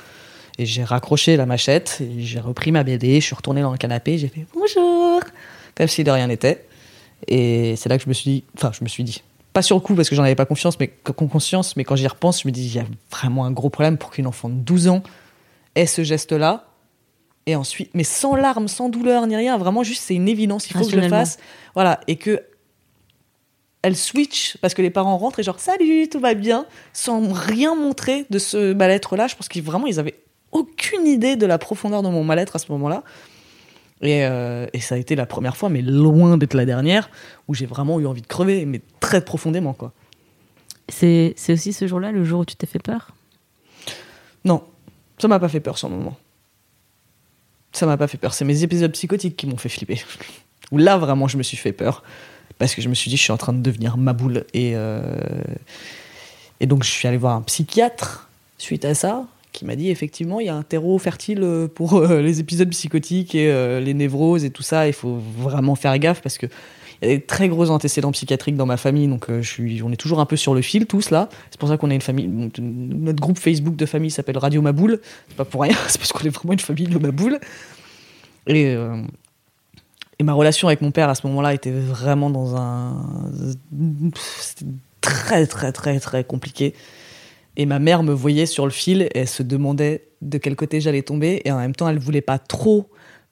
Et j'ai raccroché la machette, et j'ai repris ma BD, je suis retourné dans le canapé, j'ai fait bonjour, comme si de rien n'était. Et c'est là que je me suis dit, enfin, je me suis dit, pas sur le coup parce que j'en avais pas confiance, mais con- conscience, mais quand j'y repense, je me dis, il y a vraiment un gros problème pour qu'une enfant de 12 ans ait ce geste-là. Et ensuite, mais sans larmes, sans douleur, ni rien, vraiment juste, c'est une évidence, il faut que je le fasse. Voilà, et que elle switch parce que les parents rentrent et genre salut, tout va bien, sans rien montrer de ce mal-être-là. Je pense qu'ils vraiment ils avaient aucune idée de la profondeur de mon mal-être à ce moment-là. Et, euh, et ça a été la première fois, mais loin d'être la dernière, où j'ai vraiment eu envie de crever, mais très profondément quoi. C'est c'est aussi ce jour-là, le jour où tu t'es fait peur? Non, ça m'a pas fait peur sur le moment. Ça m'a pas fait peur. C'est mes épisodes psychotiques qui m'ont fait flipper. Où là, vraiment, je me suis fait peur. Parce que je me suis dit, je suis en train de devenir ma boule. Et, euh, et donc, je suis allé voir un psychiatre suite à ça, qui m'a dit, effectivement, il y a un terreau fertile pour euh, les épisodes psychotiques et euh, les névroses et tout ça. Il faut vraiment faire gaffe parce que il y a des très gros antécédents psychiatriques dans ma famille, donc je suis, on est toujours un peu sur le fil tous là. C'est pour ça qu'on est une famille. Notre groupe Facebook de famille s'appelle Radio Maboule. C'est pas pour rien, c'est parce qu'on est vraiment une famille de Maboule. Et, et ma relation avec mon père à ce moment-là était vraiment dans un. C'était très, très, très, très compliqué. Et ma mère me voyait sur le fil et elle se demandait de quel côté j'allais tomber. Et en même temps, elle voulait pas trop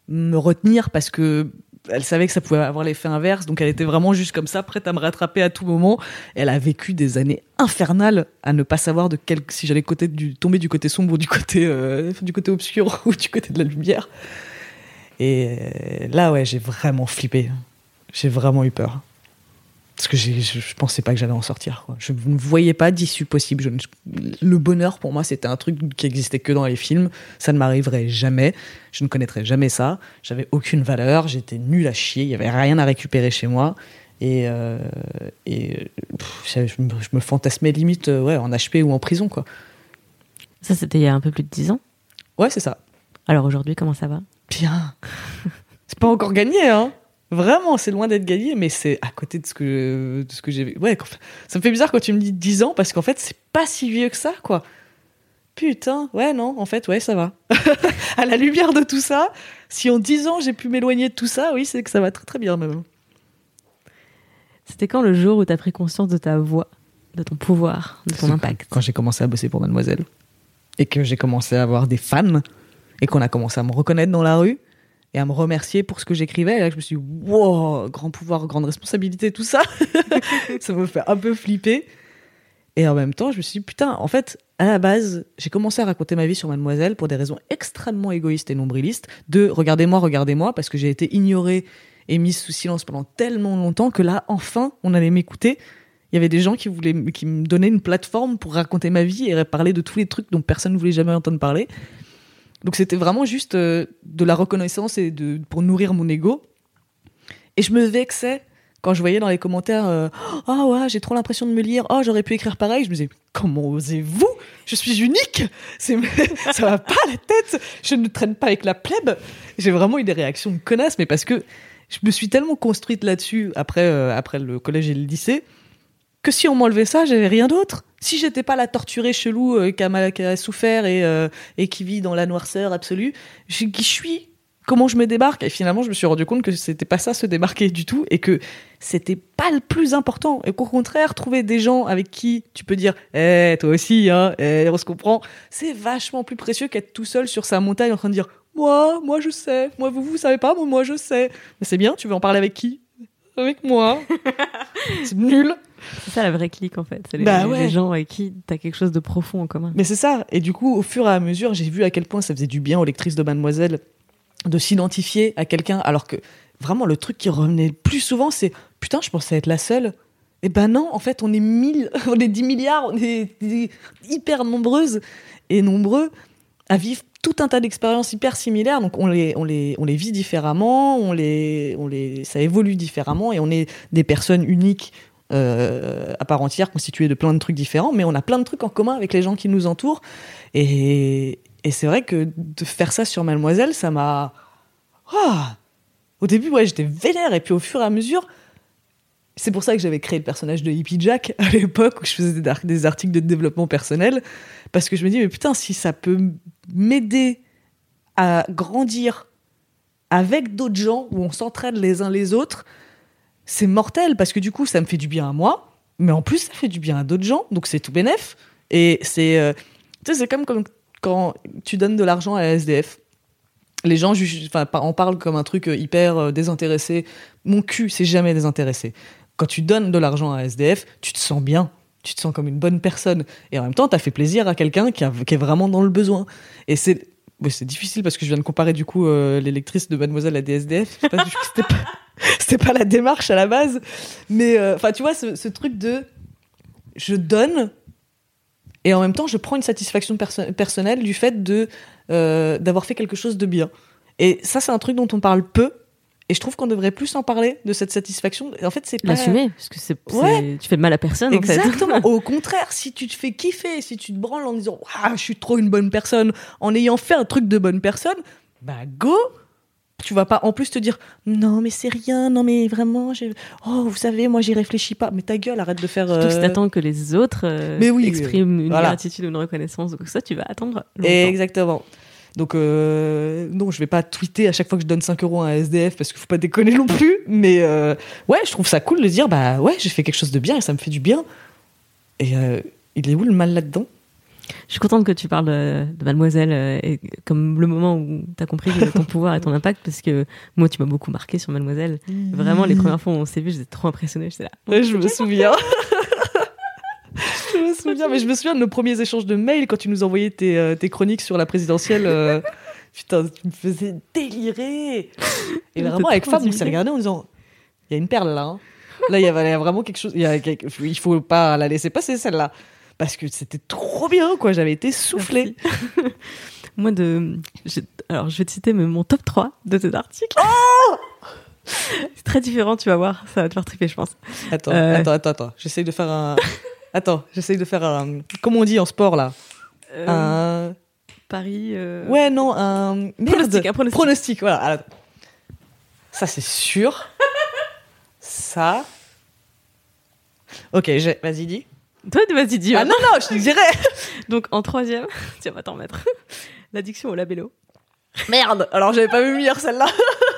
me retenir parce que elle savait que ça pouvait avoir l'effet inverse. Donc elle était vraiment juste comme ça, prête à me rattraper à tout moment. Elle a vécu des années infernales à ne pas savoir de quel, si j'allais du, tomber du côté sombre ou du côté, euh, du côté obscur ou du côté de la lumière. Et euh, là, ouais, j'ai vraiment flippé. J'ai vraiment eu peur. Parce que je, je pensais pas que j'allais en sortir. quoi. Je ne voyais pas d'issue possible. Je le bonheur, pour moi, c'était un truc qui existait que dans les films. Ça ne m'arriverait jamais. Je ne connaîtrais jamais ça. J'avais aucune valeur. J'étais nul à chier. Il y avait rien à récupérer chez moi. Et, euh, et pff, je, me, je me fantasmais limite euh, ouais, en HP ou en prison. quoi. Ça, c'était il y a un peu plus de 10 ans? Ouais, c'est ça. Alors aujourd'hui, comment ça va? Bien. C'est pas encore gagné, hein. Vraiment, c'est loin d'être gagné, mais c'est à côté de ce que, de ce que j'ai vu. Ouais, ça me fait bizarre quand tu me dis 10 ans, parce qu'en fait, c'est pas si vieux que ça, quoi. Putain, ouais, non, en fait, ouais, ça va. à la lumière de tout ça, si en 10 ans j'ai pu m'éloigner de tout ça, oui, c'est que ça va très très bien, même. C'était quand le jour où tu as pris conscience de ta voix, de ton pouvoir, de ton impact? Quand j'ai commencé à bosser pour Mademoiselle, et que j'ai commencé à avoir des fans, et qu'on a commencé à me reconnaître dans la rue, et à me remercier pour ce que j'écrivais. Et là, je me suis dit, wow, grand pouvoir, grande responsabilité, tout ça. ça me fait un peu flipper. Et en même temps, je me suis dit, putain, en fait, à la base, j'ai commencé à raconter ma vie sur Mademoiselle pour des raisons extrêmement égoïstes et nombrilistes. De regardez-moi, regardez-moi, parce que j'ai été ignorée et mise sous silence pendant tellement longtemps que là, enfin, on allait m'écouter. Il y avait des gens qui voulaient, qui me donnaient une plateforme pour raconter ma vie et parler de tous les trucs dont personne ne voulait jamais entendre parler. Donc c'était vraiment juste euh, de la reconnaissance et de, pour nourrir mon ego. Et je me vexais quand je voyais dans les commentaires ah ouais j'ai trop l'impression de me lire. Oh j'aurais pu écrire pareil. Je me disais comment osez-vous? Je suis unique. Ça va pas la tête. Je ne traîne pas avec la plèbe. J'ai vraiment eu des réactions de connasse mais parce que je me suis tellement construite là-dessus après euh, après le collège et le lycée que si on m'enlevait ça j'avais rien d'autre si j'étais pas la torturée chelou euh, qui, a mal- qui a souffert et, euh, et qui vit dans la noirceur absolue je, qui je suis comment je me débarque? Et finalement je me suis rendu compte que c'était pas ça se démarquer du tout et que c'était pas le plus important. Et qu'au contraire trouver des gens avec qui tu peux dire eh toi aussi hein eh, on se comprend c'est vachement plus précieux qu'être tout seul sur sa montagne en train de dire moi moi je sais. Moi vous vous savez pas moi moi je sais mais c'est bien tu veux en parler avec qui? Avec moi. C'est nul C'est ça la vraie clique en fait. C'est les, Bah les gens avec qui t'as quelque chose de profond en commun. Mais c'est ça. Et du coup, au fur et à mesure, j'ai vu à quel point ça faisait du bien aux lectrices de Mademoiselle de s'identifier à quelqu'un, alors que vraiment le truc qui revenait le plus souvent, c'est putain, je pensais être la seule. Et ben non, en fait, on est mille, on est 10 milliards, on est est hyper nombreuses et nombreux à vivre tout un tas d'expériences hyper similaires. Donc on les, on les, on les vit différemment, on les, on les, ça évolue différemment et on est des personnes uniques euh, à part entière, constituées de plein de trucs différents, mais on a plein de trucs en commun avec les gens qui nous entourent. Et, c'est vrai que de faire ça sur Mademoiselle, ça m'a. Ah Au début, ouais, j'étais vénère, et puis au fur et à mesure, c'est pour ça que j'avais créé le personnage de Hippie Jack à l'époque où je faisais des articles de développement personnel, parce que je me dis, mais putain, si ça peut m'aider à grandir avec d'autres gens où on s'entraide les uns les autres, c'est mortel parce que du coup, ça me fait du bien à moi, mais en plus, ça fait du bien à d'autres gens, donc c'est tout bénef. Et c'est, euh, tu sais, c'est comme, quand tu donnes de l'argent à la SDF. Les gens en parlent comme un truc euh, hyper euh, désintéressé. Mon cul, c'est jamais désintéressé. Quand tu donnes de l'argent à SDF, tu te sens bien. Tu te sens comme une bonne personne. Et en même temps, tu as fait plaisir à quelqu'un qui, qui est vraiment dans le besoin. Et c'est c'est difficile parce que je viens de comparer du coup euh, les lectrices de Mademoiselle à des SDF. Je sais pas, C'était pas, pas la démarche à la base. Mais euh, enfin, tu vois, ce, truc de je donne et en même temps, je prends une satisfaction perso- personnelle du fait euh, d'avoir fait quelque chose de bien. Et ça, c'est un truc dont on parle peu. Et je trouve qu'on devrait plus en parler de cette satisfaction. En fait, c'est pas L'assumer, parce que c'est, Ouais. tu fais de mal à personne en fait. Exactement. Au contraire, si tu te fais kiffer, si tu te branles en disant ah, je suis trop une bonne personne, en ayant fait un truc de bonne personne, bah go. Tu vas pas en plus te dire non mais c'est rien, non mais vraiment, j'ai- oh vous savez moi j'y réfléchis pas. Mais ta gueule, arrête de faire. Surtout si euh, t'attends que les autres euh, Mais oui, expriment une voilà. gratitude ou une reconnaissance ou quoi que ça, tu vas attendre longtemps. Exactement. Donc, euh, non, je vais pas tweeter à chaque fois que je donne 5 euros à un SDF parce qu'il faut pas déconner non plus. Mais euh, ouais, je trouve ça cool de dire bah ouais, j'ai fait quelque chose de bien et ça me fait du bien. Et euh, il est où le mal là-dedans? Je suis contente que tu parles de, de Mademoiselle euh, et comme le moment où t'as compris que ton pouvoir et ton impact parce que moi tu m'as beaucoup marqué sur Mademoiselle. Vraiment les premières fois où on s'est vu, j'étais trop impressionnée. J'étais là. Ouais, je me souviens. souviens, mais je me souviens de nos premiers échanges de mails quand tu nous envoyais tes, euh, tes chroniques sur la présidentielle. euh, putain, tu me faisais délirer. Et vraiment, avec Fab, on s'est regardé en disant il y a une perle là. hein. Là, il y avait vraiment quelque chose. Il, y a quelque- il faut pas la laisser passer celle-là. Parce que c'était trop bien, quoi. J'avais été soufflée. Merci. Moi de j'ai- alors je vais te citer mais mon top 3 de tes articles. Oh C'est très différent, tu vas voir, ça va te faire triper je pense. Attends, Euh. attends, attends, attends. J'essaye de faire un. Attends, j'essaye de faire un. Comment on dit en sport là Euh, Un. Paris euh, Ouais, non, un. Merde. Pronostic, un pronostic. voilà. Alors, Ça, c'est sûr. Ça. Ok, j'ai- vas-y, dis. Toi vas-y dis. Ah non, non, je te dirais. Donc en troisième, tu vas t'en mettre. L'addiction au labello. Merde, alors j'avais pas vu meilleure celle-là.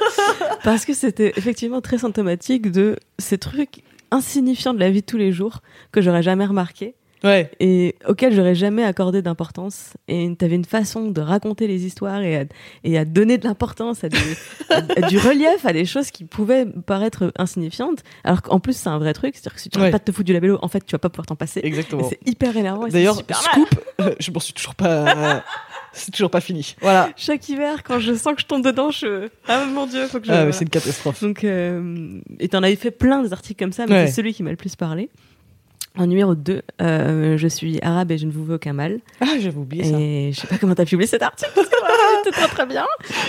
Parce que c'était effectivement très symptomatique de ces trucs insignifiants de la vie de tous les jours que j'aurais jamais remarqué Ouais. et auxquels j'aurais jamais accordé d'importance. Et t'avais une façon de raconter les histoires et à, et à donner de l'importance à, des- à- à du relief à des choses qui pouvaient paraître insignifiantes. Alors qu'en plus, c'est un vrai truc. C'est-à-dire que si tu Ouais. arrêtes pas de te foutre du labello, en fait, tu vas pas pouvoir t'en passer. Exactement. c'est hyper énervant. D'ailleurs, scoop, euh, je m'en suis toujours pas. c'est toujours pas fini. Voilà. Chaque hiver, quand je sens que je tombe dedans, je. Ah mon dieu, faut que je. Ah, mais voilà. c'est une catastrophe. Donc, euh, et t'en avais fait plein des articles comme ça, mais Ouais. c'est celui qui m'a le plus parlé. En numéro 2, euh, je suis arabe et je ne vous veux aucun mal. Ah, j'avais oublié ça. Et je sais pas comment t'as publié cet article, parce que vraiment, c'était très très bien.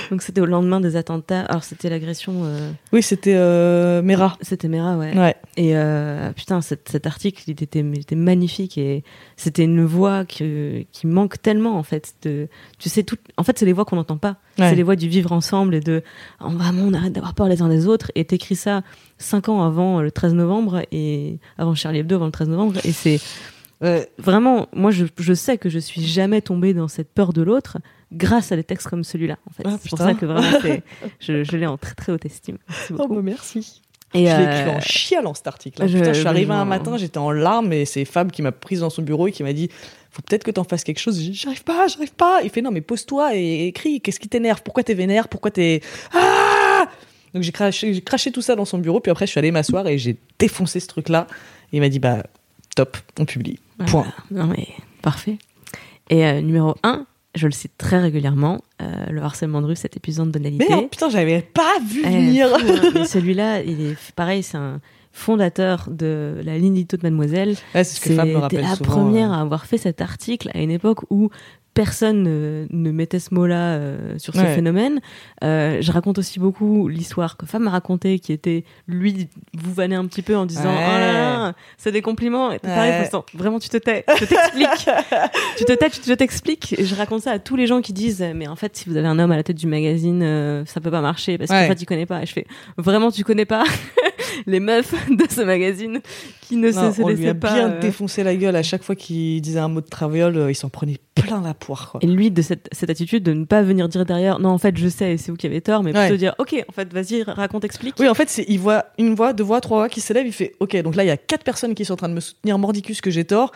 Donc c'était au lendemain des attentats. Alors c'était l'agression. euh, Oui, c'était euh, Mera. C'était Mera, ouais. Ouais. Et euh, putain, cet, cet article, il était, il était magnifique et c'était une voix que, qui manque tellement en fait. De, tu sais, tout, en fait, c'est les voix qu'on n'entend pas. Ouais. C'est les voix du vivre ensemble et de oh, vraiment on arrête d'avoir peur les uns des autres. Et t'écris ça cinq ans avant le 13 novembre et avant Charlie Hebdo, avant le 13 novembre. Et c'est Ouais. vraiment, moi, je, je sais que je suis jamais tombée dans cette peur de l'autre grâce à des textes comme celui-là. En fait, Ah, c'est pour ça que vraiment, je, je l'ai en très très haute estime. Merci Oh, beaucoup. bah, merci. Et, je l'ai euh, écrit en chialant cet article. je- Putain, je suis arrivée un matin, j'étais en larmes et c'est Fab qui m'a prise dans son bureau et qui m'a dit Faut peut-être que t'en fasses quelque chose. J'arrive pas, j'arrive pas. Il fait Non, mais pose-toi et écris. Qu'est-ce qui t'énerve? Pourquoi t'es vénère? Pourquoi t'es. Ah Donc j'ai craché, tout ça dans son bureau. Puis après, je suis allée m'asseoir et j'ai défoncé ce truc-là. Et il m'a dit Bah, top, on publie. Voilà. Point. Non mais parfait. Et euh, numéro 1, je le cite très régulièrement, euh, le harcèlement de rue, cet épisode de banalité. Mais non, putain, j'avais pas vu venir. hein. Celui-là, il est pareil, c'est un fondateur de la ligne édito de Mademoiselle. Ouais, c'est ce que Fab me rappelle la souvent. première euh. à avoir fait cet article à une époque où personne ne, ne mettait ce mot-là euh, sur ce Ouais. phénomène. Euh, je raconte aussi beaucoup l'histoire que Fab m'a racontée, qui était lui vous vannait un petit peu en disant Ouais. oh là là, c'est des compliments. Et pareil, Ouais. vraiment tu te tais, je t'explique, tu te tais, tu te t'expliques. Et je raconte ça à tous les gens qui disent mais en fait si vous avez un homme à la tête du magazine, euh, ça peut pas marcher parce qu'en fait il connaît pas. Et je fais vraiment tu connais pas? Les meufs de ce magazine qui ne Non, se, se on lui laissaient a pas. bien euh, défoncé la gueule à chaque fois qu'il disait un mot de traviole, euh, il s'en prenait plein la poire. Quoi. Et lui, de cette, cette attitude de ne pas venir dire derrière, non, en fait, je sais, c'est vous qui avez tort, mais Ouais. plutôt dire, ok, en fait, vas-y, raconte, explique. Oui, en fait, il voit une voix, deux voix, trois voix qui s'élèvent, il fait Ok, donc là, il y a quatre personnes qui sont en train de me soutenir mordicus que j'ai tort.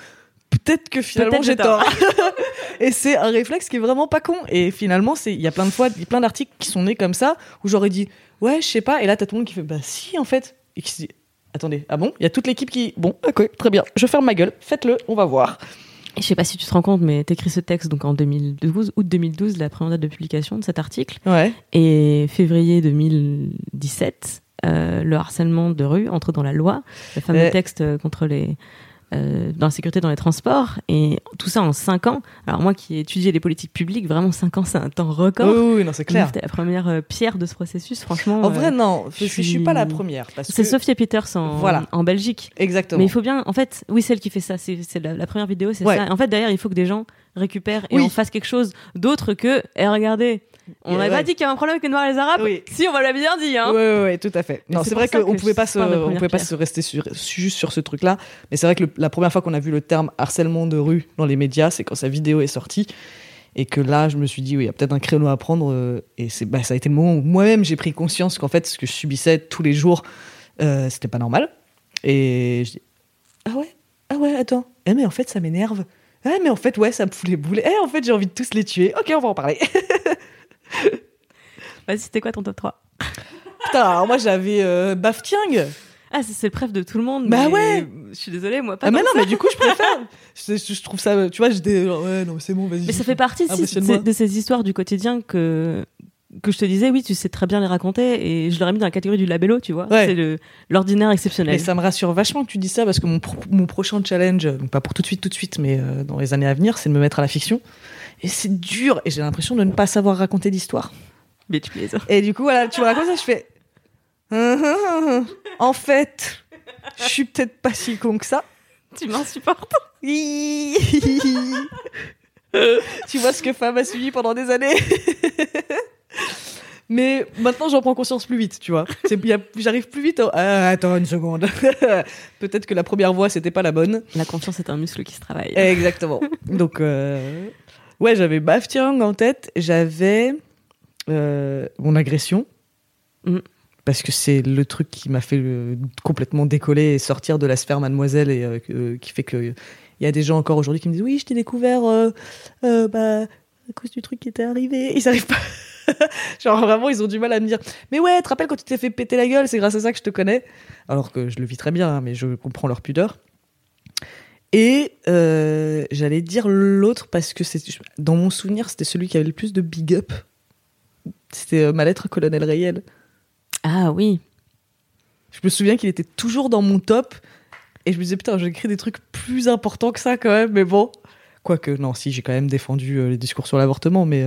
Peut-être que finalement j'ai tort. et c'est un réflexe qui est vraiment pas con. Et finalement, c'est il y a plein de fois, il y a plein d'articles qui sont nés comme ça où j'aurais dit ouais, je sais pas. Et là, t'as tout le monde qui fait bah si en fait. Et qui se dit attendez, ah bon? Il y a toute l'équipe qui bon, ok, très bien. Je ferme ma gueule. Faites-le, on va voir. Je sais pas si tu te rends compte, mais t'écris ce texte donc en 2012, août 2012, la première date de publication de cet article, Ouais. et février 2017, euh, le harcèlement de rue entre dans la loi, le fameux Euh. texte euh, contre les euh, dans la sécurité dans les transports, et tout ça en cinq ans. Alors moi qui ai étudié les politiques publiques, vraiment cinq ans, c'est un temps record. Oui, oui, non, c'est clair. C'était la première euh, pierre de ce processus, franchement. En euh, vrai, non, je, suis suis- pas la première. C'est que... Sophia Peters en, Voilà. en Belgique. Exactement. Mais il faut bien, en fait, oui, celle qui fait ça, c'est la, la première vidéo, c'est Ouais. ça. En fait, derrière, il faut que des gens récupèrent et Oui. on fasse quelque chose d'autre que, eh, regardez, on n'avait pas dit qu'il y avait un problème avec les Noirs et les Arabes. Oui. Si, on va l'avait bien dit, hein. Ouais, ouais, ouais, tout à fait. Non, c'est vrai qu'on que pouvait pas se, on pouvait pas se rester sur, juste sur ce truc-là. Mais c'est vrai que le- la première fois qu'on a vu le terme harcèlement de rue dans les médias, c'est quand sa vidéo est sortie. Et que là, je me suis dit, oui, il y a peut-être un créneau à prendre. euh, Et c'est, bah, ça a été le moment où moi-même j'ai pris conscience qu'en fait, ce que je subissais tous les jours, euh, c'était pas normal. Et je dis, ah ouais, ah ouais, attends. Eh, mais en fait, ça m'énerve. Ah, mais en fait, ouais, ça me fout les boules. Eh, en fait, j'ai envie de tous les tuer. Ok, on va en parler. Vas-y, c'était quoi ton top 3 Putain, alors moi, j'avais euh, Baftiang. Ah, c'est le préf de tout le monde. Bah mais ouais. Je suis désolée, moi, pas Ah mais non, ça. mais du coup je préfère. je, je- trouve ça, tu vois, j'étais ouais non c'est bon, vas-y. Mais ça fait partie si, de, ces- de ces histoires du quotidien que que je te disais, oui, tu sais très bien les raconter, et je l'aurais mis dans la catégorie du labello, tu vois. Ouais. C'est l'ordinaire exceptionnel. Et ça me rassure vachement que tu dis ça parce que mon, pro- mon prochain challenge, pas pour tout de suite, tout de suite, mais euh, dans les années à venir, c'est de me mettre à la fiction. Et c'est dur, et j'ai l'impression de ne pas savoir raconter d'histoire. Bitch, please. Et du coup, voilà, tu me racontes ça, je fais. En fait, je suis peut-être pas si con que ça. Tu m'insupportes. tu vois ce que femme a suivi pendant des années. Mais maintenant, j'en prends conscience plus vite, tu vois. J'arrive plus vite. au- Ah, attends une seconde. Peut-être que la première voix, c'était pas la bonne. La confiance est un muscle qui se travaille. Exactement. Donc, euh, ouais, j'avais Baftiang en tête. J'avais euh, mon agression. Mm. Parce que c'est le truc qui m'a fait euh, complètement décoller et sortir de la sphère mademoiselle et euh, qui fait que il y a des gens encore aujourd'hui qui me disent oui je t'ai découvert bah, à cause du truc qui était arrivé ils arrivent pas genre vraiment ils ont du mal à me dire mais ouais te rappelles quand tu t'es fait péter la gueule c'est grâce à ça que je te connais alors que je le vis très bien hein, mais je comprends leur pudeur et euh, j'allais dire l'autre parce que c'est dans mon souvenir c'était celui qui avait le plus de big up c'était euh, ma lettre colonel réel Ah oui. je me souviens qu'il était toujours dans mon top Et je me disais, putain, j'ai écrit des trucs plus importants que ça quand même, mais bon. Quoique, non, si, j'ai quand même défendu euh, les discours sur l'avortement, mais.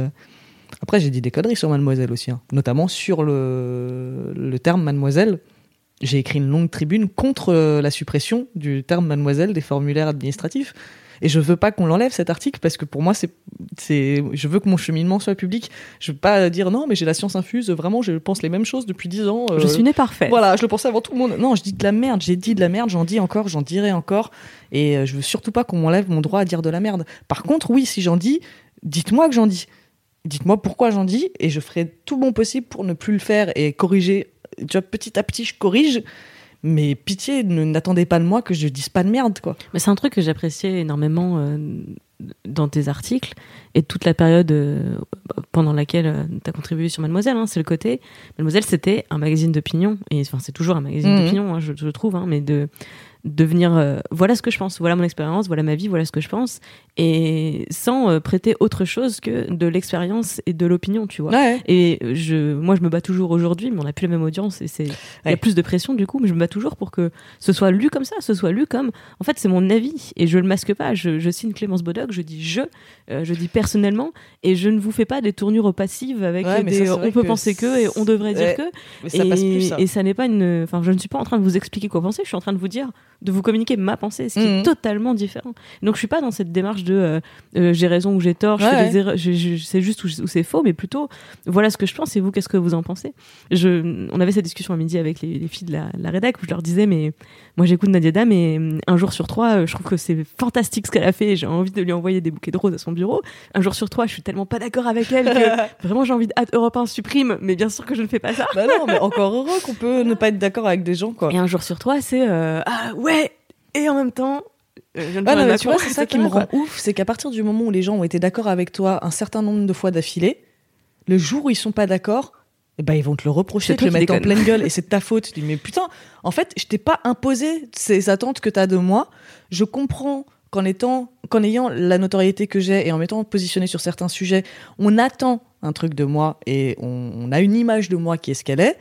Après, j'ai dit des conneries sur Mademoiselle aussi, hein. notamment sur le, le terme Mademoiselle. J'ai écrit une longue tribune contre euh, la suppression du terme Mademoiselle des formulaires administratifs. Et je veux pas qu'on l'enlève cet article parce que pour moi, c'est, c'est, je veux que mon cheminement soit public. Je veux pas dire non, mais j'ai la science infuse. Vraiment, je pense les mêmes choses depuis dix ans. Je euh, suis née parfaite. voilà, je le pensais avant tout le monde. Non, je dis de la merde, j'ai dit de la merde, j'en dis encore, j'en dirai encore. Et euh, je veux surtout pas qu'on m'enlève mon droit à dire de la merde. Par contre, oui, si j'en dis, dites-moi que j'en dis. Dites-moi pourquoi j'en dis et je ferai tout mon possible pour ne plus le faire et corriger. Tu vois, petit à petit, je corrige. Mais pitié, ne- n'attendez pas de moi que je dise pas de merde, quoi. Mais c'est un truc que j'appréciais énormément euh, dans tes articles et toute la période euh, pendant laquelle tu as contribué sur Mademoiselle. hein, c'est le côté. Mademoiselle, c'était un magazine d'opinion. Et enfin, c'est toujours un magazine Mhm. d'opinion, hein, je, je trouve, hein, mais de de venir euh, voilà ce que je pense voilà mon expérience voilà ma vie voilà ce que je pense et sans euh, prêter autre chose que de l'expérience et de l'opinion tu vois Ouais. et je, moi, je me bats toujours aujourd'hui, mais on n'a plus la même audience et c'est, il y a plus de pression du coup, mais je me bats toujours pour que ce soit lu comme ça, ce soit lu comme, en fait, c'est mon avis et je le masque pas. Je, je signe Clémence Bodoc, je dis je, euh, je dis personnellement et je ne vous fais pas des tournures passives avec Ouais, des, ça, on peut que penser que et on devrait dire que. Mais ça et, passe plus, ça. et ça n'est pas une, enfin, je ne suis pas en train de vous expliquer quoi penser, je suis en train de vous dire, de vous communiquer ma pensée, ce qui Mhm. est totalement différent. Donc, je suis pas dans cette démarche de euh, euh, j'ai raison ou j'ai tort, je Ouais, fais ouais. des erreurs, je, je- je sais juste où, où c'est faux, mais plutôt voilà ce que je pense et vous, qu'est-ce que vous en pensez? Je, On avait cette discussion à midi avec les, les filles de la, la rédac où je leur disais, mais moi j'écoute Nadia Dam et hum, un jour sur trois, euh, je trouve que c'est fantastique ce qu'elle a fait et j'ai envie de lui envoyer des bouquets de roses à son bureau. Un jour sur trois, je suis tellement pas d'accord avec elle que vraiment j'ai envie de hâte Europe 1 supprime, mais bien sûr que je ne fais pas ça. Bah non, mais encore heureux qu'on peut ne pas être d'accord avec des gens, quoi. Et un jour sur trois, c'est euh, ah ouais, et en même temps. Euh, je non, mais tu vois, c'est ça qui me quoi. rend ouf, c'est qu'à partir du moment où les gens ont été d'accord avec toi un certain nombre de fois d'affilée, le jour où ils sont pas d'accord, eh ben ils vont te le reprocher, te le mettre en pleine gueule et c'est de ta faute. Tu dis mais putain, en fait, je t'ai pas imposé ces attentes que t'as de moi. Je comprends qu'en étant, qu'en ayant la notoriété que j'ai et en m'étant positionné sur certains sujets, on attend un truc de moi et on, on a une image de moi qui est ce qu'elle est.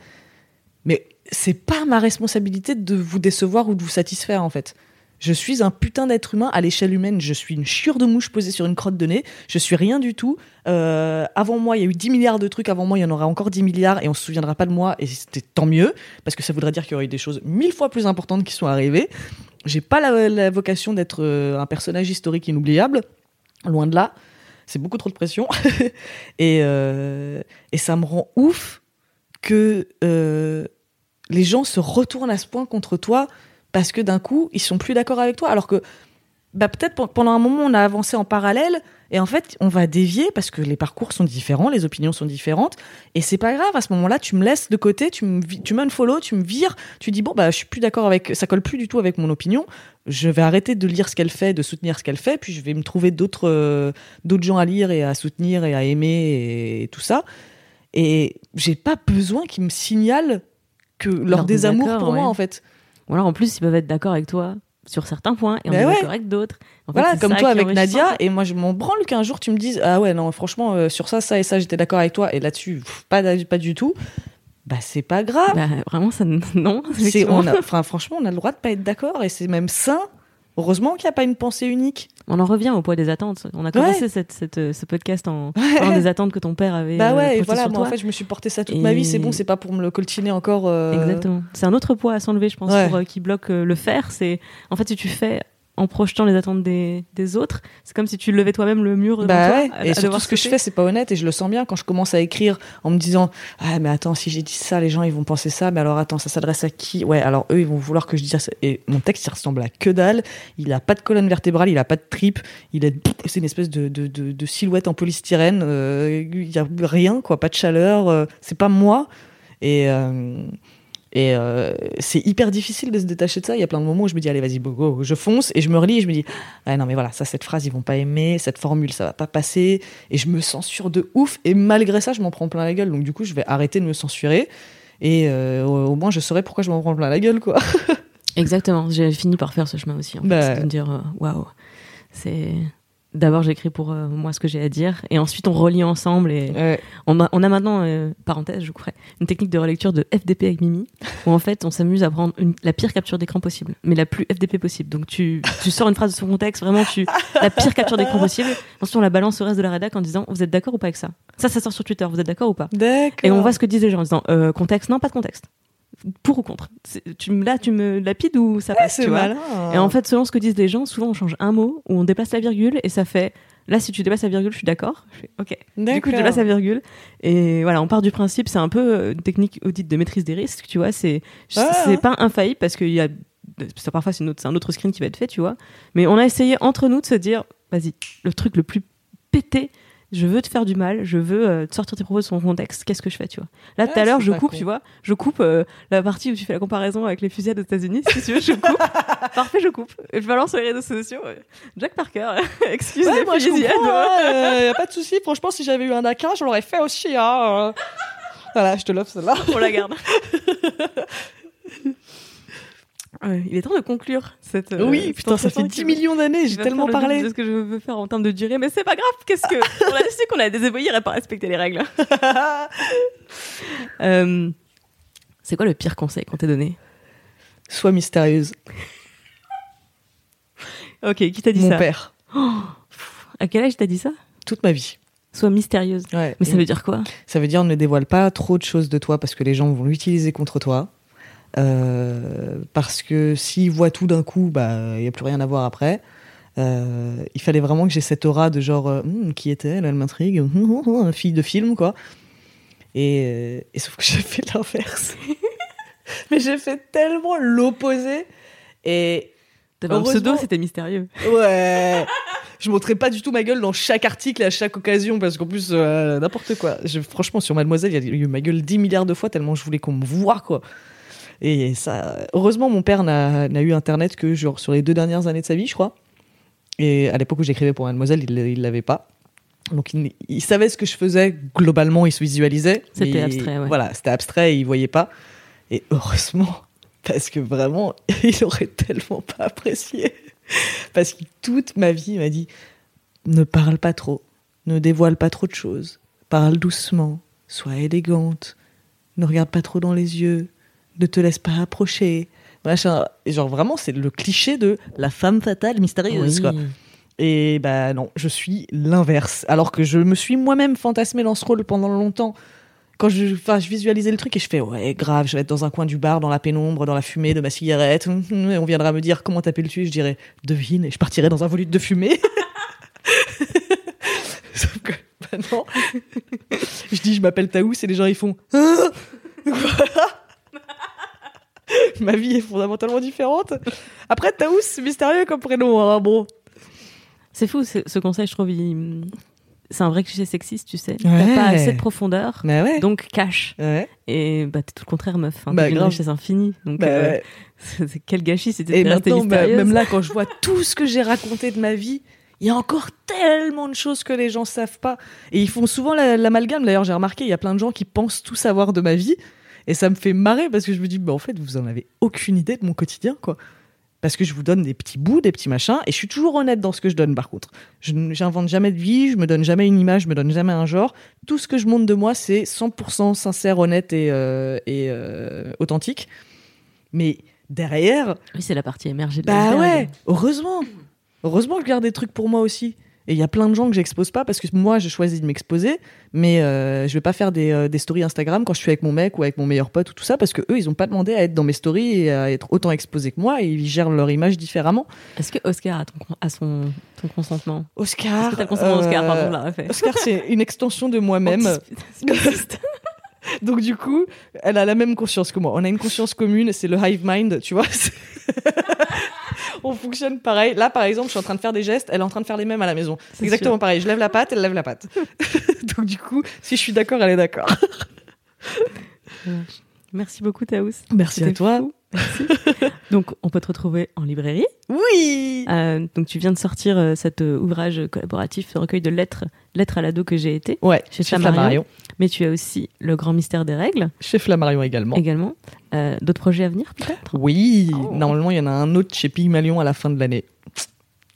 Mais c'est pas ma responsabilité de vous décevoir ou de vous satisfaire en fait. Je suis un putain d'être humain à l'échelle humaine. Je suis une chiure de mouche posée sur une crotte de nez. Je suis rien du tout. Euh, avant moi, il y a eu 10 milliards de trucs. Avant moi, il y en aura encore 10 milliards et on se souviendra pas de moi. Et c'était tant mieux parce que ça voudrait dire qu'il y aurait eu des choses mille fois plus importantes qui sont arrivées. J'ai pas la, vocation d'être euh, un personnage historique inoubliable. Loin de là. C'est beaucoup trop de pression. et, euh, et ça me rend ouf que les gens se retournent à ce point contre toi parce que d'un coup, ils sont plus d'accord avec toi. Alors que bah, peut-être pe- pendant un moment, on a avancé en parallèle et en fait, on va dévier parce que les parcours sont différents, les opinions sont différentes et c'est pas grave. À ce moment-là, tu me laisses de côté, tu me, tu m'unfollow, tu me vires, tu dis bon, bah, je suis plus d'accord avec, ça colle plus du tout avec mon opinion. Je vais arrêter de lire ce qu'elle fait, de soutenir ce qu'elle fait, puis je vais me trouver d'autres euh, d'autres gens à lire et à soutenir et à aimer et tout ça. Et j'ai pas besoin qu'ils me signalent que leur, Leur désamour pour moi, en fait. Ou alors en plus, ils peuvent être d'accord avec toi sur certains points et en Mais ouais. d'accord avec d'autres. En fait, Voilà, comme toi est avec. Nadia, et moi je m'en branle qu'un jour tu me dises Ah ouais, non, franchement, euh, sur ça, ça et ça, j'étais d'accord avec toi, et là-dessus, pas, pas du tout. Bah, c'est pas grave. Bah, vraiment, ça non. On enfin, franchement, on a le droit de pas être d'accord, et c'est même sain. Heureusement qu'il n'y a pas une pensée unique. On en revient au poids des attentes. On a commencé cette, cette, euh, ce podcast en parlant des attentes que ton père avait. Bah euh, ouais, et voilà, sur moi en toi. fait, je me suis porté ça toute Et- ma vie, c'est bon, c'est pas pour me le coltiner encore. euh, Exactement. C'est un autre poids à s'enlever, je pense, Ouais. pour, euh, qui bloque euh, le faire. C'est en fait si tu fais en projetant les attentes des, des autres, c'est comme si tu levais toi-même le mur Bah toi. ouais, à- et à surtout ce que je fais, c'est pas honnête et je le sens bien quand je commence à écrire en me disant ah mais attends si j'ai dit ça, les gens ils vont penser ça, mais alors attends ça s'adresse à qui? Ouais, alors eux ils vont vouloir que je dise ça. Et mon texte il ressemble à que dalle. Il a pas de colonne vertébrale, il a pas de tripes, il est c'est une espèce de, de, de, de silhouette en polystyrène. euh, Il y a rien quoi, pas de chaleur. euh, c'est pas moi et euh, et euh, c'est hyper difficile de se détacher de ça. Il y a plein de moments où je me dis, allez, vas-y, go, go, je fonce. Et je me relis et je me dis, ah non, mais voilà, ça, cette phrase, ils vont pas aimer. Cette formule, ça va pas passer. Et je me censure de ouf. Et malgré ça, je m'en prends plein la gueule. Donc, du coup, je vais arrêter de me censurer. Et euh, au moins, je saurai pourquoi je m'en prends plein la gueule, quoi. Exactement. J'ai fini par faire ce chemin aussi. En Bah. de me dire euh, waouh, c'est d'abord j'écris pour euh, moi ce que j'ai à dire et ensuite on relit ensemble et Ouais. on a, on a maintenant euh, parenthèse je couperai une technique de relecture de FDP avec Mimi où en fait on s'amuse à prendre une- la pire capture d'écran possible mais la plus FDP possible donc tu, tu sors une phrase de son contexte vraiment tu la pire capture d'écran possible ensuite on la balance au reste de la rédac en disant vous êtes d'accord ou pas avec ça? Ça ça sort sur Twitter vous êtes d'accord ou pas? D'accord. et on voit ce que disent les gens en disant euh, contexte non pas de contexte pour ou contre tu là tu me lapides ou ça passe tu vois? malin. et en fait, selon ce que disent les gens, souvent on change un mot ou on déplace la virgule et ça fait. Là, si tu déplaces la virgule, je suis d'accord. Je fais OK. Du coup, je déplace la virgule. Et voilà, on part du principe, c'est un peu euh, une technique audite de maîtrise des risques, tu vois. C'est Ah. c'est pas infaillible parce qu'il y a. Ça, parfois, c'est un autre screen qui va être fait, tu vois. Mais on a essayé entre nous de se dire vas-y, le truc le plus pété. Je veux te faire du mal, je veux euh, te sortir tes propos de son contexte. Qu'est-ce que je fais, tu vois? Là, tout Ah, à l'heure, je coupe, con. tu vois. Je coupe euh, la partie où tu fais la comparaison avec les fusillades aux États-Unis. Si tu veux, je coupe. Parfait, je coupe. Et je balance sur les réseaux sociaux. euh, Jack Parker, excuse Ouais, les moi fusillades. comprends, hein, y a pas de souci. Franchement, si j'avais eu un Aquin, je l'aurais fait aussi. Hein. euh. Voilà, je te l'offre celle-là. On la garde. Il est temps de conclure cette. euh, oui, putain, ça fait entretien 10 qui- millions d'années, j'ai tellement parlé. de ce que je veux faire en termes de durée, mais c'est pas grave. Qu'est-ce que on a décidé qu'on allait désobéir et pas respecter les règles. Euh, c'est quoi le pire conseil qu'on t'ait donné? Sois mystérieuse. Ok, qui t'a dit Mon ça? père, À quel âge t'as dit ça? Toute ma vie. Sois mystérieuse. Ouais. Mais ça veut dire quoi? Ça veut dire ne dévoile pas trop de choses de toi parce que les gens vont l'utiliser contre toi. Euh, parce que s'ils voient tout d'un coup, bah il y a plus rien à voir après. Euh, il fallait vraiment que j'ai cette aura de genre euh, Hum, qui était-elle Elle m'intrigue, Hum, hum, hum, fille de film quoi. Et, et sauf que j'ai fait l'inverse. Mais j'ai fait tellement l'opposé. Et T'avais un pseudo, c'était mystérieux. Ouais. Je montrais pas du tout ma gueule dans chaque article à chaque occasion parce qu'en plus n'importe quoi. Je, franchement sur Mademoiselle, il y a eu ma gueule 10 milliards de fois tellement je voulais qu'on me voie quoi. Et ça heureusement mon père n'a eu internet que genre sur les deux dernières années de sa vie, je crois. Et à l'époque où j'écrivais pour Mademoiselle, il il l'avait pas. Donc il, il savait ce que je faisais globalement, il se visualisait. C'était abstrait, ouais. Voilà, c'était abstrait, et il voyait pas. Et heureusement, parce que vraiment, il aurait tellement pas apprécié. Parce que toute ma vie, il m'a dit ne parle pas trop, ne dévoile pas trop de choses, parle doucement, sois élégante, ne regarde pas trop dans les yeux, ne te laisse pas approcher. Machin. Et genre vraiment, c'est le cliché de la femme fatale mystérieuse. quoi. Et bah non, je suis l'inverse. Alors que je me suis moi-même fantasmé dans ce rôle pendant longtemps. Quand je, je visualisais le truc et je fais ouais grave, je vais être dans un coin du bar, dans la pénombre, dans la fumée de ma cigarette. Et on viendra me dire comment t'appelles-tu, je dirais devine et je partirais dans un volute de fumée. Sauf que bah non. je dis je m'appelle Taous et les gens ils font Hein? Voilà. Ma vie est fondamentalement différente. Après Taous, mystérieux comme prénom. hein, bon, C'est fou, ce conseil, je trouve. il- C'est un vrai cliché sexiste, tu sais. Ouais. T'as pas assez de profondeur, ouais. donc cache. ouais. Et bah, t'es tout le contraire, meuf. Hein, Bah, une richesse infinie. Donc, Bah euh, quel gâchis si t'étais Et maintenant, bah, même là, quand je vois tout ce que j'ai raconté de ma vie, il y a encore tellement de choses que les gens savent pas. Et ils font souvent la- l'amalgame. D'ailleurs, j'ai remarqué, il y a plein de gens qui pensent tout savoir de ma vie. Et ça me fait marrer parce que je me dis, bah, en fait, vous en avez aucune idée de mon quotidien, quoi. Parce que je vous donne des petits bouts, des petits machins, et je suis toujours honnête dans ce que je donne, par contre. Je n- j'invente jamais de vie, je me donne jamais une image, je me donne jamais un genre. Tout ce que je montre de moi, c'est 100% sincère, honnête et, euh, et euh, authentique. Mais derrière, Oui, c'est la partie émergée de bah l'iceberg. ouais, heureusement. Heureusement je garde des trucs pour moi aussi. Et il y a plein de gens que j'expose pas parce que moi, j'ai choisi de m'exposer, mais euh, je vais pas faire des, euh, des stories Instagram quand je suis avec mon mec ou avec mon meilleur pote ou tout ça parce que eux, ils ont pas demandé à être dans mes stories et à être autant exposés que moi et ils gèrent leur image différemment. Est-ce que Oscar a, ton, a son, ton consentement? Oscar. Que le consentement euh, Pardon, je l'ai refait. Oscar, c'est une extension de moi-même. Donc du coup, elle a la même conscience que moi. On a une conscience commune, c'est le hive mind, tu vois. On fonctionne pareil. Là, par exemple, je suis en train de faire des gestes, elle est en train de faire les mêmes à la maison. C'est exactement sûr. pareil. Je lève la patte, elle lève la patte. Donc du coup, si je suis d'accord, elle est d'accord. Merci beaucoup, Taous. Merci à toi. fou. Merci. donc, on peut te retrouver en librairie. Oui. Euh, donc, tu viens de sortir euh, cet euh, ouvrage collaboratif, ce recueil de lettres, lettres à l'ado que j'ai été. Ouais, Chez chez Flammarion. Mais tu as aussi le grand mystère des règles Chez Flammarion également. également. Euh, D'autres projets à venir, peut-être? Oui, Oh. normalement, il y en a un autre chez Pygmalion à la fin de l'année.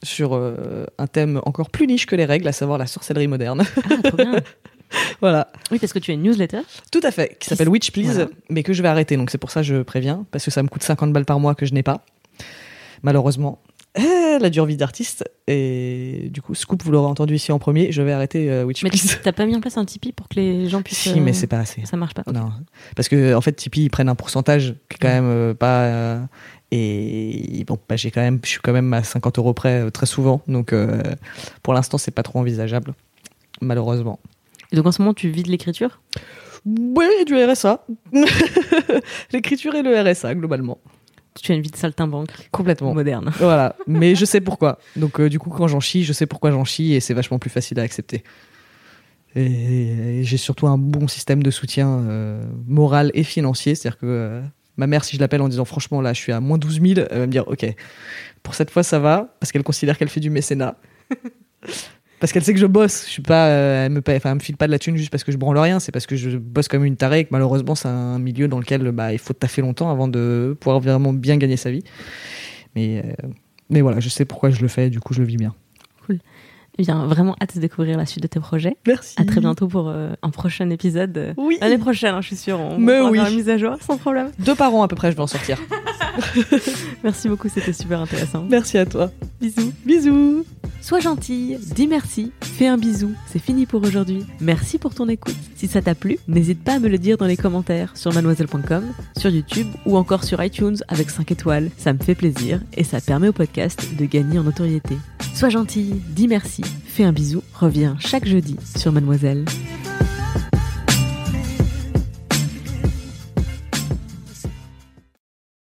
sur euh, un thème encore plus niche que les règles, à savoir la sorcellerie moderne. Ah, trop bien. voilà, Oui, parce que tu as une newsletter. tout à fait, qui s'appelle Witch Please, Voilà. mais que je vais arrêter. Donc c'est pour ça que je préviens, parce que ça me coûte 50 balles par mois que je n'ai pas, malheureusement. La dure vie d'artiste. Et du coup, Scoop, vous l'aurez entendu ici en premier, je vais arrêter euh, Witch Mais t'as pas mis en place un Tipeee pour que les gens puissent. Si, euh, mais c'est pas assez. Ça marche pas. Non, parce que en fait Tipeee ils prennent un pourcentage qui est quand même euh, pas euh, et bon bah, j'ai quand même je suis quand même à 50 euros près euh, très souvent donc euh, pour l'instant c'est pas trop envisageable malheureusement. Et donc en ce moment, tu vis de l'écriture? Oui du RSA, l'écriture et le RSA globalement Tu as une vie de saltimbanque complètement. moderne. Voilà, mais je sais pourquoi. Donc euh, du coup quand j'en chie je sais pourquoi j'en chie et c'est vachement plus facile à accepter. Et, et j'ai surtout un bon système de soutien euh, moral et financier, c'est-à-dire que euh, ma mère, si je l'appelle en disant franchement là je suis à moins 12 000, elle va me dire ok, pour cette fois ça va, parce qu'elle considère qu'elle fait du mécénat. parce qu'elle sait que je bosse, je suis pas, euh, elle me me file pas de la thune juste parce que je branle rien, c'est parce que je bosse comme une tarée et que malheureusement c'est un milieu dans lequel bah, il faut taffer longtemps avant de pouvoir vraiment bien gagner sa vie. Mais, euh, mais voilà, je sais pourquoi je le fais, du coup je le vis bien. Eh bien, vraiment hâte de découvrir la suite de tes projets. Merci. À très bientôt pour euh, un prochain épisode. Oui. L'année prochaine, hein, je suis sûre. On Mais oui. faire une mise à jour sans problème. Deux par an à peu près, je vais en sortir. Merci beaucoup, c'était super intéressant. Merci à toi. Bisous. Bisous. Sois gentille, dis merci, fais un bisou, c'est fini pour aujourd'hui. Merci pour ton écoute. Si ça t'a plu, n'hésite pas à me le dire dans les commentaires sur mademoiselle.com, sur YouTube ou encore sur iTunes avec 5 étoiles. Ça me fait plaisir et ça permet au podcast de gagner en notoriété. Sois gentille, dis merci, Fais un bisou reviens chaque jeudi sur Mademoiselle.